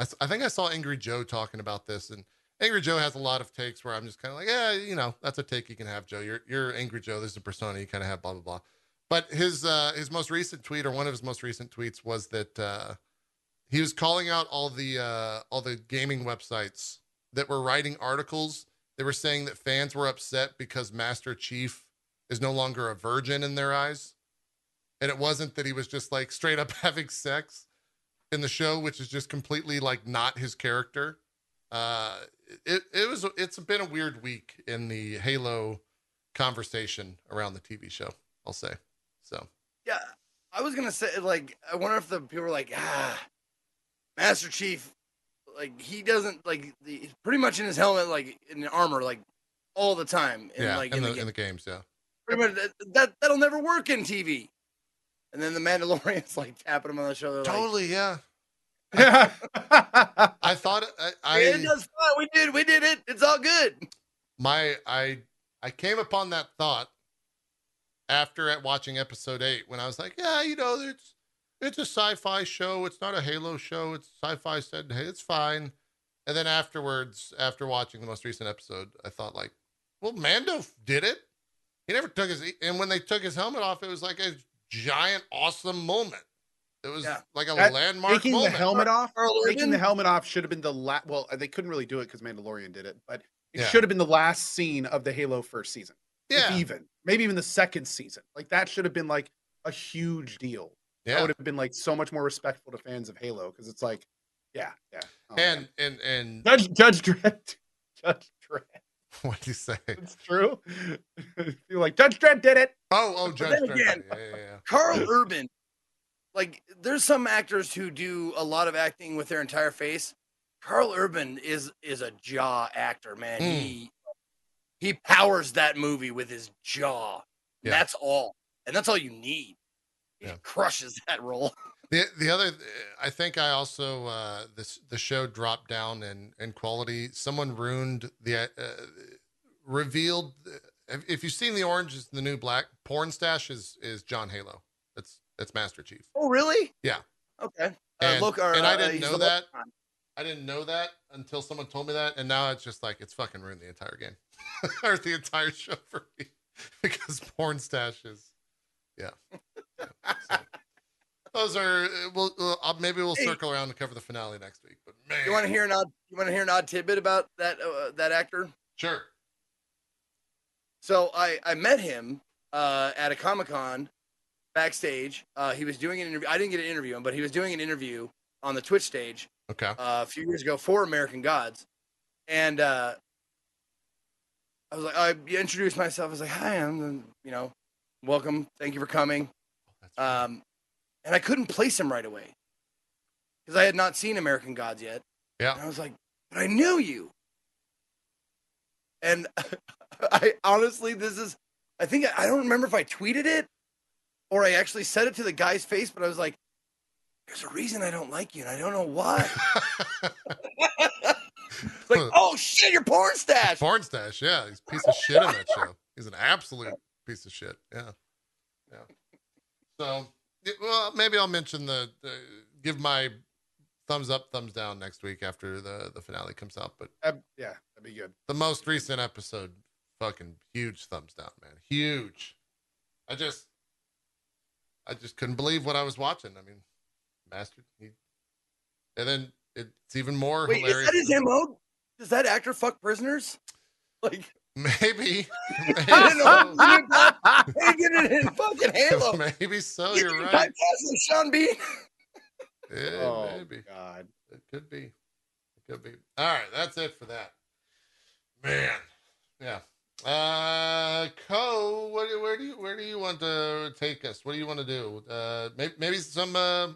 I, I think I saw Angry Joe talking about this and Angry Joe has a lot of takes where I'm just kind of like, yeah, you know, that's a take you can have, Joe. You're you're Angry Joe. This is a persona you kind of have, blah blah blah. But his uh his most recent tweet or one of his most recent tweets was that uh he was calling out all the uh all the gaming websites that were writing articles they were saying that fans were upset because master chief is no longer a virgin in their eyes and it wasn't that he was just like straight up having sex in the show which is just completely like not his character uh it, it was it's been a weird week in the halo conversation around the tv show i'll say so Yeah, I was gonna say like I wonder if the people were like ah, Master Chief, like he doesn't like the, he's pretty much in his helmet like in armor like all the time and yeah like in, in, the, the, in the games yeah pretty much that, that that'll never work in TV. And then the Mandalorian's like tapping him on the shoulder. Like, totally yeah Yeah. i thought uh, I, I "Yeah, it fine. We did. We did it. It's all good. my i i came upon that thought after at watching episode eight when i was like yeah you know it's it's a sci-fi show it's not a halo show it's sci-fi said hey it's fine and then afterwards after watching the most recent episode i thought like well mando did it he never took his and when they took his helmet off it was like a giant awesome moment it was Yeah. like a That- landmark taking moment the helmet off. Taking Urban? the helmet off should have been the last. Well, they couldn't really do it because Mandalorian did it, but it Yeah. should have been the last scene of the Halo first season. yeah even maybe even the second season. Like that should have been like a huge deal. Yeah, That would have been like so much more respectful to fans of Halo because it's like, yeah, yeah. Oh, man. and and and Judge Judge Dredd, Judge Dredd. what do you say It's true. You're like Judge Dredd did it. oh oh judge Dredd. again- yeah, yeah, yeah. Karl Urban, like there's some actors who do a lot of acting with their entire face. Karl Urban is is a jaw actor, man. Mm. He he powers that movie with his jaw. Yeah. That's all, and that's all you need. He Yeah. crushes that role. The the other, I think I also uh, this the show dropped down in in quality. Someone ruined the uh, revealed. If, if you've seen the Orange is the New Black, Pornstache is is John Halo. That's Master Chief. Oh, really? Yeah. Okay. Uh, And- look, or, and I uh, didn't he's know that. I didn't know that until someone told me that, and now it's just like it's fucking ruined the entire game or the entire show for me because Pornstache is, yeah. Yeah, so. Those are we'll uh, maybe we'll Hey. circle around and cover the finale next week. But man, You want to hear an odd? You want to hear an odd tidbit about that uh, that actor? Sure. So I I met him uh, at a comic con backstage. Uh, he was doing an interview. I didn't get an interview him, but he was doing an interview on the Twitch stage Okay. uh, a few years ago for American Gods, and uh, I was like, I introduced myself. I was like, "Hi, I'm the- you know, welcome. Thank you for coming." Um, and I couldn't place him right away because I had not seen American Gods yet. Yeah. And I was like, but I knew you. And I honestly, this is, I think, I don't remember if I tweeted it or I actually said it to the guy's face, but I was like, there's a reason I don't like you, and I don't know why. Like, oh shit, your Pornstache. Porn stash, yeah. He's a piece of shit in that show. He's an absolute piece of shit. Yeah. Yeah. So, well, maybe I'll mention the, the give my thumbs up, thumbs down next week after the the finale comes out. But Uh, yeah, that'd be good. the most recent episode, fucking huge thumbs down, man. Huge. I just, I just couldn't believe what I was watching. I mean, bastard. He, and then it's even more Wait, is that his MO? Does that actor fuck prisoners? Like, Maybe. Maybe I didn't know. so. He did that. He did it in fucking Halo. Maybe so. You You're think right. typecast as Sean Bean. Yeah, oh maybe. God. It could be. It could be. All right, that's it for that. Man, yeah. Uh, Co, what, where do you where do you want to take us? What do you want to do? Uh, maybe, maybe some uh,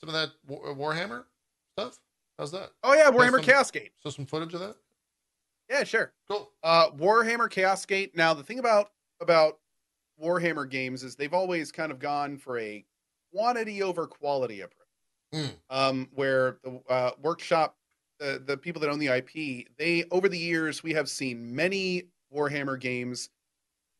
some of that War- Warhammer stuff. How's that? Oh yeah, Warhammer some- Chaos Gate. So some footage of that. Yeah, sure. Cool. Uh, Warhammer Chaos Gate. Now the thing about about Warhammer games is they've always kind of gone for a quantity over quality approach. Mm. Um, where the uh, workshop, the the people that own the IP, they over the years we have seen many Warhammer games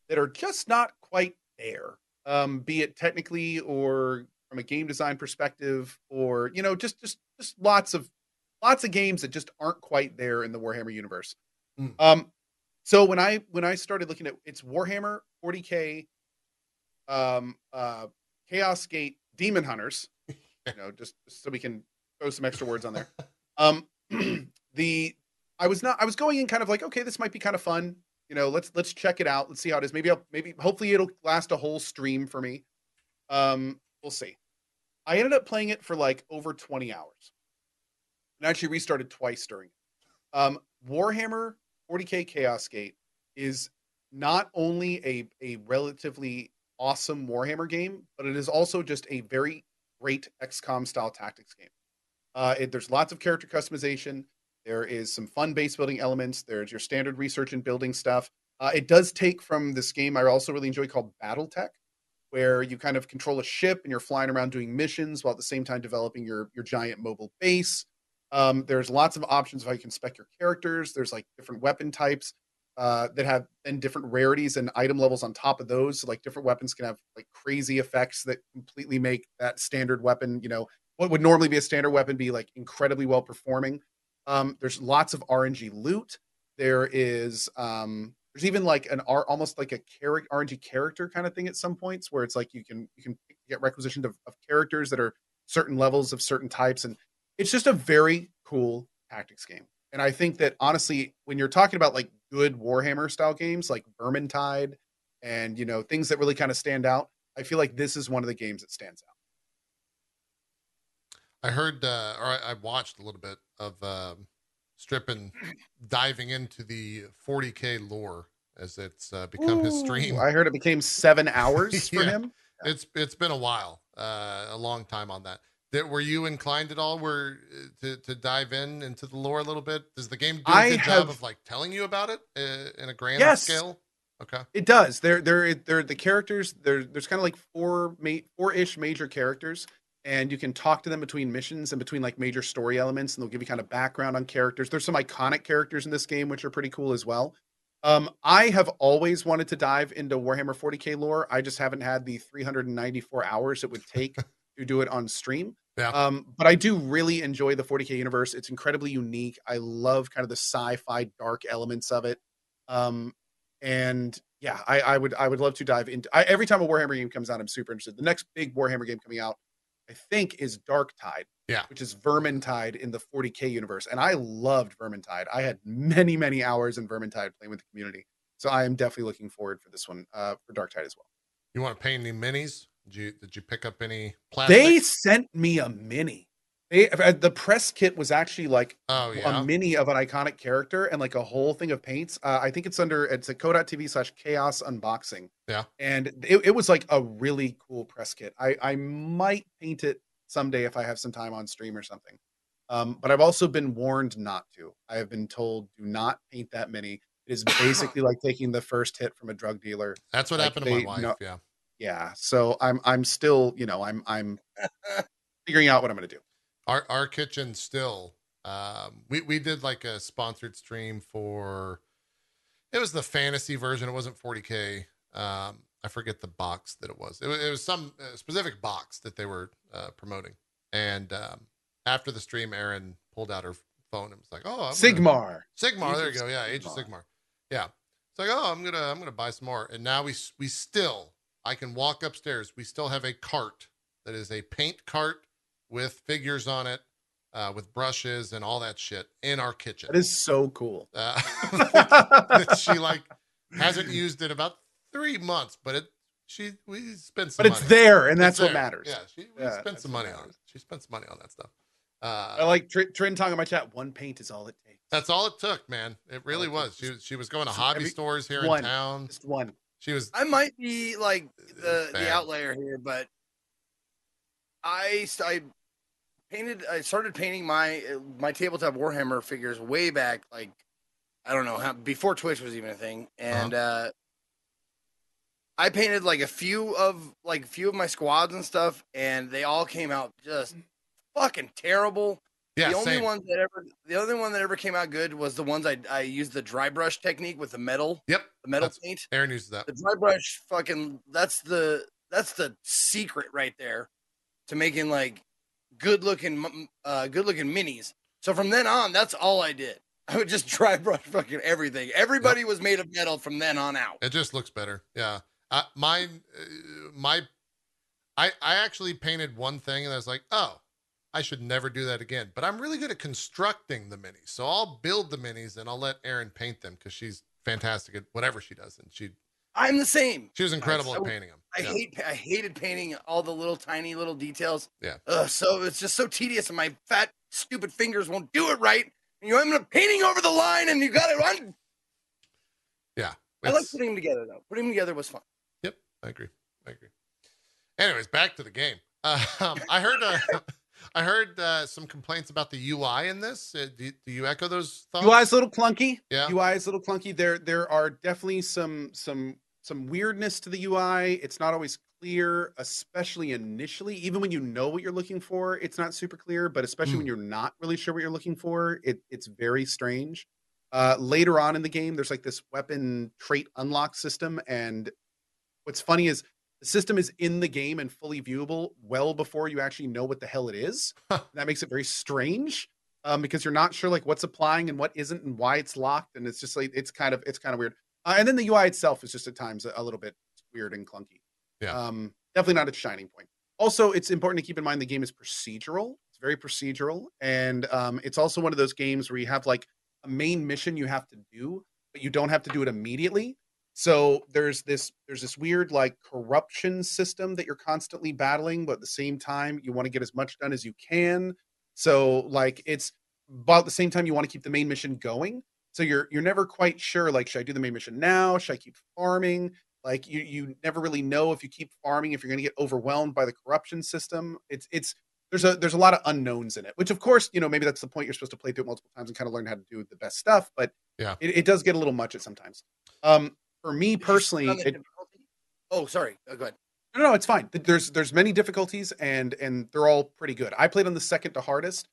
that are just not quite there. Um, be it technically or from a game design perspective, or you know, just just just lots of lots of games that just aren't quite there in the Warhammer universe. Mm. Um, so when I when I started looking at it's Warhammer 40k, um, uh, Chaos Gate, Daemonhunters, you know, just, just so we can throw some extra words on there. Um, the I was not I was going in kind of like okay, this might be kind of fun. You know, let's let's check it out. Let's see how it is. Maybe I'll maybe hopefully it'll last a whole stream for me. Um, we'll see. I ended up playing it for like over 20 hours. And actually restarted twice during it. Um, Warhammer 40k Chaos Gate is not only a, a relatively awesome Warhammer game, but it is also just a very great XCOM style tactics game. Uh, it, there's lots of character customization. There is some fun base building elements. There's your standard research and building stuff. Uh, it does take from this game I also really enjoy called BattleTech, where you kind of control a ship and you're flying around doing missions while at the same time developing your your giant mobile base. Um, there's lots of options of how you can spec your characters. There's like different weapon types uh, that have and different rarities and item levels on top of those. So like different weapons can have like crazy effects that completely make that standard weapon, you know, what would normally be a standard weapon be like incredibly well performing. Um, there's lots of RNG loot. There is um, there's even like an R almost like a character RNG character kind of thing at some points where it's like you can you can get requisitioned of, of characters that are certain levels of certain types and it's just a very cool tactics game. And I think that honestly, when you're talking about like good Warhammer style games like Vermintide and you know things that really kind of stand out, I feel like this is one of the games that stands out. I heard, uh, or I, I watched a little bit of um, Strippin diving into the 40k lore as it's uh, become his stream. I heard it became seven hours for Yeah. him. It's it's been a while, uh, a long time on that. That were you inclined at all? Were uh, to to dive in into the lore a little bit? Does the game do a I good have- job of like telling you about it uh, in a grand Yes. scale? Okay. It does. They're they're they're the characters. There there's kind of like four ma- four ish major characters, and you can talk to them between missions and between like major story elements, and they'll give you kind of background on characters. There's some iconic characters in this game which are pretty cool as well. Um, I have always wanted to dive into Warhammer 40k lore. I just haven't had the 394 hours it would take to do it on stream. Yeah. Um, but I do really enjoy the 40k universe. It's incredibly unique. I love kind of the sci-fi dark elements of it. Um, and yeah, I, I would I would love to dive into. I, every time a Warhammer game comes out, I'm super interested. The next big Warhammer game coming out, I think, is Darktide. Yeah. which is Vermintide in the 40k universe, and I loved Vermintide. I had many many hours in Vermintide playing with the community, so I am definitely looking forward for this one uh, for Darktide as well. You want to paint any minis? Did you did you pick up any plastic? They sent me a mini. They uh, the press kit was actually like oh yeah. a mini of an iconic character and like a whole thing of paints. Uh, I think it's under it's a co.tv slash chaos unboxing. Yeah. And it, it was like a really cool press kit. I, I might paint it someday if I have some time on stream or something. Um, but I've also been warned not to. I have been told do not paint that many. It is basically like taking the first hit from a drug dealer. That's what like happened to they- my wife. no- yeah. Yeah. So I'm I'm still, you know, I'm I'm figuring out what I'm going to do. Our our kitchen still. Um, we we did like a sponsored stream for. It was the fantasy version. It wasn't 40k. Um, I forget the box that it was. It was, it was some uh, specific box that they were uh, promoting. And um, after the stream, Aaron pulled out her phone and was like, "Oh, I'm gonna- Sigmar. Sigmar, Age there you go. Yeah, Age of Sigmar. Sigmar. Yeah. It's like, oh, I'm gonna I'm gonna buy some more. And now we we still I can walk upstairs. We still have a cart that is a paint cart with figures on it, uh, with brushes and all that shit in our kitchen. That is so cool. uh, that she like hasn't used it in about three months, but it she we spent some But it's money. there, and It's that's what matters. Yeah, she we Yeah, spent some what money on it. She spent some money on that stuff. Uh, I like Tr- Trin talking in my chat. One paint is all it takes. That's all it took, man. It really it was. took. She was she was going to Just hobby every- stores here one. in town. Just one. She was I might be like the Bad. the outlier here, but I I painted. I started painting my my tabletop Warhammer figures way back, like I don't know how before Twitch was even a thing, and uh I painted like a few of like a few of my squads and stuff, and they all came out just fucking terrible. yeah, the only same. ones that ever the only one that ever came out good was the ones I I used the dry brush technique with the metal Yep, the metal That's- paint Aaron uses that. the dry brush fucking that's the that's the secret right there to making like good looking uh good looking minis. So from then on that's all i did. I would just dry brush fucking everything. Everybody was made of metal from then on out. It just looks better. Yeah, uh, mine, uh, my, I I actually painted one thing and I was like, oh, I should never do that again. But I'm really good at constructing the minis, so I'll build the minis and I'll let Aaron paint them because she's fantastic at whatever she does, and she i'm the same she was incredible so- at painting them. i Yeah. hate i hated painting all the little tiny little details Yeah. Ugh, so it's just so tedious and my fat stupid fingers won't do it right and you end up painting over the line and you got it on Yeah, i like putting them together though putting them together was fun Yep, I agree. I agree. Anyways, back to the game. Um, I heard uh, I heard uh, some complaints about the UI in this. Uh, do, do you echo those thoughts? UI is a little clunky. Yeah. UI is a little clunky. There there are definitely some some some weirdness to the UI. It's not always clear, especially initially. Even when you know what you're looking for, it's not super clear. But especially Mm. when you're not really sure what you're looking for, it it's very strange. Uh, later on in the game, there's like this weapon trait unlock system, and what's funny is the system is in the game and fully viewable well before you actually know what the hell it is. That makes it very strange um, because you're not sure like what's applying and what isn't and why it's locked, and it's just like it's kind of it's kind of weird. Uh, and then the UI itself is just at times a, a little bit weird and clunky. Yeah. Um, definitely not its shining point. Also, it's important to keep in mind the game is procedural. It's very procedural, and um, it's also one of those games where you have like a main mission you have to do, but you don't have to do it immediately. So there's this there's this weird like corruption system that you're constantly battling, but at the same time you want to get as much done as you can. So like it's about the same time you want to keep the main mission going. So you're you're never quite sure like should I do the main mission now? Should I keep farming? Like you you never really know if you keep farming if you're going to get overwhelmed by the corruption system. It's it's there's a there's a lot of unknowns in it, which of course you know maybe that's the point you're supposed to play through it multiple times and kind of learn how to do the best stuff. But Yeah. it, it does get a little much at sometimes. Um, for me personally, start on the it, oh sorry oh, go ahead no, no, it's fine. There's there's many difficulties and and they're all pretty good. I played on the second to hardest,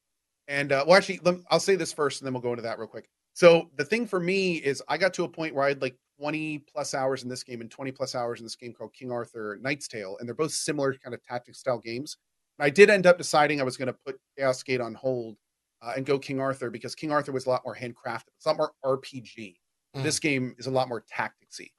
and uh, well, actually, lem- I'll say this first, and then we'll go into that real quick. So the thing for me is, I got to a point where I had like 20 plus hours in this game and 20 plus hours in this game called King Arthur Knight's Tale, and they're both similar kind of tactic style games. And I did end up deciding I was going to put Chaos Gate on hold uh, and go King Arthur because King Arthur was a lot more handcrafted. It's a lot more RPG. Mm. This game is a lot more tacticsy.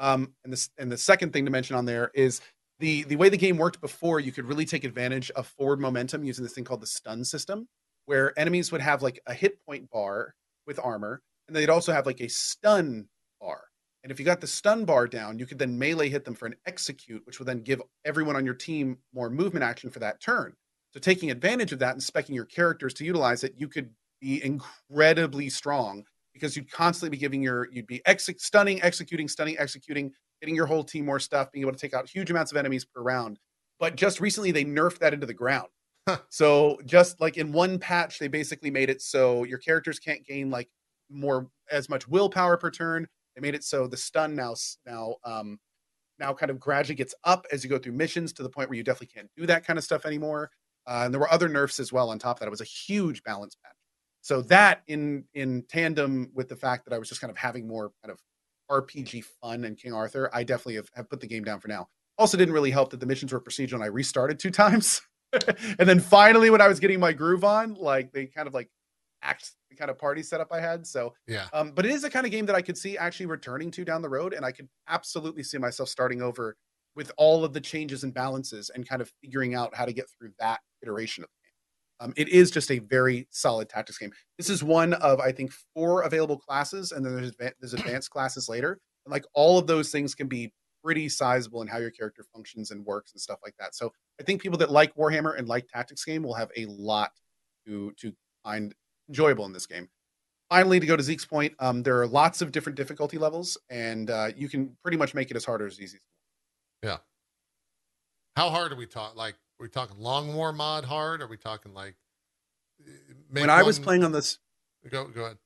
Um, and this and the second thing to mention on there is the the way the game worked before. You could really take advantage of forward momentum using this thing called the stun system, where enemies would have like a hit point bar with armor, and they'd also have like a stun bar. And if you got the stun bar down, you could then melee hit them for an execute, which would then give everyone on your team more movement action for that turn. So taking advantage of that and specking your characters to utilize it, you could be incredibly strong because you'd constantly be giving your you'd be ex- stunning, executing, stunning, executing, getting your whole team more stuff, being able to take out huge amounts of enemies per round. But just recently they nerfed that into the ground. So just like in one patch, they basically made it so your characters can't gain like more as much willpower per turn. They made it so the stun now now um now kind of gradually gets up as you go through missions to the point where you definitely can't do that kind of stuff anymore. uh, and there were other nerfs as well on top of that. It was a huge balance patch. So that in in tandem with the fact that I was just kind of having more kind of RPG fun in King Arthur, I definitely have, have put the game down for now. Also, didn't really help that the missions were procedural and I restarted two times. and then finally, when I was getting my groove on, like they kind of like act the kind of party setup I had. So, Yeah. um, but it is the kind of game that I could see actually returning to down the road, and I could absolutely see myself starting over with all of the changes and balances and kind of figuring out how to get through that iteration of the game. Um, it is just a very solid tactics game. This is one of I think four available classes, and then there's there's advanced classes later. And like all of those things can be pretty sizable in how your character functions and works and stuff like that. So I think people that like Warhammer and like tactics game will have a lot to to find enjoyable in this game. Finally, to go to Zeke's point, um, there are lots of different difficulty levels, and uh, you can pretty much make it as hard or as easy. Yeah. How hard are we talking? Like, are we talking long war mod hard? Are we talking like? uh, when I was one- playing on this go go ahead.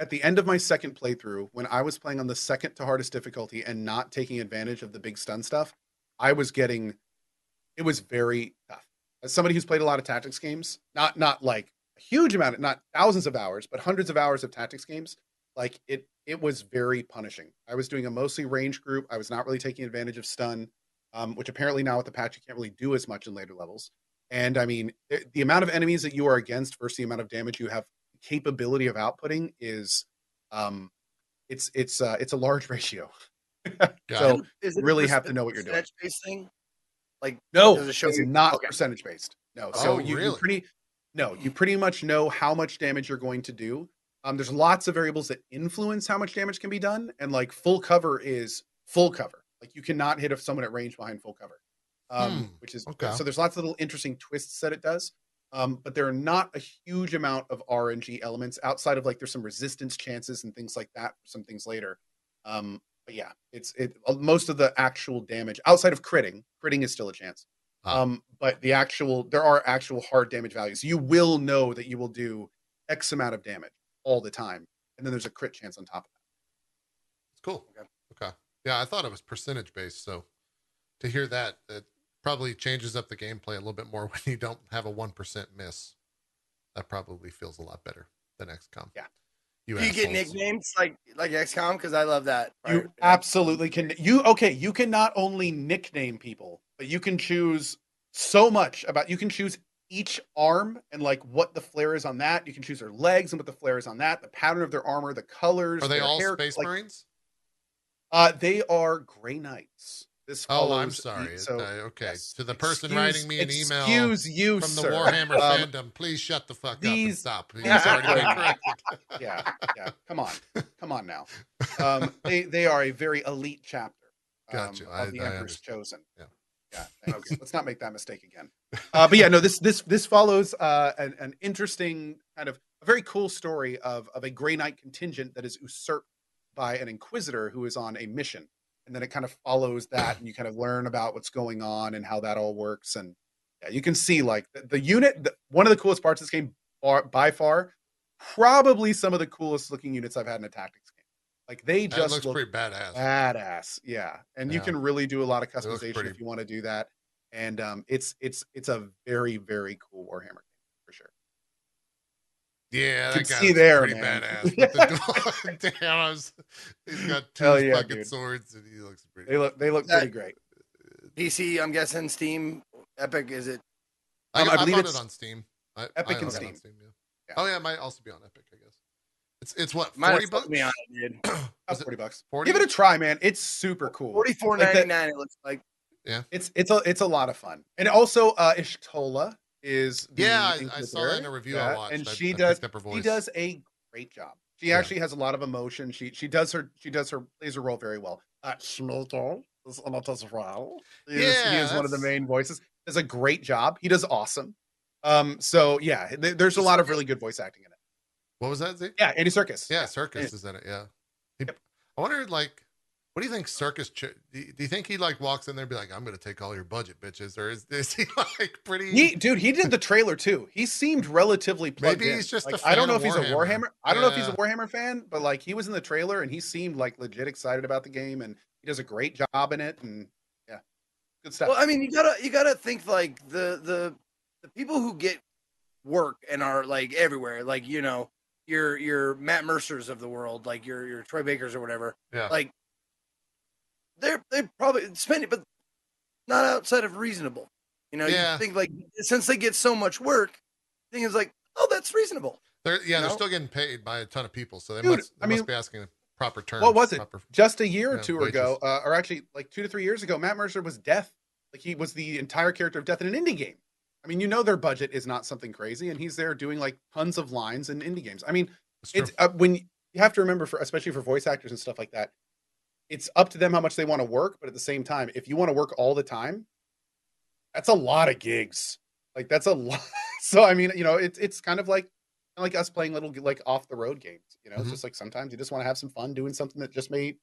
At the end of my second playthrough, when I was playing on the second to hardest difficulty and not taking advantage of the big stun stuff, I was getting it was very tough. As somebody who's played a lot of tactics games, not not like a huge amount, of, not thousands of hours, but hundreds of hours of tactics games, like it it was very punishing. I was doing a mostly range group. I was not really taking advantage of stun, um, which apparently now with the patch you can't really do as much in later levels. And I mean, the, the amount of enemies that you are against versus the amount of damage you have capability of outputting is um it's it's uh it's a large ratio. So it. Is it really have to know what you're doing. percentage-based thing? Like no, Does it show it's you- not okay. percentage based. No, Oh, so you, you really? pretty no, you pretty much know how much damage you're going to do. Um, there's lots of variables that influence how much damage can be done, and like full cover is full cover. Like you cannot hit if someone at range behind full cover, um, Hmm, which is okay. so. There's lots of little interesting twists that it does, um, but there are not a huge amount of RNG elements outside of like there's some resistance chances and things like that some things later. Um, but yeah, it's it uh, most of the actual damage outside of critting. Critting is still a chance. Ah. Um, but the actual there are actual hard damage values. You will know that you will do X amount of damage all the time, and then there's a crit chance on top of that. It's cool. Okay. Okay. Yeah, I thought it was percentage based. So to hear that, it probably changes up the gameplay a little bit more when you don't have a one percent miss. That probably feels a lot better than XCOM. Yeah. You, do you get nicknames like like XCOM? Because I love that. You absolutely can. You okay? You can not only nickname people, but you can choose so much about. You can choose each arm and like what the flare is on that. You can choose their legs and what the flare is on that. The pattern of their armor, the colors. Are they all hair, Space like, Marines? Uh, they are Gray Knights. This Oh, I'm sorry. so Uh, okay. yes. To the person Excuse- writing me an email Excuse you, from the sir. Warhammer Um, fandom, please shut the fuck up and stop. He's already been corrected. yeah, yeah. Come on, come on now. Um, they they are a very elite chapter um, Gotcha. of I- the I Emperor's understand. Chosen. Yeah. yeah. thanks. Let's not make that mistake again. Uh, but yeah, no. This this this follows uh, an, an interesting kind of a very cool story of of a Grey Knight contingent that is usurped by an Inquisitor who is on a mission, and then it kind of follows that, and you kind of learn about what's going on and how that all works. And yeah, you can see like the, the unit. The, one of the coolest parts of this game, bar, by far, probably some of the coolest looking units I've had in a tactics game. Like they That just looks look pretty badass. badass yeah and you can really do a lot of customization pretty- if you want to do that and um it's it's it's a very very cool warhammer game for sure Yeah, that can guy see there, pretty man. badass. With the Damn, I was, he's got two Hell yeah, fucking dude. swords, and he looks pretty. they look they look That- pretty great PC. I'm guessing Steam, Epic. Is it? I, Um, I I, believe bought it's it on Steam. I, Epic I and own it on Steam. yeah. Yeah. Oh yeah, it might also be on Epic. I guess it's it's what Might forty have sold bucks. me on it, dude. About Was it 40 bucks 40? give it a try man it's super cool Forty four Like ninety that- nine. It looks like. Yeah. It's it's a it's a lot of fun and also uh Y'shtola is Yeah, I- I saw that in a review I watched. and I- she I does picked up her she does a great job she Yeah. actually has a lot of emotion she she does her she does her plays her role very well uh Schmiltor is on it as well. He is, one of the main voices does a great job he does awesome um so yeah th- there's a lot of really good voice acting in it What was that? Zeke? yeah Andy Serkis Yeah, Serkis is in it. Yeah. He- I wonder, like, what do you think Serkis? Ch- do, you, do you think he like walks in there and be like, "I'm going to take all your budget, bitches," or is, is he like pretty? He, dude, he did the trailer too. He seemed relatively plugged Maybe in. he's just a Like, I don't know of if he's a Warhammer. Warhammer. I don't know if he's a Warhammer fan, but like he was in the trailer and he seemed like legit excited about the game, and he does a great job in it. And yeah, good stuff. Well, I mean, you gotta you gotta think like the the the people who get work and are like everywhere, like you know, your your Matt Mercers of the world, like your your Troy Bakers or whatever, Yeah. like they're they probably spend it, but not outside of reasonable. You know, Yeah. you think like since they get so much work, thing is like, oh, that's reasonable. They're yeah, they're No. still getting paid by a ton of people, so they Dude, must they I must mean, be asking proper terms. what was it? proper- Just a year or two wages. ago, uh, or actually like two to three years ago, Matt Mercer was Death. Like he was the entire character of Death in an indie game. I mean, you know their budget is not something crazy, and he's there doing like tons of lines in indie games. I mean, It's it's uh, when you have to remember for especially for voice actors and stuff like that it's up to them how much they want to work but at the same time if you want to work all the time that's a lot of gigs like that's a lot so i mean you know it's it's kind of like like us playing little like off the road games you know Mhm. it's just like sometimes you just want to have some fun doing something that just may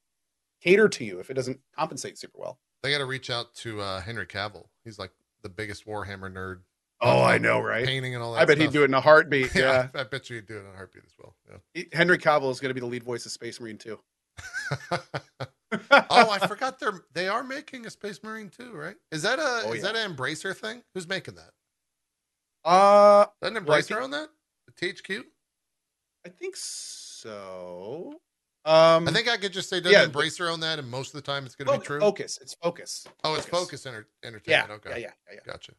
cater to you if it doesn't compensate super well they got to reach out to uh, Henry Cavill. He's like the biggest Warhammer nerd. oh i know right Painting and all that. i bet stuff. he'd do it in a heartbeat yeah, I bet you he'd do it in a heartbeat as well. Yeah. Henry cavill is going to be the lead voice of space marine too oh, I forgot they're they are making a Space Marine too, right? Is that a Oh, is yeah. that an Embracer thing? Who's making that? uh Doesn't Well, Embracer think- own that? The THQ? I think so. Um, I think I could just say doesn't yeah, Embracer own that, and most of the time it's going to be true. Focus. It's focus. oh, it's Focus. Focus Enter- Yeah, Entertainment. okay, yeah, yeah, yeah, yeah. gotcha.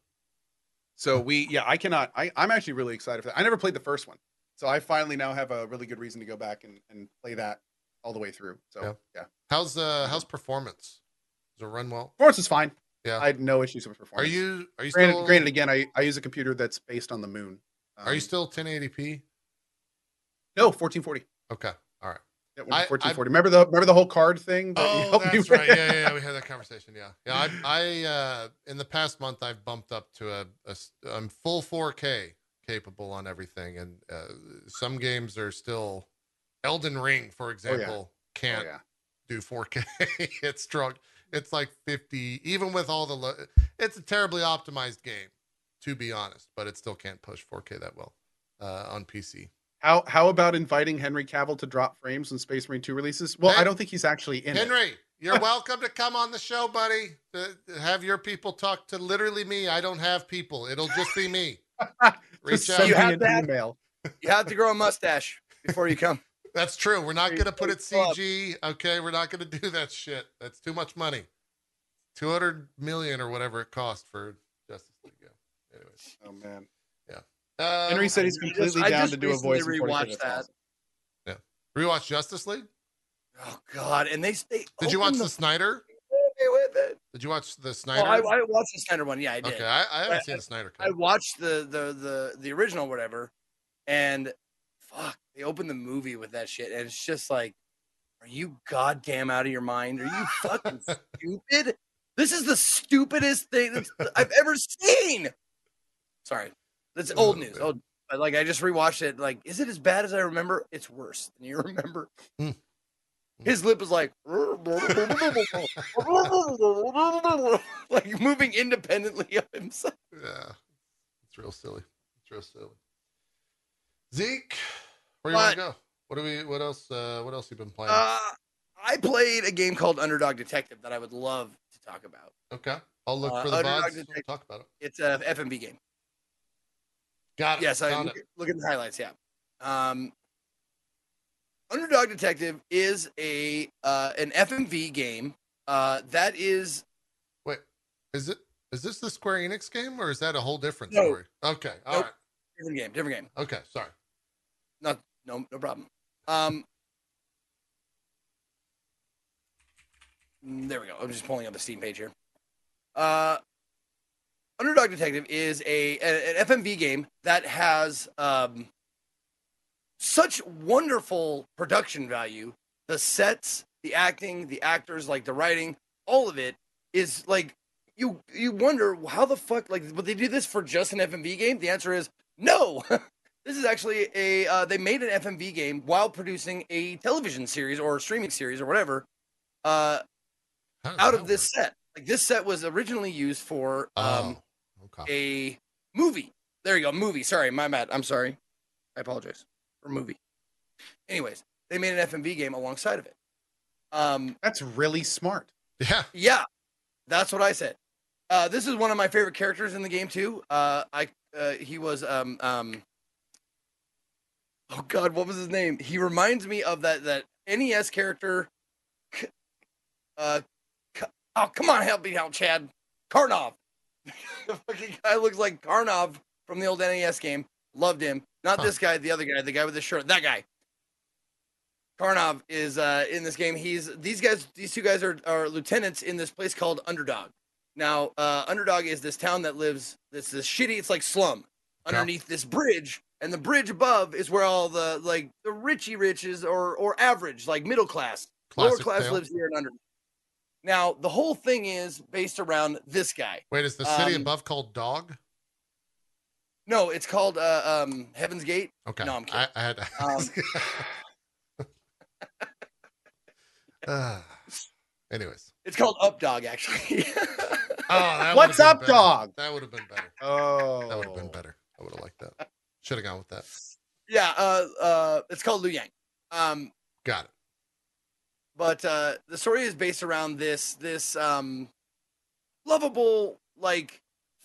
So we, yeah, I cannot. I, I'm actually really excited for that. I never played the first one, so I finally now have a really good reason to go back and, and play that all the way through. So Yeah. yeah, How's uh how's performance? Does it run well? performance is fine. Yeah. I had no issues with performance. Are you are you Granted, still granted, again, I, I use a computer that's based on the moon. are you Um, still 1080p? No, 1440. Okay, all right. Yeah, went to I- I- 1440. remember the remember the whole card thing? that Oh, that's right. Yeah, yeah, yeah. We had that conversation. Yeah, yeah. I, I, uh, in the past month, I've bumped up to a, a I'm full 4K capable on everything, and uh, some games are still. Elden Ring, for example, Oh, can't yeah. do 4K. it's strong. It's like 50, even with all the. Lo- it's a terribly optimized game, to be honest, but it still can't push 4K that well uh, on PC. How how about inviting Henry Cavill to drop frames when Space Marine 2 releases? Well, Hen- I don't think he's actually in it. Henry, you're welcome to come on the show, buddy. To to have your people talk to literally me. I don't have people. It'll just be me. Reach Just out. send You me have an that? email. You have to grow a mustache before you come. That's true. We're not going to put it CG. Okay, we're not going to do that shit. That's too much money. Two hundred million or whatever it cost for Justice League. Yeah. Anyways, Oh man. uh, Henry said he's I just- completely I down to do a recently voice. in 40 rewatched That's that. awesome. rewatch Justice League. Oh God! And they they Did you watch opened the Snyder? movie with it. Did you watch the Oh, Snyder? I, I watched the Snyder one. Yeah, I did. okay, I, I haven't I- seen the Snyder Cut. I watched the the the the original whatever, and fuck, they opened the movie with that shit, and it's just like, are you goddamn out of your mind? Are you fucking stupid? This is the stupidest thing I've ever seen. Sorry, that's old news. Old, but, like I just rewatched it. Like, is it as bad as I remember? It's worse than you remember. Hmm. His lip is like, like moving independently of himself. Yeah, it's real silly. It's real silly. Zeke, where you want to go? What do we? What else? Uh, what else you been playing? Uh, I played a game called Underdog Detective that I would love to talk about. okay, I'll look uh, for the Underdog VODs. We'll Detective- talk about it. It's a FMV game. Got it. Yes, I look, look at the highlights. Yeah. Um, Underdog Detective is a uh, an FMV game uh, that is Wait, is it? Is this the Square Enix game or is that a whole different No. story? Okay, all Nope. right. different game. Different game. Okay, sorry. Not no no problem. Um, mm, there we go. I'm just pulling up the Steam page here. Uh, Underdog Detective is a an FMV game that has um such wonderful production value. The sets, the acting, the actors, like the writing, all of it is like you you wonder how the fuck like would they do this for just an FMV game? The answer is no. this is actually a uh, they made an FMV game while producing a television series or a streaming series or whatever uh, out that of this work? set. Like this set was originally used for um, Oh, okay. a movie. There you go, movie. Sorry, my bad. I'm sorry. I apologize for movie. Anyways, they made an FMV game alongside of it. Um, That's really smart. Yeah, yeah, that's what I said. Uh, this is one of my favorite characters in the game too. Uh, I uh, he was um um. Oh God, what was his name? He reminds me of that that NES character. Uh, oh come on, help me out, Chad. Karnov. the fucking guy looks like Karnov from the old NES game. Loved him. Not Huh. this guy, the other guy, the guy with the shirt. That guy. Karnov is uh, in this game. He's these guys. These two guys are, are lieutenants in this place called Underdog. Now, uh, Underdog is this town that lives. This this shitty. It's like slum underneath this bridge, and the bridge above is where all the like the richy riches or or average like middle class lower class tale. lives here in Underdog. Now, the whole thing is based around this guy. Wait, is the city Um, above called Dog? No, it's called uh, um, Heaven's Gate. Okay. no, I'm kidding. I, I had to Um, ask. Ah. anyways. It's called up dog actually. Oh, that What's up, better. dog? That would have been better. Oh, That would have been better. I would have liked that. Should have gone with that. yeah, uh, uh, it's called Lu Yang. Um, Got it. but uh, the story is based around this this um, lovable, like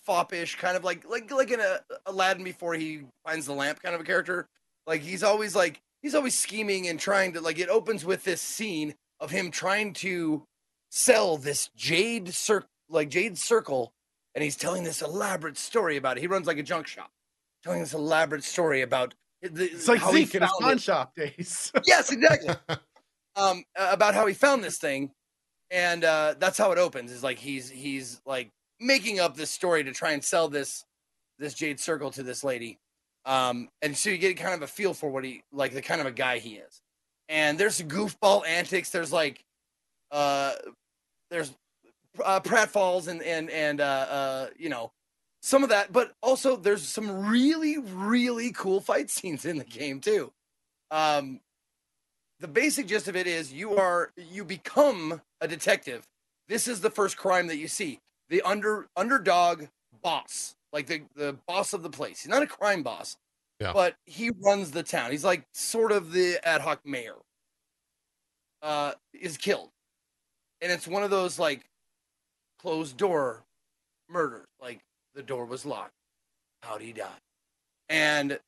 foppish kind of like like like in a Aladdin before he finds the lamp kind of a character. Like he's always like he's always scheming and trying to like it opens with this scene of him trying to sell this jade cir- like jade circle and he's telling this elaborate story about it. He runs like a junk shop, telling this elaborate story about the, It's like Zeke in his pawn shop days. Yes, exactly. um, about how he found this thing, and uh, that's how it opens. Is like he's he's like making up this story to try and sell this this jade circle to this lady, um, and so you get kind of a feel for what he like the kind of a guy he is. And there's goofball antics. There's like, uh, there's uh, pratfalls and and and uh, uh, you know some of that, but also there's some really really cool fight scenes in the game too. Um, the basic gist of it is you are you become a detective. This is the first crime that you see. The under underdog boss, like the the boss of the place. He's not a crime boss, Yeah. but he runs the town. He's like sort of the ad hoc mayor. Uh, is killed, and it's one of those like closed door murders. Like the door was locked. How'd he die? And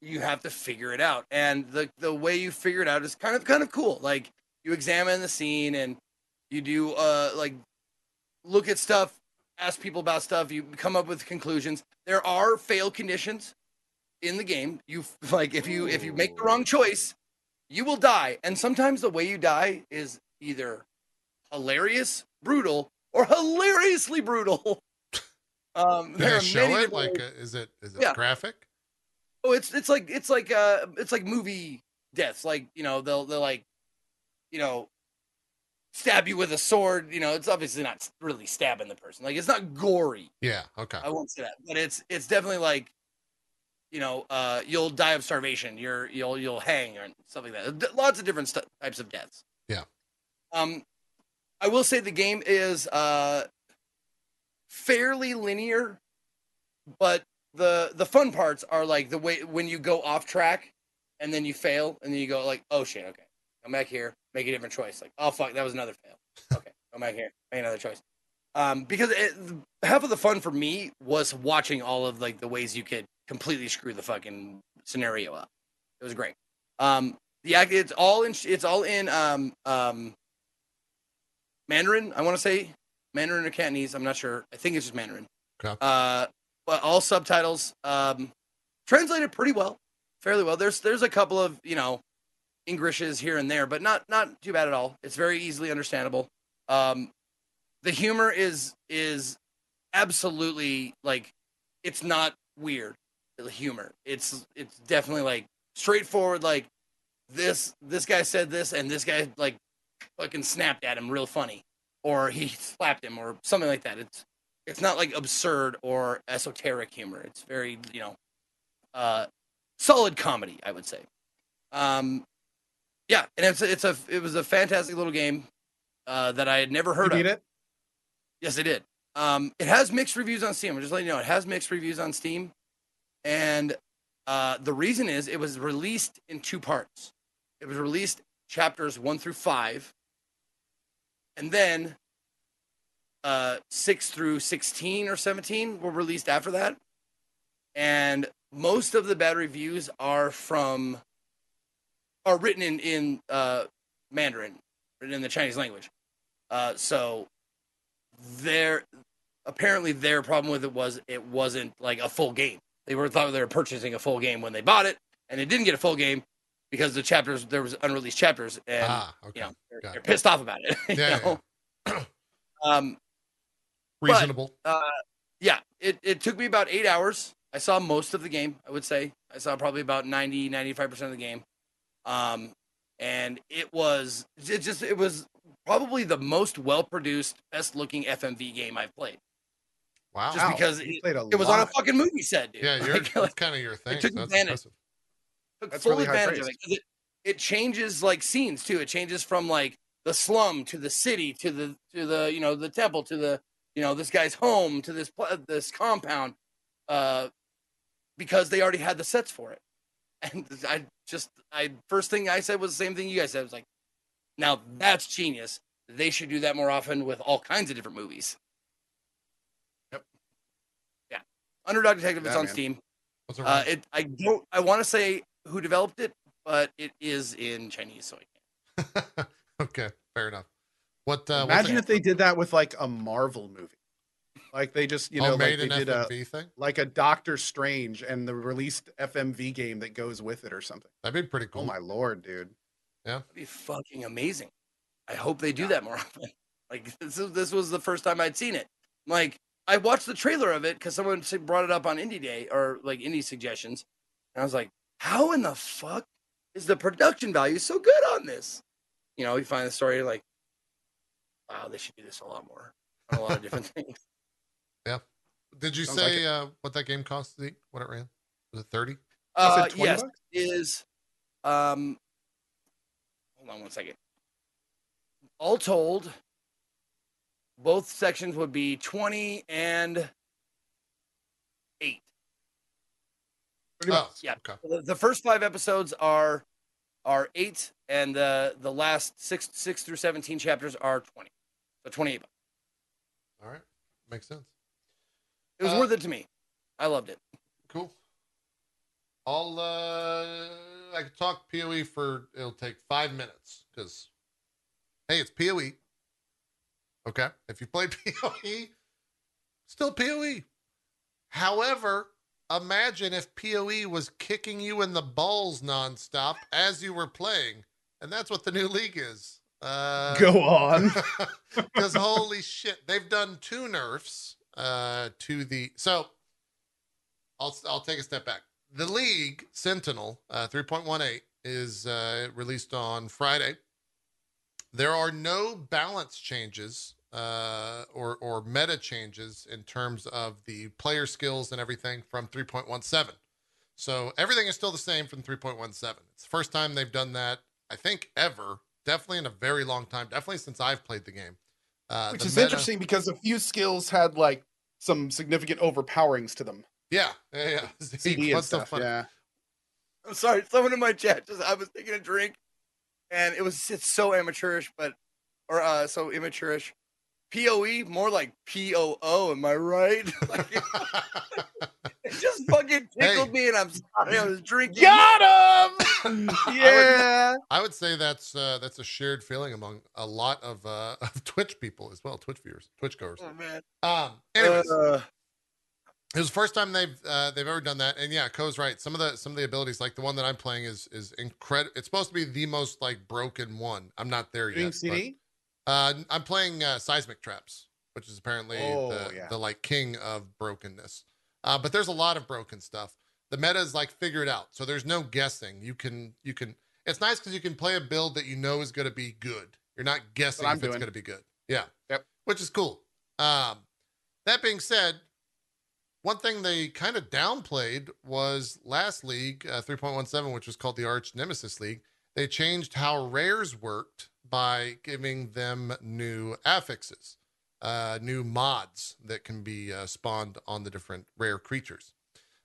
you have to figure it out. And the the way you figure it out is kind of kind of cool. Like you examine the scene and you do uh like look at stuff, ask people about stuff, you come up with conclusions. There are fail conditions in the game. You like if you if you make the wrong choice, you will die. And sometimes the way you die is either hilarious, brutal, or hilariously brutal. Um, Did there show it? Like, uh, is it is it Yeah. graphic? Oh, it's it's like it's like uh it's like movie deaths. Like you know they'll they'll like you know stab you with a sword. You know it's obviously not really stabbing the person. Like it's not gory. Yeah. Okay. I won't say that, but it's it's definitely like you know uh you'll die of starvation. You're you'll you'll hang or stuff like that. Lots of different stu- types of deaths. Yeah. Um, I will say the game is uh fairly linear, but the the fun parts are like the way when you go off track and then you fail and then you go like oh shit okay come back here make a different choice. Like oh fuck that was another fail. Okay come back here make another choice. Um because it, half of the fun for me was watching all of like the ways you could completely screw the fucking scenario up. It was great. Um the act it's all in it's all in um um mandarin i want to say mandarin or cantonese i'm not sure. I think it's just mandarin. Okay. uh but all subtitles um translated pretty well fairly well. There's there's a couple of you know englishes here and there but not not too bad at all. It's very easily understandable. Um the humor is is absolutely like it's not weird the humor. It's it's definitely like straightforward like this this guy said this and this guy like fucking snapped at him real funny or he slapped him or something like that it's it's not like absurd or esoteric humor it's very you know uh solid comedy i would say um yeah and it's a, it's a it was a fantastic little game uh that i had never You heard of beat it? Yes, I did. Um, it has mixed reviews on Steam. I'm just letting you know it has mixed reviews on Steam, and uh, the reason is it was released in two parts. It was released chapters one through five, and then uh, six through sixteen or seventeen were released after that, and most of the bad reviews are from are written in in uh, Mandarin, written in the Chinese language. Uh, so their apparently their problem with it was it wasn't like a full game. They were thought they were purchasing a full game when they bought it, and they didn't get a full game because the chapters there was unreleased chapters, and ah, okay. you know they're, they're pissed off about it. you Yeah, know? um, Reasonable. uh, yeah, it, it took me about eight hours. I saw most of the game, I would say. I saw probably about 90, 95% of the game. Um, and it was, it just, it was probably the most well produced, best looking FMV game I've played. wow. Just because you it, played a it was on a fucking movie set, dude. yeah, you're, Like, that's kind of your thing. took that's advantage. impressive. Took That's full really advantage of it. It, it changes like scenes too. It changes from like the slum to the city to the to the you know the temple to the you know this guy's home to this this compound, uh, because they already had the sets for it. And I just I first thing I said was the same thing you guys said. I was like, now that's genius. They should do that more often with all kinds of different movies. Yep. Yeah, Underdog Detective. It's Yeah, on man. Steam. Uh, it I don't I want to say who developed it, but it is in Chinese, so I can't. okay, fair enough. What? Uh, Imagine if they did that with like a Marvel movie. Like they just, you oh, know, like they an did a thing. like a Doctor Strange and the released FMV game that goes with it or something. That'd be pretty cool. Oh my lord, dude. Yeah, That'd be fucking amazing. I hope they do Yeah. that more often. Like this is, this was the first time I'd seen it. Like I watched the trailer of it because someone brought it up on Indie Day or like Indie suggestions, and I was like, how in the fuck is the production value so good on this? You know, you find the story like, wow, they should do this a lot more on a lot of different things. Yeah. Did you Sounds like say uh, what that game cost? What it ran? Was it thirty? Uh, yes, bucks? is um. Hold on one second. All told, both sections would be twenty and eight. Pretty Oh, much. Yeah. Okay. The, the first five episodes are are eight, and the the last six six through seventeen chapters are twenty. So twenty eight. All right. Makes sense. It was Uh, worth it to me. I loved it. Cool. I'll uh I could talk PoE for it'll take five minutes because hey, it's PoE. Okay. If you play PoE, still PoE. However, imagine if PoE was kicking you in the balls nonstop as you were playing. And that's what the new league is. Uh Go on. because holy shit, they've done two nerfs uh, to the. So I'll I'll take a step back. The league Sentinel uh, 3.18 is uh, released on Friday. There are no balance changes uh, or or meta changes in terms of the player skills and everything from 3.17. So everything is still the same from 3.17. It's the first time they've done that, I think, ever. Definitely in a very long time. Definitely since I've played the game. Uh, Which the is meta- interesting because a few skills had like some significant overpowerings to them. Yeah, yeah, yeah. CD and what's so stuff. funny? yeah. I'm sorry. Someone in my chat just I was taking a drink, and it was it's so amateurish, but or uh so immaturish. Poe more like P O O. Am I right? like, it just fucking tickled Hey. me, and I'm sorry. I was drinking. Got him. yeah. I would say that's uh, that's a shared feeling among a lot of uh, of Twitch people as well, Twitch viewers, Twitch goers. Oh man. Um, anyways, Uh, it was the first time they've uh, they've ever done that, and yeah, Ko's right. Some of the some of the abilities, like the one that I'm playing, is is incredible. It's supposed to be the most like broken one. I'm not there Doing yet. but- CD? Uh, I'm playing uh, seismic traps, which is apparently Oh, the, yeah. the like king of brokenness. Uh, but there's a lot of broken stuff. The meta is like figure it out, so there's no guessing. You can you can. It's nice because you can play a build that you know is going to be good. You're not guessing if it's going to be good. Yeah. Yep. Which is cool. Um, that being said, one thing they kind of downplayed was last league, uh, 3.17, which was called the Arch Nemesis League. They changed how rares worked by giving them new affixes, uh, new mods that can be uh, spawned on the different rare creatures.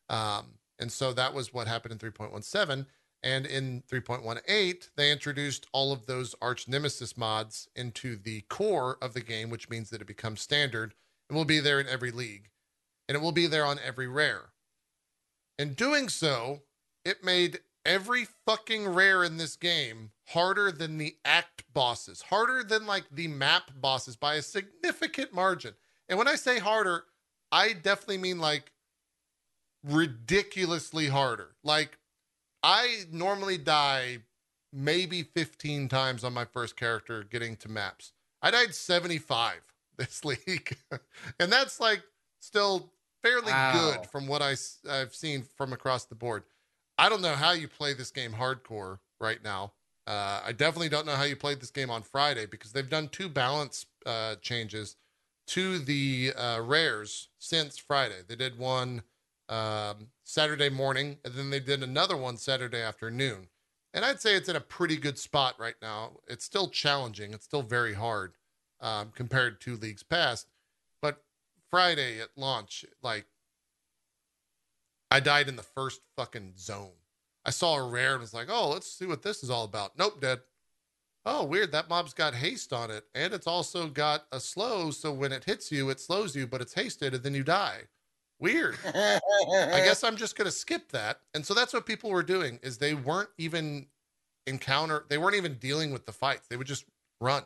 Um, and so that was what happened in 3.17. And in 3.18, they introduced all of those arch nemesis mods into the core of the game, which means that it becomes standard and will be there in every league. And it will be there on every rare. In doing so, it made every fucking rare in this game harder than the act bosses, harder than like the map bosses by a significant margin. And when I say harder, I definitely mean like ridiculously harder. Like I normally die maybe 15 times on my first character getting to maps. I died 75 this league. and that's like still fairly Wow. good from what I, I've seen from across the board. I don't know how you play this game hardcore right now. Uh, I definitely don't know how you played this game on Friday because they've done two balance uh, changes to the uh, rares since Friday. They did one um, Saturday morning, and then they did another one Saturday afternoon. And I'd say it's in a pretty good spot right now. It's still challenging. It's still very hard um, compared to leagues past. But Friday at launch, like I died in the first fucking zone. I saw a rare and was like, oh, let's see what this is all about. Nope, dead. Oh, weird. That mob's got haste on it. And it's also got a slow. So when it hits you, it slows you, but it's hasted and then you die. Weird. I guess I'm just going to skip that. And so that's what people were doing is they weren't even encounter they weren't even dealing with the fights. They would just run,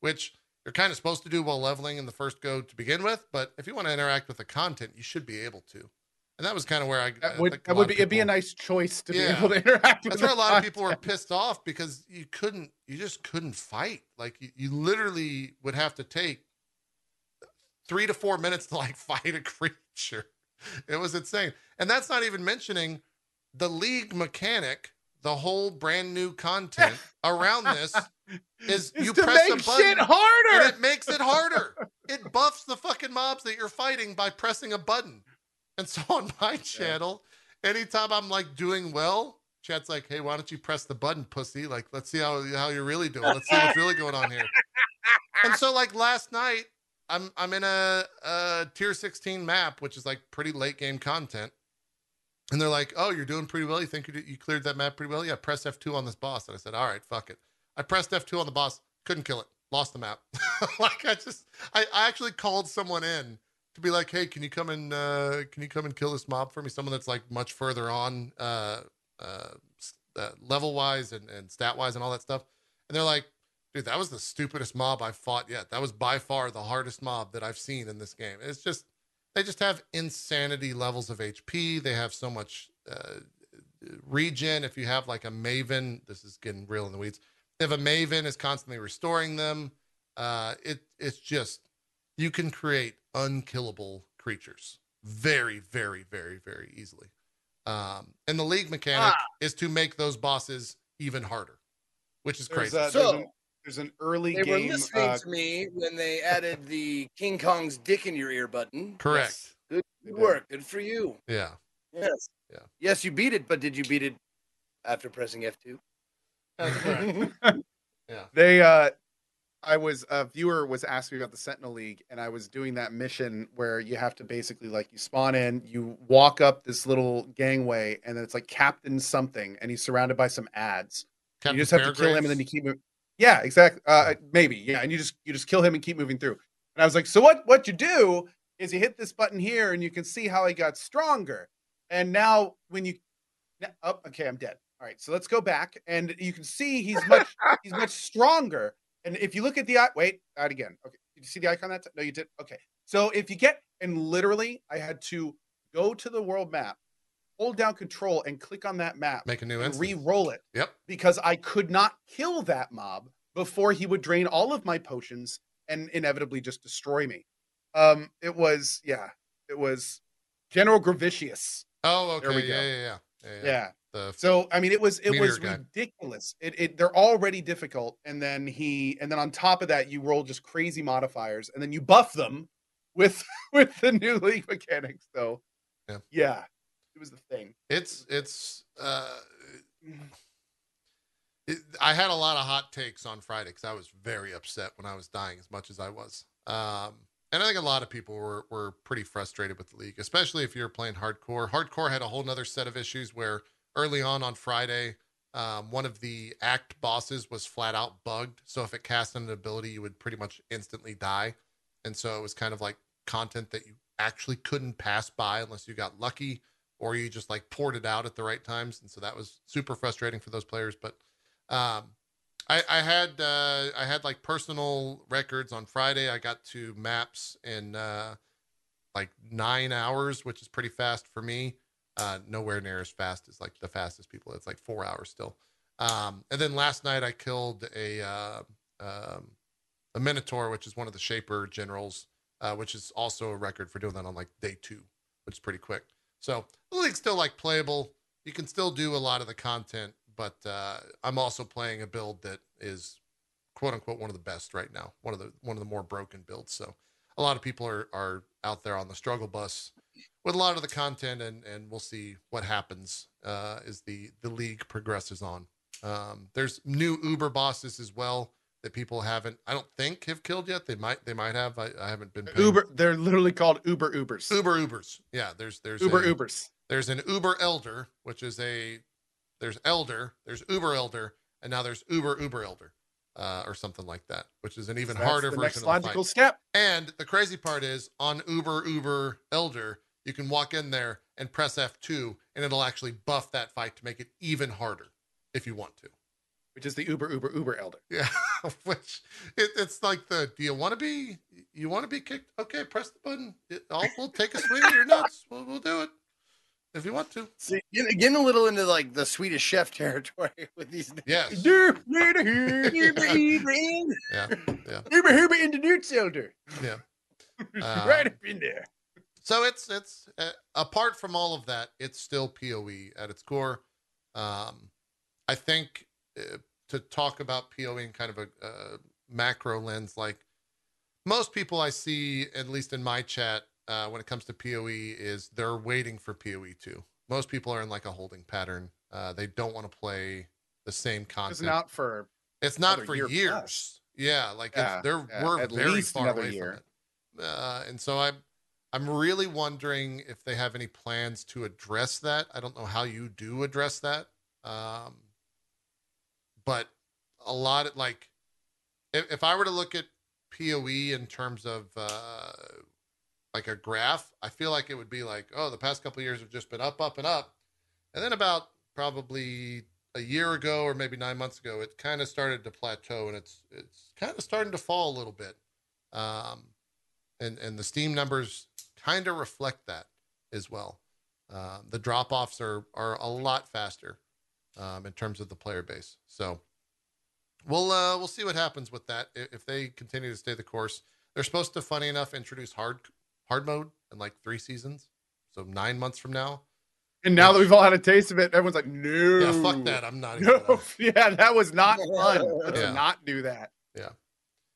which you're kind of supposed to do while leveling in the first go to begin with, but if you want to interact with the content, you should be able to. And that was kind of where I, That would that would be it'd be a nice choice to Yeah. be able to interact with. that's where a lot of people were pissed off because you couldn't you just couldn't fight like you, you literally would have to take three to four minutes to like fight a creature it was insane and that's not even mentioning the league mechanic the whole brand new content around this is It's you press a button shit harder. and it makes it harder. It buffs the fucking mobs that you're fighting by pressing a button. And so on my channel, anytime I'm like doing well, chat's like, "Hey, why don't you press the button, pussy? Like, let's see how how you're really doing. Let's see what's really going on here." and so like last night, I'm I'm in a, a tier 16 map, which is like pretty late game content. And they're like, "Oh, you're doing pretty well. You think you, did, you cleared that map pretty well? Yeah, press F2 on this boss." And I said, "All right, fuck it." I pressed F2 on the boss, couldn't kill it, lost the map. like I just, I, I actually called someone in to be like, "Hey, can you come and uh, can you come and kill this mob for me?" Someone that's like much further on, uh, uh, uh level wise and, and stat wise and all that stuff. And they're like, "Dude, that was the stupidest mob I've fought yet. That was by far the hardest mob that I've seen in this game. It's just." They just have insanity levels of HP. They have so much uh, regen. If you have like a Maven, this is getting real in the weeds. If a Maven is constantly restoring them, uh, it it's just you can create unkillable creatures very, very, very, very easily. Um, and the league mechanic is to make those bosses even harder, which is There's, crazy. a, there's, So, an, there's an early They were game. listening uh, to me when they added the King Kong's dick in your ear button. Correct. Good, good work. Good for you. Yeah. Yes. Yeah. Yes, you beat it, but did you beat it after pressing F2? That's correct. yeah. They uh I was a viewer was asking about the Sentinel League and I was doing that mission where you have to basically like you spawn in, you walk up this little gangway and then it's like Captain something and he's surrounded by some ads. Captain you just have to kill him and then you keep moving. Yeah, exactly. Uh maybe. Yeah, and you just you just kill him and keep moving through. And I was like, "So what what you do is you hit this button here and you can see how he got stronger. And now when you oh, okay, I'm dead. All right, so let's go back, and you can see he's much he's much stronger. And if you look at the i- wait, that again. Okay, did you see the icon that? t- No, you did. Okay, so if you get and literally, I had to go to the world map, hold down Control, and click on that map Make a new and instance. re-roll it Yep. because I could not kill that mob before he would drain all of my potions and inevitably just destroy me. Um, it was yeah, it was General Gravicius. Oh, There okay. we Yeah, go. yeah, yeah, yeah. Yeah. yeah. The So I mean, it was it was guy. ridiculous. It, it they're already difficult, and then he and then on top of that, you roll just crazy modifiers, and then you buff them with with the new league mechanics. So Yeah. yeah, it was the thing. it's it's uh it, I had a lot of hot takes on Friday because I was very upset when I was dying as much as I was. Um, and I think a lot of people were were pretty frustrated with the league, especially if you're playing hardcore. Hardcore had a whole nother set of issues where early on on Friday, um, one of the act bosses was flat out bugged. So if it cast an ability, you would pretty much instantly die. And so it was kind of like content that you actually couldn't pass by unless you got lucky or you just like poured it out at the right times. And so that was super frustrating for those players. But um, I, I had uh, I had like personal records on Friday. I got to maps in uh, like nine hours, which is pretty fast for me. Uh, nowhere near as fast as like the fastest people. It's like four hours still. Um, and then last night I killed a uh, um, a Minotaur, which is one of the Shaper generals, uh, which is also a record for doing that on like day two, which is pretty quick. So the league's still like playable. You can still do a lot of the content, but uh, I'm also playing a build that is quote unquote one of the best right now. One of the one of the more broken builds. So a lot of people are are out there on the struggle bus with a lot of the content, and and we'll see what happens uh, as the the league progresses on. Um, there's new Uber bosses as well that people haven't, I don't think, have killed yet. They might, they might have. I, I haven't been paying- Uber, they're literally called Uber Ubers. Uber Ubers. Yeah, there's there's Uber a- Ubers. there's an Uber Elder, which is a there's Elder, there's Uber Elder, and now there's Uber Uber Elder, uh, or something like that, which is an even That's harder version next of the fight. logical step. And the crazy part is on Uber Uber Elder, you can walk in there and press F2 and it'll actually buff that fight to make it even harder if you want to. which is the Uber Uber Uber Elder. Yeah. Which it, it's like the do you want to be you want to be kicked? Okay, press the button. It, I'll, we'll take a swing at your nuts. We'll, we'll do it if you want to. See, getting, getting a little into like the Swedish chef territory with these. Yes. Uber, Uber, Uber, Uber, Yeah. Yeah. Uber, Uber, in the newt elder. Yeah. Uh, right up in there. So it's it's uh, apart from all of that, it's still Poe at its core. Um, I think uh, to talk about Poe in kind of a, uh macro lens, like most people I see, at least in my chat, uh, when it comes to Poe, is they're waiting for Poe two. Most people are in like a holding pattern. Uh, they don't want to play the same content. It's not for It's not for year years. plus. Yeah, like Yeah, it's, they're yeah, we're at very least far away year. from it. Uh, and so I'm I'm really wondering if they have any plans to address that. I don't know how you do address that. Um, but a lot of like if, if I were to look at PoE in terms of uh, like a graph, I feel like it would be like, oh, the past couple years have just been up, up, and up. And then about probably a year ago or maybe nine months ago, it kind of started to plateau and it's it's kind of starting to fall a little bit. Um, and and the Steam numbers kind of reflect that as well. Uh, the drop offs are are a lot faster um, in terms of the player base. So we'll uh, we'll see what happens with that if they continue to stay the course. They're supposed to, funny enough, introduce hard hard mode in like three seasons, so nine months from now. and now that we've all had a taste of it, everyone's like, no. Yeah, fuck that. I'm not. No, yeah, that was not fun. Let's Yeah. not do that. Yeah.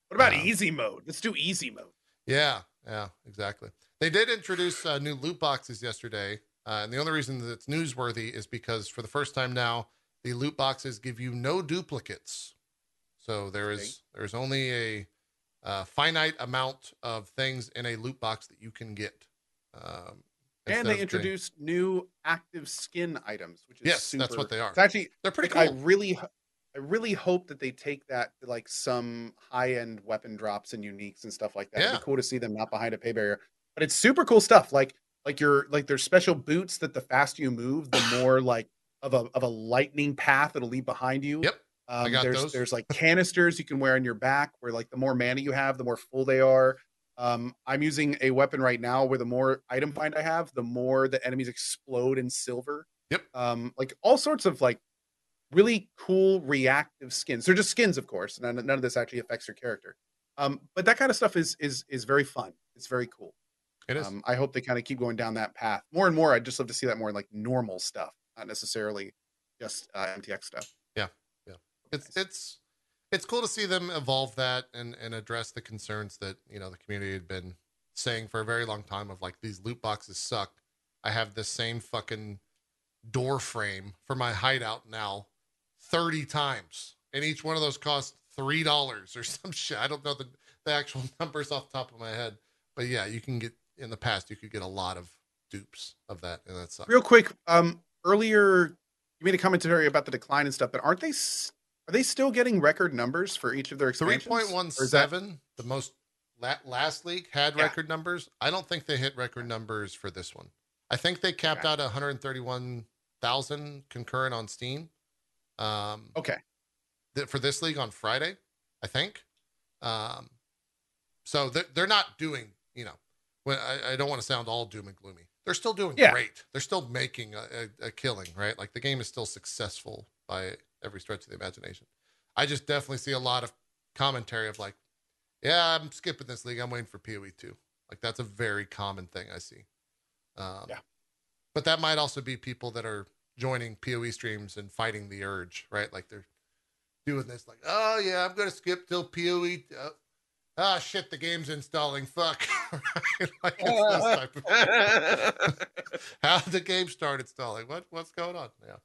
What about Um, easy mode? Let's do easy mode. Yeah, yeah, exactly. They did introduce uh, new loot boxes yesterday, uh, and the only reason that it's newsworthy is because for the first time now, the loot boxes give you no duplicates. So there is there's only a uh, finite amount of things in a loot box that you can get. Um, And they getting- introduced new active skin items, which is Yes, super, that's what they are. It's actually They're pretty like, cool. I really, I really hope that they take that to like some high end weapon drops and uniques and stuff like that. It'd Yeah. be cool to see them not behind a pay barrier, but it's super cool stuff. Like like your like there's special boots that the faster you move, the more like of a of a lightning path it'll leave behind you. Yep. Um, got there's those. there's like canisters you can wear on your back, where like the more mana you have, the more full they are. Um, I'm using a weapon right now where the more item find I have, the more the enemies explode in silver. Yep. Um, like all sorts of like really cool reactive skins. They're just skins, of course. None, none of this actually affects your character. Um, but that kind of stuff is is is very fun. It's very cool. It is. Um, I hope they kind of keep going down that path more and more. I'd just love to see that more like normal stuff, not necessarily just uh, MTX stuff. Yeah, yeah. It's it's it's cool to see them evolve that and and address the concerns that you know the community had been saying for a very long time of like these loot boxes suck. I have the same fucking door frame for my hideout now 30 times and each one of those costs three dollars or some shit. I don't know the, the actual numbers off the top of my head. But yeah, you can get in the past you could get a lot of dupes of that and that sucks. Real quick, um, earlier you made a commentary about the decline and stuff, but aren't they? Are they still getting record numbers for each of their Three expansions? point one is that- the most la- last league had Yeah. record numbers. I don't think they hit record numbers for this one. I think they capped Okay. out 131,000 concurrent on Steam. Um, Okay. th- for this league on Friday, I think. Um, so they're, they're not doing, you know, when I, I don't want to sound all doom and gloomy. They're still doing Yeah. great. They're still making a, a, a killing, right? Like the game is still successful by every stretch of the imagination. I just definitely see a lot of commentary of like, yeah, I'm skipping this league. I'm waiting for PoE two. Like that's a very common thing I see. Um, Yeah. But that might also be people that are joining PoE streams and fighting the urge, right? Like they're doing this, like, oh yeah, I'm gonna skip till PoE. Uh, ah, shit, the game's installing. Fuck. Like it's this type of how the game start installing? What what's going on? Yeah.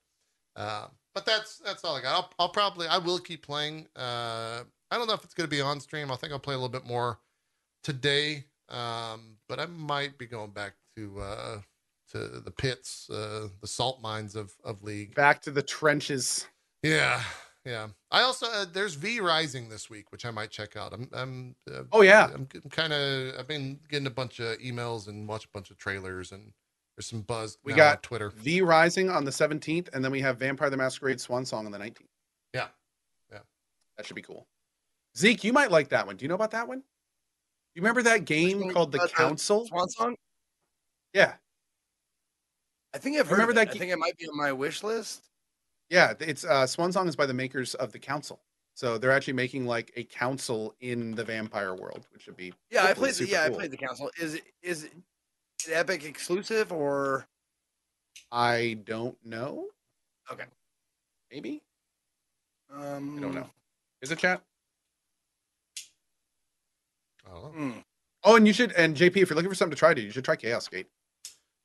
Um, but that's that's all I got. I'll, I'll probably I will keep playing. Uh, I don't know if it's going to be on stream. I think I'll play a little bit more today. Um, but I might be going back to uh, to the pits, uh, the salt mines of of League. Back to the trenches. Yeah, yeah. I also uh, there's V Rising this week, which I might check out. I'm I'm uh, Oh yeah. I'm, kind of I've been getting a bunch of emails and watch a bunch of trailers and there's some buzz. We now got on Twitter. V Rising on the 17th, and then we have Vampire the Masquerade Swan Song on the 19th. Yeah. Yeah. That should be cool. Zeke, you might like that one. Do you know about that one? You remember that game called The about the Council? Swan Song. Yeah. I think I've heard Remember of it. that I think it might be on my wish list. Yeah, it's uh Swan Song is by the makers of The Council. So they're actually making like a council in the vampire world, which would be Yeah, I hopefully played. The, yeah, cool. I played the council. Is it is it Epic exclusive or I don't know. Okay. Maybe? um, I don't know. Is it chat? Oh. don't know. hmm. Oh, and you should and JP, if you're looking for something to try to, you should try Chaos Gate.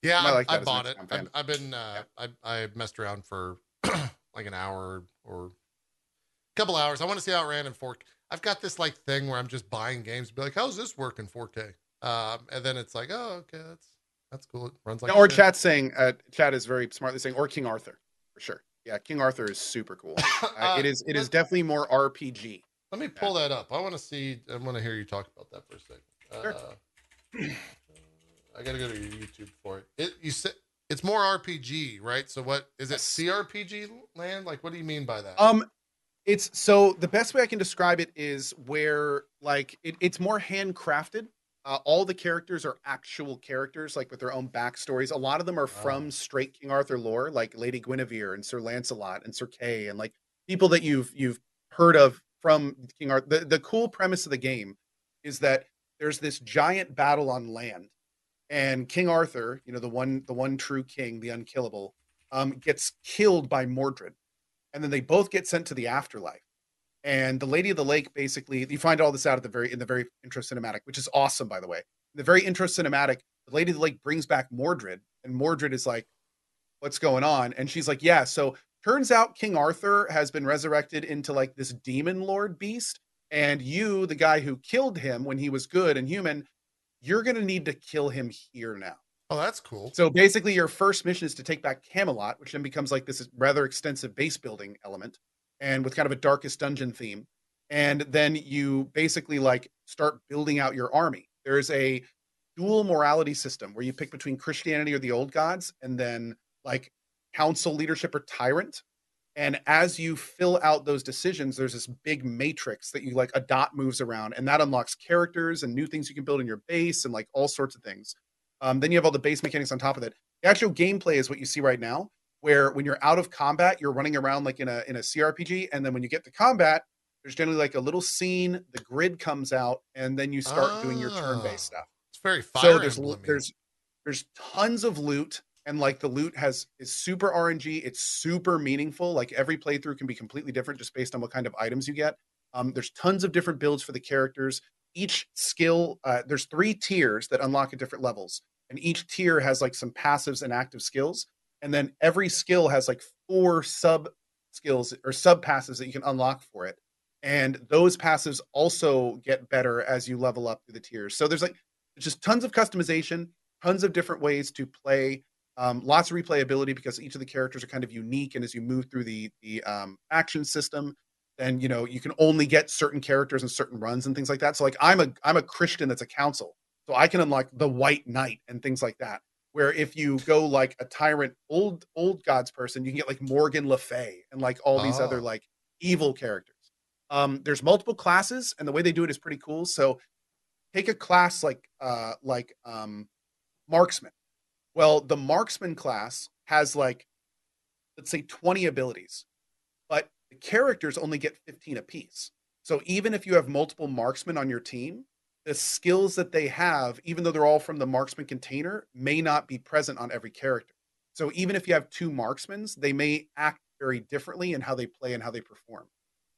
Yeah, I, like I bought it. I've, fan. I've been uh, I I messed around for like an hour or a couple hours. I want to see how it ran in 4K. I've got this like thing where I'm just buying games, be like, how's this work in 4K? Um, and then it's like, oh, okay, that's that's cool. It runs like Yeah, or chat saying uh chat is very smartly saying, or King Arthur, for sure. Yeah, King Arthur is super cool. Uh, Uh, it is it is definitely more RPG. Let me pull that up. I want to see. I want to hear you talk about that for a second. Sure. Uh, I gotta go to your YouTube for it. It you said it's more RPG, right? So what is it? CRPG land? Like, what do you mean by that? Um it's so the best way I can describe it is where like it, it's more handcrafted. Uh, all the characters are actual characters, like with their own backstories. A lot of them are from Oh. straight King Arthur lore, like Lady Guinevere and Sir Lancelot and Sir Kay, and like people that you've you've heard of from King Arthur. The, the cool premise of the game is that there's this giant battle on land, and King Arthur, you know, the one the one true king, the unkillable, um, gets killed by Mordred and then they both get sent to the afterlife. And the Lady of the Lake basically, you find all this out at the very in the very intro cinematic, which is awesome, by the way. In the very intro cinematic, the Lady of the Lake brings back Mordred, and Mordred is like, "What's going on?" And she's like, "Yeah." So turns out King Arthur has been resurrected into like this demon lord beast, and you, the guy who killed him when he was good and human, you're gonna need to kill him here now. oh, that's cool. So basically, your first mission is to take back Camelot, which then becomes like this rather extensive base building element, and with kind of a darkest dungeon theme. And then you basically like start building out your army. There's a dual morality system where you pick between Christianity or the old gods, and then like council leadership or tyrant. And as you fill out those decisions, there's this big matrix that you like a dot moves around, and that unlocks characters and new things you can build in your base and like all sorts of things. Um, then you have all the base mechanics on top of it. The actual gameplay is what you see right now, where when you're out of combat, you're running around like in a in a CRPG, and then when you get to combat, there's generally like a little scene, the grid comes out, and then you start doing your Ah. turn-based stuff. It's very fire so there's there's there's tons of loot, and like the loot has is super RNG. It's super meaningful. Like every playthrough can be completely different just based on what kind of items you get. Um, there's tons of different builds for the characters. Each skill, uh, there's three tiers that unlock at different levels, and each tier has like some passives and active skills. And then every skill has like four sub skills or sub passives that you can unlock for it. And those passives also get better as you level up through the tiers. So there's like just tons of customization, tons of different ways to play Um, lots of replayability because each of the characters are kind of unique, and as you move through the the um, action system, then you know you can only get certain characters and certain runs and things like that. So like I'm a I'm a Christian that's a council, so I can unlock the White Knight and things like that. Where if you go like a tyrant old old gods person, you can get like Morgan Le Fay and like all these other Oh. like evil characters. Um, there's multiple classes, and the way they do it is pretty cool. So take a class like uh like um marksman. Well, the marksman class has like let's say 20 abilities, but the characters only get 15 apiece. So even if you have multiple marksmen on your team, the skills that they have, even though they're all from the marksman container, may not be present on every character. So even if you have two marksmen, they may act very differently in how they play and how they perform,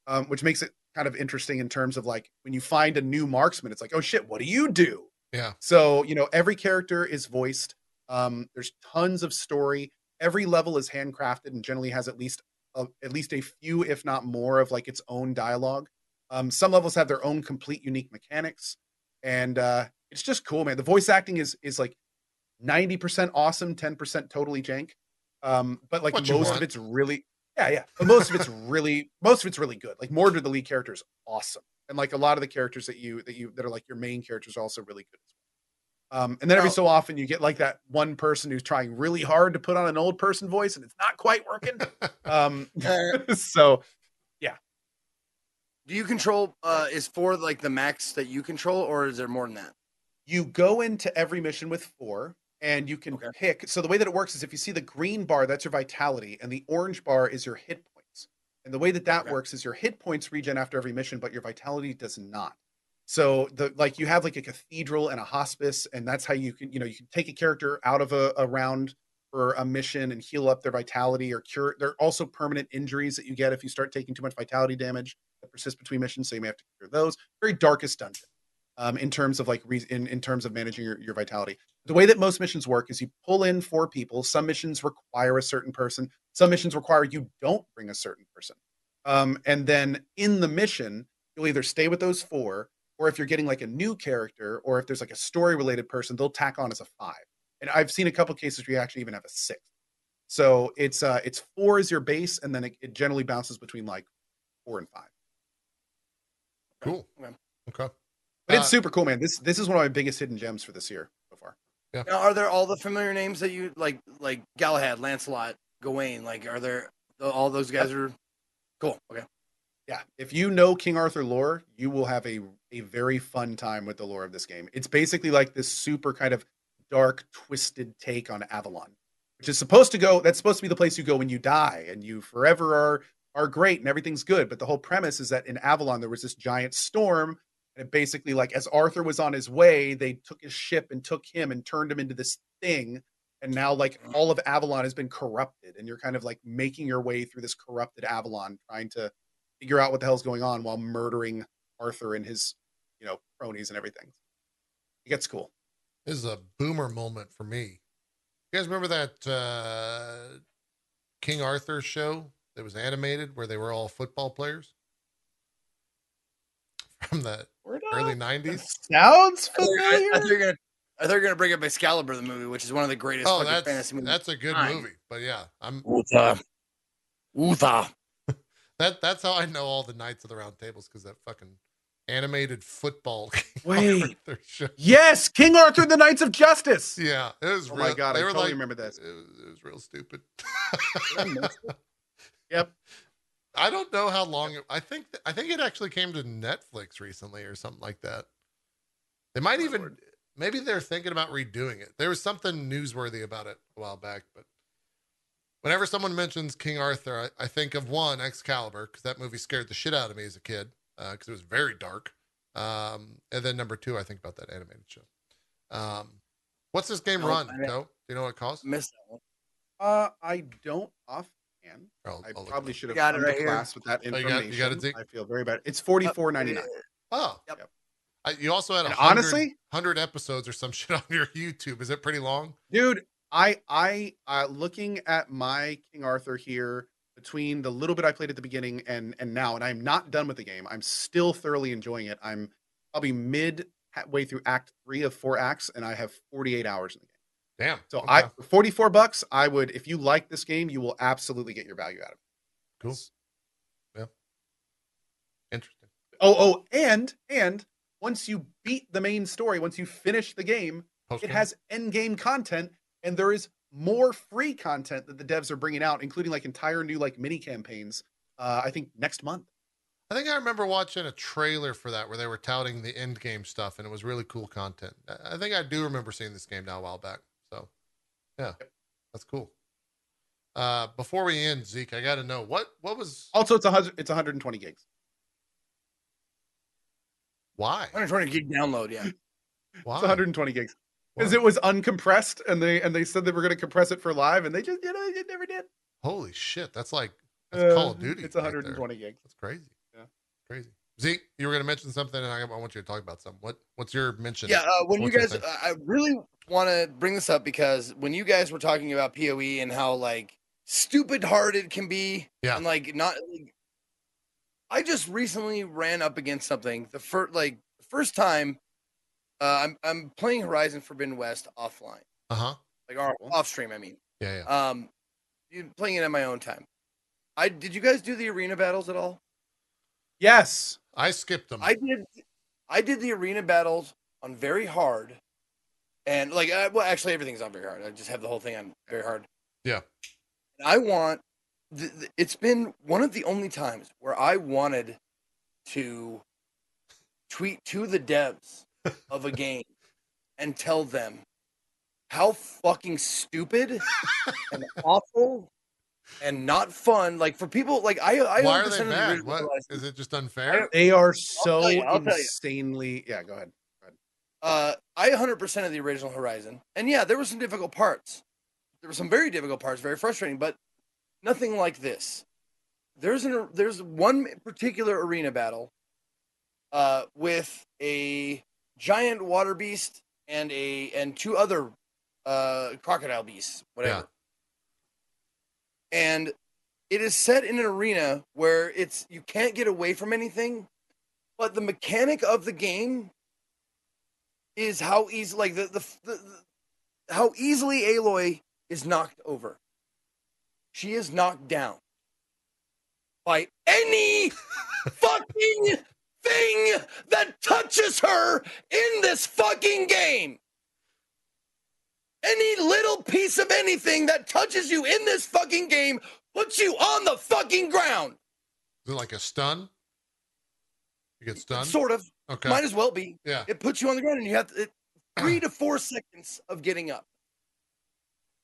um, which makes it kind of interesting in terms of like when you find a new marksman, it's like, oh shit, what do you do? Yeah. So, you know, every character is voiced. Um, there's tons of story. Every level is handcrafted and generally has at least a, at least a few, if not more, of like its own dialogue. Um, some levels have their own complete unique mechanics, and uh, it's just cool, man. The voice acting is is like ninety percent awesome, ten percent totally jank. Um, but like What most of it's really, yeah, yeah. But most of it's really, most of it's really good. Like Mordred, the lead character, is awesome, and like a lot of the characters that you that you that are like your main characters are also really good as well. Um, and then every so often you get like that one person who's trying really hard to put on an old person voice and it's not quite working. um, so yeah. Do you control? Uh, is four like the max that you control, or is there more than that? you go into every mission with four and you can Okay. pick. So the way that it works is if you see the green bar, that's your vitality, and the orange bar is your hit points. And the way that that Okay. works is your hit points regen after every mission, but your vitality does not. So the like you have like a cathedral and a hospice, and that's how you can you know you can take a character out of a, a round for a mission and heal up their vitality or cure. There are also permanent injuries that you get if you start taking too much vitality damage that persists between missions, so you may have to cure those. Very darkest dungeon um, in terms of like re- in, in terms of managing your, your vitality. The way that most missions work is you pull in four people. Some missions require a certain person. Some missions require you don't bring a certain person. Um, and then in the mission, you'll either stay with those four, or if you're getting like a new character, or if there's like a story related person, they'll tack on as a five. And I've seen a couple cases where you actually even have a six. So it's uh it's four is your base, and then it, it generally bounces between like four and five. Cool. Okay. Okay. But it's Uh, super cool, man. This this is one of my biggest hidden gems for this year so far. Now, are there all the familiar names that you like, like Galahad, Lancelot, Gawain? Like, are there all those guys are cool? Okay. Yeah, if you know King Arthur lore, you will have a a very fun time with the lore of this game. It's basically like this super kind of dark, twisted take on Avalon, which is supposed to go. That's supposed to be the place you go when you die, and you forever are are great and everything's good. But the whole premise is that in Avalon there was this giant storm, and it basically like as Arthur was on his way, they took his ship and took him and turned him into this thing. And now, like all of Avalon has been corrupted, and you're kind of like making your way through this corrupted Avalon, trying to figure out what the hell's going on while murdering Arthur and his, you know, cronies and everything. It gets cool. This is a boomer moment for me. You guys remember that uh, King Arthur show that was animated where they were all football players from the early 90s? Sounds I thought you gonna- I thought you were gonna, I thought you were gonna bring up Excalibur the movie, which is one of the greatest Oh, fucking that's fantasy movies. that's a good time. movie. But yeah, I'm Uther. Uther. That that's how I know all the Knights of the Round Tables because that fucking animated football King Wait. Arthur show. Yes, King Arthur, the Knights of Justice. Yeah, it was Oh real. my god, I they were totally like, remember that. It was, it was real stupid. Yep. I don't know how long. It, I think I think it actually came to Netflix recently or something like that. They might even maybe they're thinking about redoing it. There was something newsworthy about it a while back, but whenever someone mentions King Arthur, I, I think of one Excalibur because that movie scared the shit out of me as a kid because it was very dark. Um, and then number two, I think about that animated show. Um, what's this game run? No, do you know what it costs? Missed that one. Uh, I don't offhand. I'll- I I'll look it probably up. should have Got it right to here. class with that Oh, you got- information. you got it, Zeke? I feel very bad. It's forty four ninety nine. Oh, Yep. I, you also had hundred, honestly- hundred episodes or some shit on your YouTube. Is it pretty long? dude i i uh looking at my king arthur here between the little bit i played at the beginning and and now and i'm not done with the game i'm still thoroughly enjoying it i'm probably mid way through act three of four acts and i have 48 hours in the game Damn. So okay. I for 44 bucks, I would if you like this game, you will absolutely get your value out of it. cool. Yeah. Interesting. Oh, oh, and and once you beat the main story, once you finish the game, Post it has end game content, and there is more free content that the devs are bringing out, including like entire new like mini campaigns. Uh, I think next month. I think I remember watching a trailer for that where they were touting the end game stuff, and it was really cool content. I- I think I do remember seeing this game now a while back. So, yeah, that's cool. Uh, before we end, Zeke, I got to know what what was Also, it's a hundred. It's 120 gigs. why 120 gig download. Yeah. why It's 120 gigs because it was uncompressed, and they and they said they were going to compress it for live, and they just you know it never did. Holy shit, that's like that's Call of Uh, Duty. It's right 120 gigs. That's crazy. Yeah. crazy. Zeke, you were going to mention something, and I, I want you to talk about something. What what's your mention? Yeah, uh, when What's you guys. I I really want to bring this up because when you guys were talking about POE and how like stupid hard it can be, Yeah. and like not, like, I just recently ran up against something. The first, like the first time, uh, I'm I'm playing Horizon Forbidden West offline, Uh huh. like or off stream. I mean, Yeah, yeah. um, you- playing it at my own time. I did you guys do the arena battles at all? Yes. I skipped them. I did. I did the arena battles on very hard, and like, uh, well, actually, everything's on very hard. I just have the whole thing on very hard. Yeah. And I want. Th- th- it's been one of the only times where I wanted to tweet to the devs of a game and tell them how fucking stupid and awful and not fun. Like for people, like I, I Why are understand they the bad? original What Horizon. is it? Just unfair? They are so you, I'll tell you. insanely. Yeah, go ahead. Uh, I 100% of the original Horizon, and yeah, there were some difficult parts. There were some very difficult parts, very frustrating, but nothing like this. There's an there's one particular arena battle, uh, with a giant water beast and a and two other, uh, crocodile beasts, whatever. And it is set in an arena where it's you can't get away from anything, but the mechanic of the game is how easy like the, the, the, the how easily Aloy is knocked over. She is knocked down by any fucking thing that touches her in this fucking game. Any little piece of anything that touches you in this fucking game puts you on the fucking ground. Is it like a stun? You get stunned? Sort of. Okay. Might as well be. yeah. It puts you on the ground and you have to, it, three to four seconds of getting up.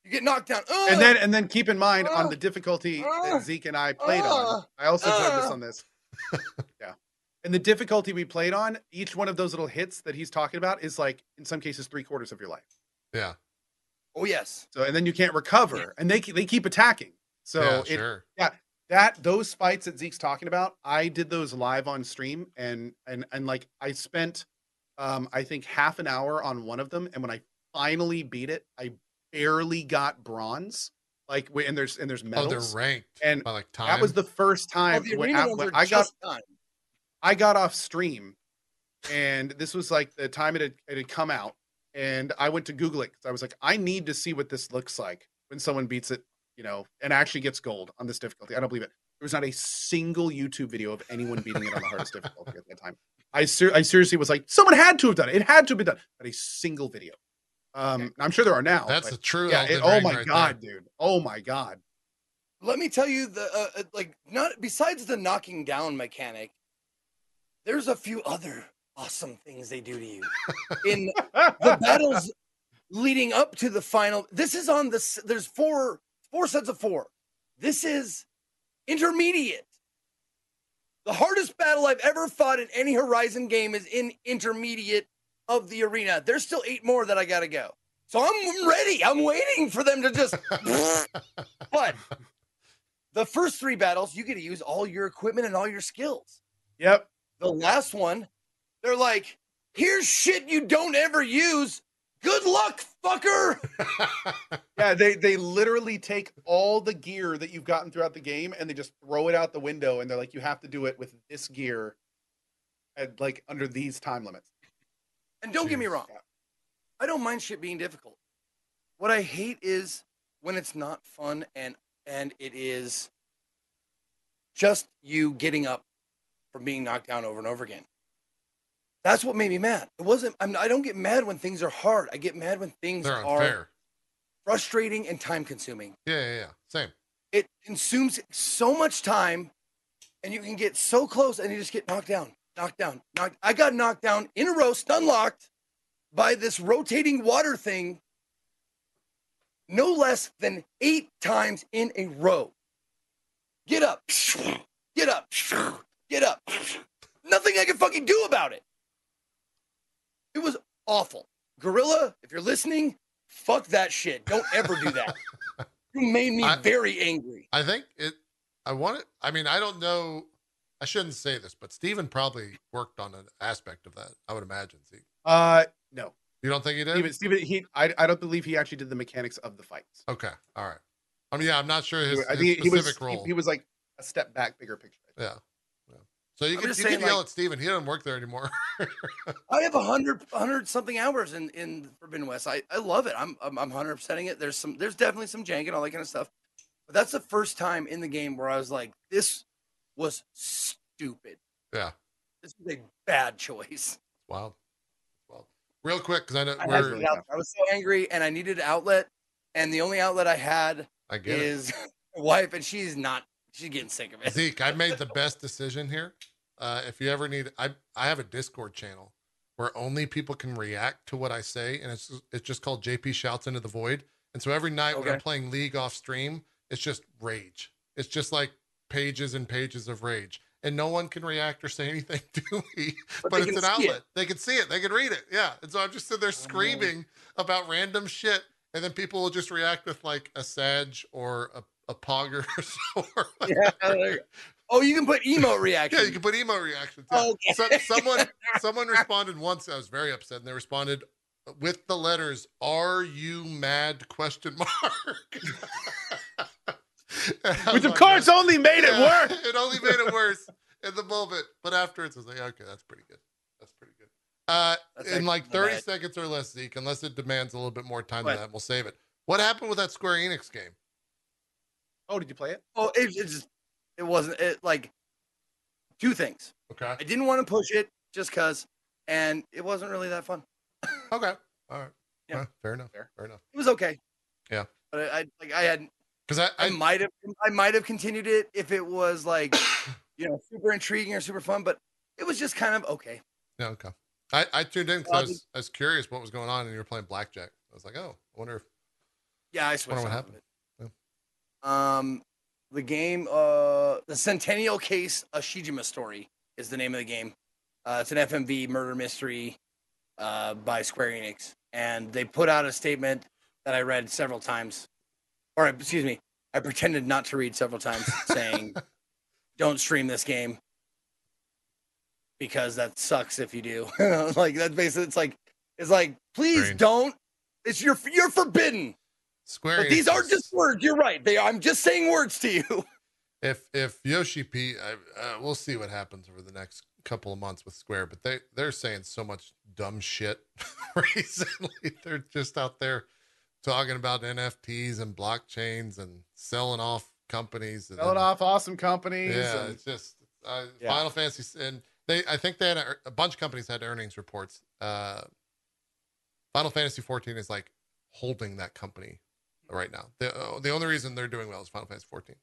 You get knocked down. Ugh! And then and then keep in mind on Uh, the difficulty uh, that Zeke and I played on. uh, I also told this uh. on this. yeah. And the difficulty we played on, each one of those little hits that he's talking about is like in some cases three quarters of your life. Yeah. oh yes. So and then you can't recover, and they they keep attacking. So yeah, it, sure. that those fights that Zeke's talking about, I did those live on stream, and and and like I spent, um, I think half an hour on one of them, and when I finally beat it, I barely got bronze. Like, wait, and there's and there's medals. Oh, they're ranked and by like time. that was the first Well, time the when, I, when I got just time. I got off stream, and this was like the time it had, it had come out, and I went to Google it because I was like, I need to see what this looks like when someone beats it, you know, and actually gets gold on this difficulty. I don't believe it. There was not a single YouTube video of anyone beating it on the hardest difficulty at that time. I ser- I seriously was like, someone had to have done it. It had to have been done. Not a single video. Um, I'm sure there are now. That's but a true. yeah. It, oh my right god, there. dude. Oh my god. Let me tell you the uh, uh, like not besides the knocking down mechanic, there's a few other awesome things they do to you in the battles leading up to the final. This is on the there's four four sets of four. This is intermediate. The hardest battle I've ever fought in any Horizon game is in intermediate of the arena. There's still eight more that I got to go. So I'm ready. I'm waiting for them to just but the first three battles, you get to use all your equipment and all your skills. Yep. The last one, they're like, here's shit you don't ever use. Good luck, fucker. Yeah, they they literally take all the gear that you've gotten throughout the game and they just throw it out the window and they're like, you have to do it with this gear, and like under these time limits. And don't get me Jeez. wrong, I don't mind shit being difficult. what I hate is when it's not fun and and it is just you getting up from being knocked down over and over again. That's what made me mad. It wasn't. I'm, I don't get mad when things are hard. I get mad when things They're are frustrating and time consuming. Yeah, yeah, yeah. Same. It consumes so much time, and you can get so close and you just get knocked down, knocked down, knocked. I got knocked down in a row, stun locked by this rotating water thing no less than eight times in a row. Get up, get up, get up. Nothing I can fucking do about it. It was awful. Guerrilla, if you're listening, fuck that shit. Don't ever do that. you made me I- very angry. I think it. I want it. I mean, I don't know. I shouldn't say this, but Steven probably worked on an aspect of that. I would imagine. Zeke. Uh, no, You don't think he did? Steven, Steven, he, I, I don't believe he actually did the mechanics of the fights. Okay. All right. I mean, yeah, I'm not sure his, I his think he was, specific he, role. he was like a step back, bigger picture. yeah. So you I'm can, you can saying, yell like- at Steven. He doesn't work there anymore. I have a hundred, hundred something hours in in Forbidden West. I, I love it. I'm I'm I'm hundred percenting it. There's some, there's definitely some jank and all that kind of stuff. But that's the first time in the game where I was like, this was stupid. yeah. This was a bad choice. Wild. Wild. Real quick, because I know I, we're. I was so angry, and I needed an outlet, and the only outlet I had I it. is my wife, and she's not. She's getting sick of it. Zeke, I made the best decision here. Uh, if you ever need, I I have a Discord channel where only people can react to what I say, and it's it's just called JP shouts into the void. And so every night when I'm playing League off stream, it's just rage. It's just like pages and pages of rage, and no one can react or say anything to me. But, they it's an outlet. it. They can see it. They can read it. Yeah. And so I'm just sitting there screaming about random shit, and then people will just react with like a Sadge or a, a Pogger or Yeah. Oh, you can put emote reaction. Yeah, you can put emo reactions. Yeah. Okay. So, someone someone responded once. I was very upset, and they responded with the letters "Are you mad?" question mark. And I was Which of like, course only made it worse. It only made it worse in the moment, but afterwards, I was like, okay, that's pretty good. That's pretty good. Uh, That's in like 30 bad. seconds or less, Zeke, unless it demands a little bit more time What? than that, we'll save it. What happened with that Square Enix game? Oh, did you play it? Oh, it, it just it wasn't it like two things. Okay. I didn't want to push it just cause, and it wasn't really that fun. Okay. All right. Yeah. Fair enough. Fair. Fair enough. It was okay. Yeah. But I, I like I had Because I, I I might have I might have continued it if it was like you know super intriguing or super fun, but it was just kind of okay. Yeah, okay. I, I tuned in because I Uh, was, I was curious what was going on, and you were playing blackjack. I was like, oh, I wonder if Yeah, I switched. what happened. it. Um, the game, uh, the Centennial Case, a Shijima story is the name of the game. Uh, it's an FMV murder mystery uh, by Square Enix, and they put out a statement that I read several times, or excuse me, I pretended not to read several times, saying, "Don't stream this game." Because that sucks if you do. like that's basically it's like it's like please Strange. don't. It's your you're forbidden. Square. But these aren't just words. You're right. They. I'm just saying words to you. if if Yoshi P, I, uh, we'll see what happens over the next couple of months with Square, but they they're saying so much dumb shit recently. They're just out there talking about NFTs and blockchains and selling off companies. and Selling then- off awesome companies. Yeah, and- it's just uh, Yeah. Final Fantasy, and they. I think they had a, a bunch of companies had earnings reports. Uh, Final Fantasy 14 is like holding that company right now. The uh, the only reason they're doing well is Final Fantasy 14.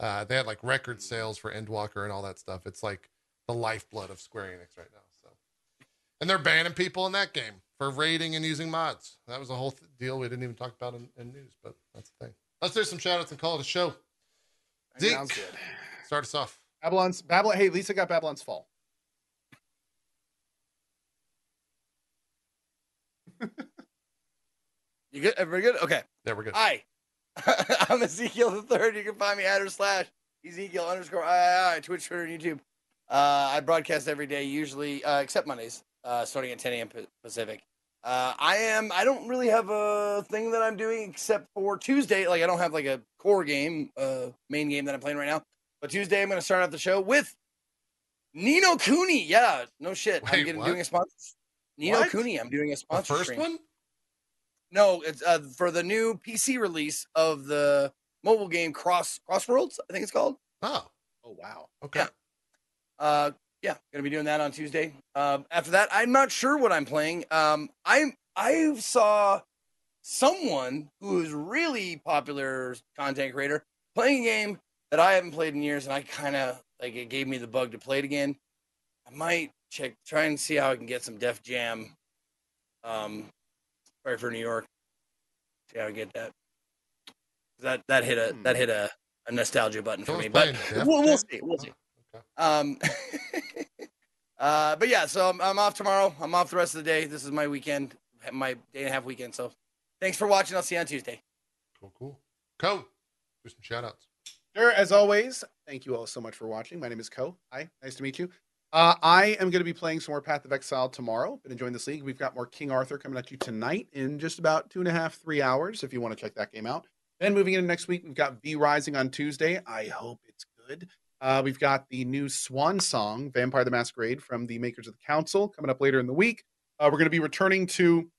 Uh, they had like record sales for Endwalker and all that stuff. It's like the lifeblood of Square Enix right now. So, and they're banning people in that game for raiding and using mods. That was a whole th- deal we didn't even talk about in, in news, but that's the thing. Let's do some shout outs and call it a show. Zeke. Sounds good. Start us off. Babylon's Babylon. Hey, Lisa got Babylon's Fall. You good? Everybody good? Okay. There we're good. Hi. I'm Ezekiel the third. You can find me at or slash Ezekiel underscore I, I, Twitch, Twitter, and YouTube. Uh, I broadcast every day, usually uh, except Mondays, uh, starting at 10 a.m. Pacific. Uh, I am. I don't really have a thing that I'm doing except for Tuesday. Like I don't have like a core game, uh, main game that I'm playing right now. But Tuesday I'm going to start out the show with Ni no Kuni. Yeah, no shit. Wait, I'm getting doing a sponsor. Ni no What? Kuni. I'm doing a The sponsor. first stream. one? No, it's uh, for the new PC release of the mobile game Cross Crossworlds. I think it's called. Oh, Oh wow. okay. Yeah. Uh, yeah, gonna be doing that on Tuesday. Um, after that, I'm not sure what I'm playing. Um, I I saw someone who is really popular content creator playing a game that I haven't played in years, and I kind of like it gave me the bug to play it again. I might check, try and see how I can get some Def Jam, um, right for New York. See how I get that. That that hit a that hit a, a nostalgia button for Someone's me, but playing we'll, we'll see. We'll see. Okay. Um, uh, but yeah, so I'm, I'm off tomorrow. I'm off the rest of the day. This is my weekend, my day and a half weekend. So thanks for watching. I'll see you on Tuesday. Cool, cool. Co, do some shout outs. Sure, as always, thank you all so much for watching. My name is Co. Hi, nice to meet you. Uh, I am going to be playing some more Path of Exile tomorrow. Been enjoying this league. We've got more King Arthur coming at you tonight in just about two and a half, three hours. If you want to check that game out. Then moving into next week, we've got V Rising on Tuesday. I hope it's good. Uh, we've got the new Swan Song, Vampire the Masquerade, from the makers of the Council, coming up later in the week. Uh, we're going to be returning to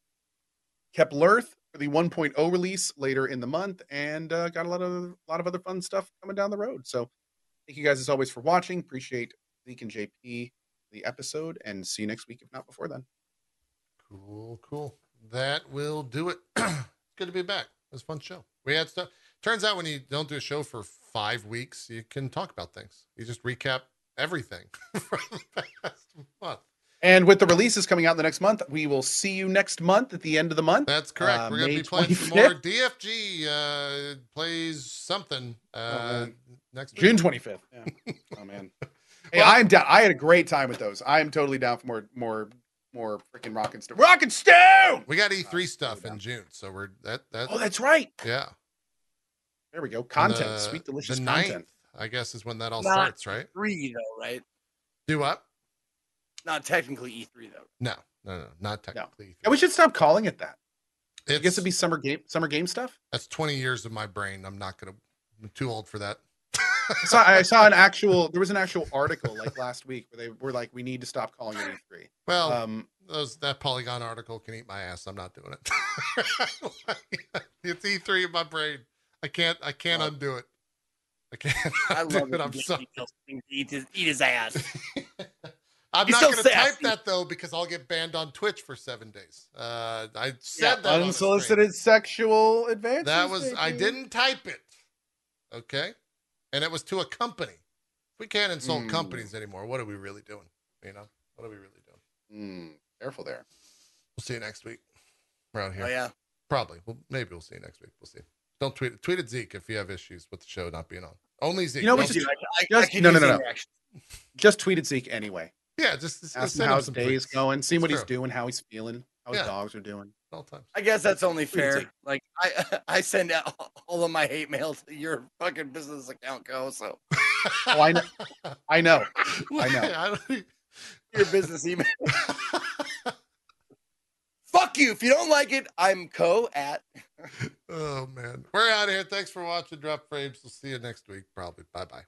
Keplerth for the 1.0 release later in the month, and uh, got a lot of a lot of other fun stuff coming down the road. So, thank you guys as always for watching. Appreciate Zeke and JP the episode, and see you next week if not before then. Cool, cool. That will do it. good to be back. It was a fun show. We had stuff. Turns out when you don't do a show for five weeks, you can talk about things. You just recap everything from the past month. And with the releases coming out in the next month, we will see you next month at the end of the month. That's correct. Uh, We're gonna be playing some more DRG. Uh, plays something uh, man. next week. June 25th. Yeah. oh man. Hey, Well- I'm down. I had a great time with those. I am totally down for more, more, more freaking Rock and Stone. Rock and Stone. We got E3 Uh, stuff down. in June, so we're that that Oh, that's right. yeah. There we go. Content, the- sweet, delicious the content. 9th, I guess, is when that all Not- starts, right? Three though, right? Do what? Not technically E3 though. No, no, no, not technically. Yeah, we should stop calling it that. I It's, guess it'd be summer game, summer game stuff. that's 20 years of my brain. I'm not gonna. I'm too old for that. I saw, I saw an actual. There was an actual article like last week where they were like, "We need to stop calling it E3." well, Um, those that Polygon article can eat my ass. I'm not doing it. it's E3 in my brain. I can't. I can't Well, undo it. I can't. I love it. I'm sorry. Eat his, eat his ass. I'm He's not going to type that though because I'll get banned on Twitch for seven days. Uh, I said that on the unsolicited sexual advances. That was I didn't type it. Okay, and it was to a company. We can't insult Mm. companies anymore. What are we really doing? You know, what are we really doing? Mm, careful there. We'll see you next week. Around here, Oh yeah. probably. Well, maybe we'll see you next week. We'll see. Don't tweet it. Tweet at Zeke if you have issues with the show not being on. Only Zeke. You know what? Dude, I, I, just- I no, no, no, no. interaction. Just tweeted Zeke anyway. yeah, just, just Ask him how his day is going. See what It's he's doing, how he's feeling, how his Yeah. dogs are doing. all times. I guess that's only fair. do. Like I, I send out all of my hate mail to your fucking business account, Co. So Oh, I know. I know. I know. Your business email. Fuck you. If you don't like it, I'm co at. oh man, we're out of here. Thanks for watching. Drop frames. We'll see you next week. Probably. Bye bye.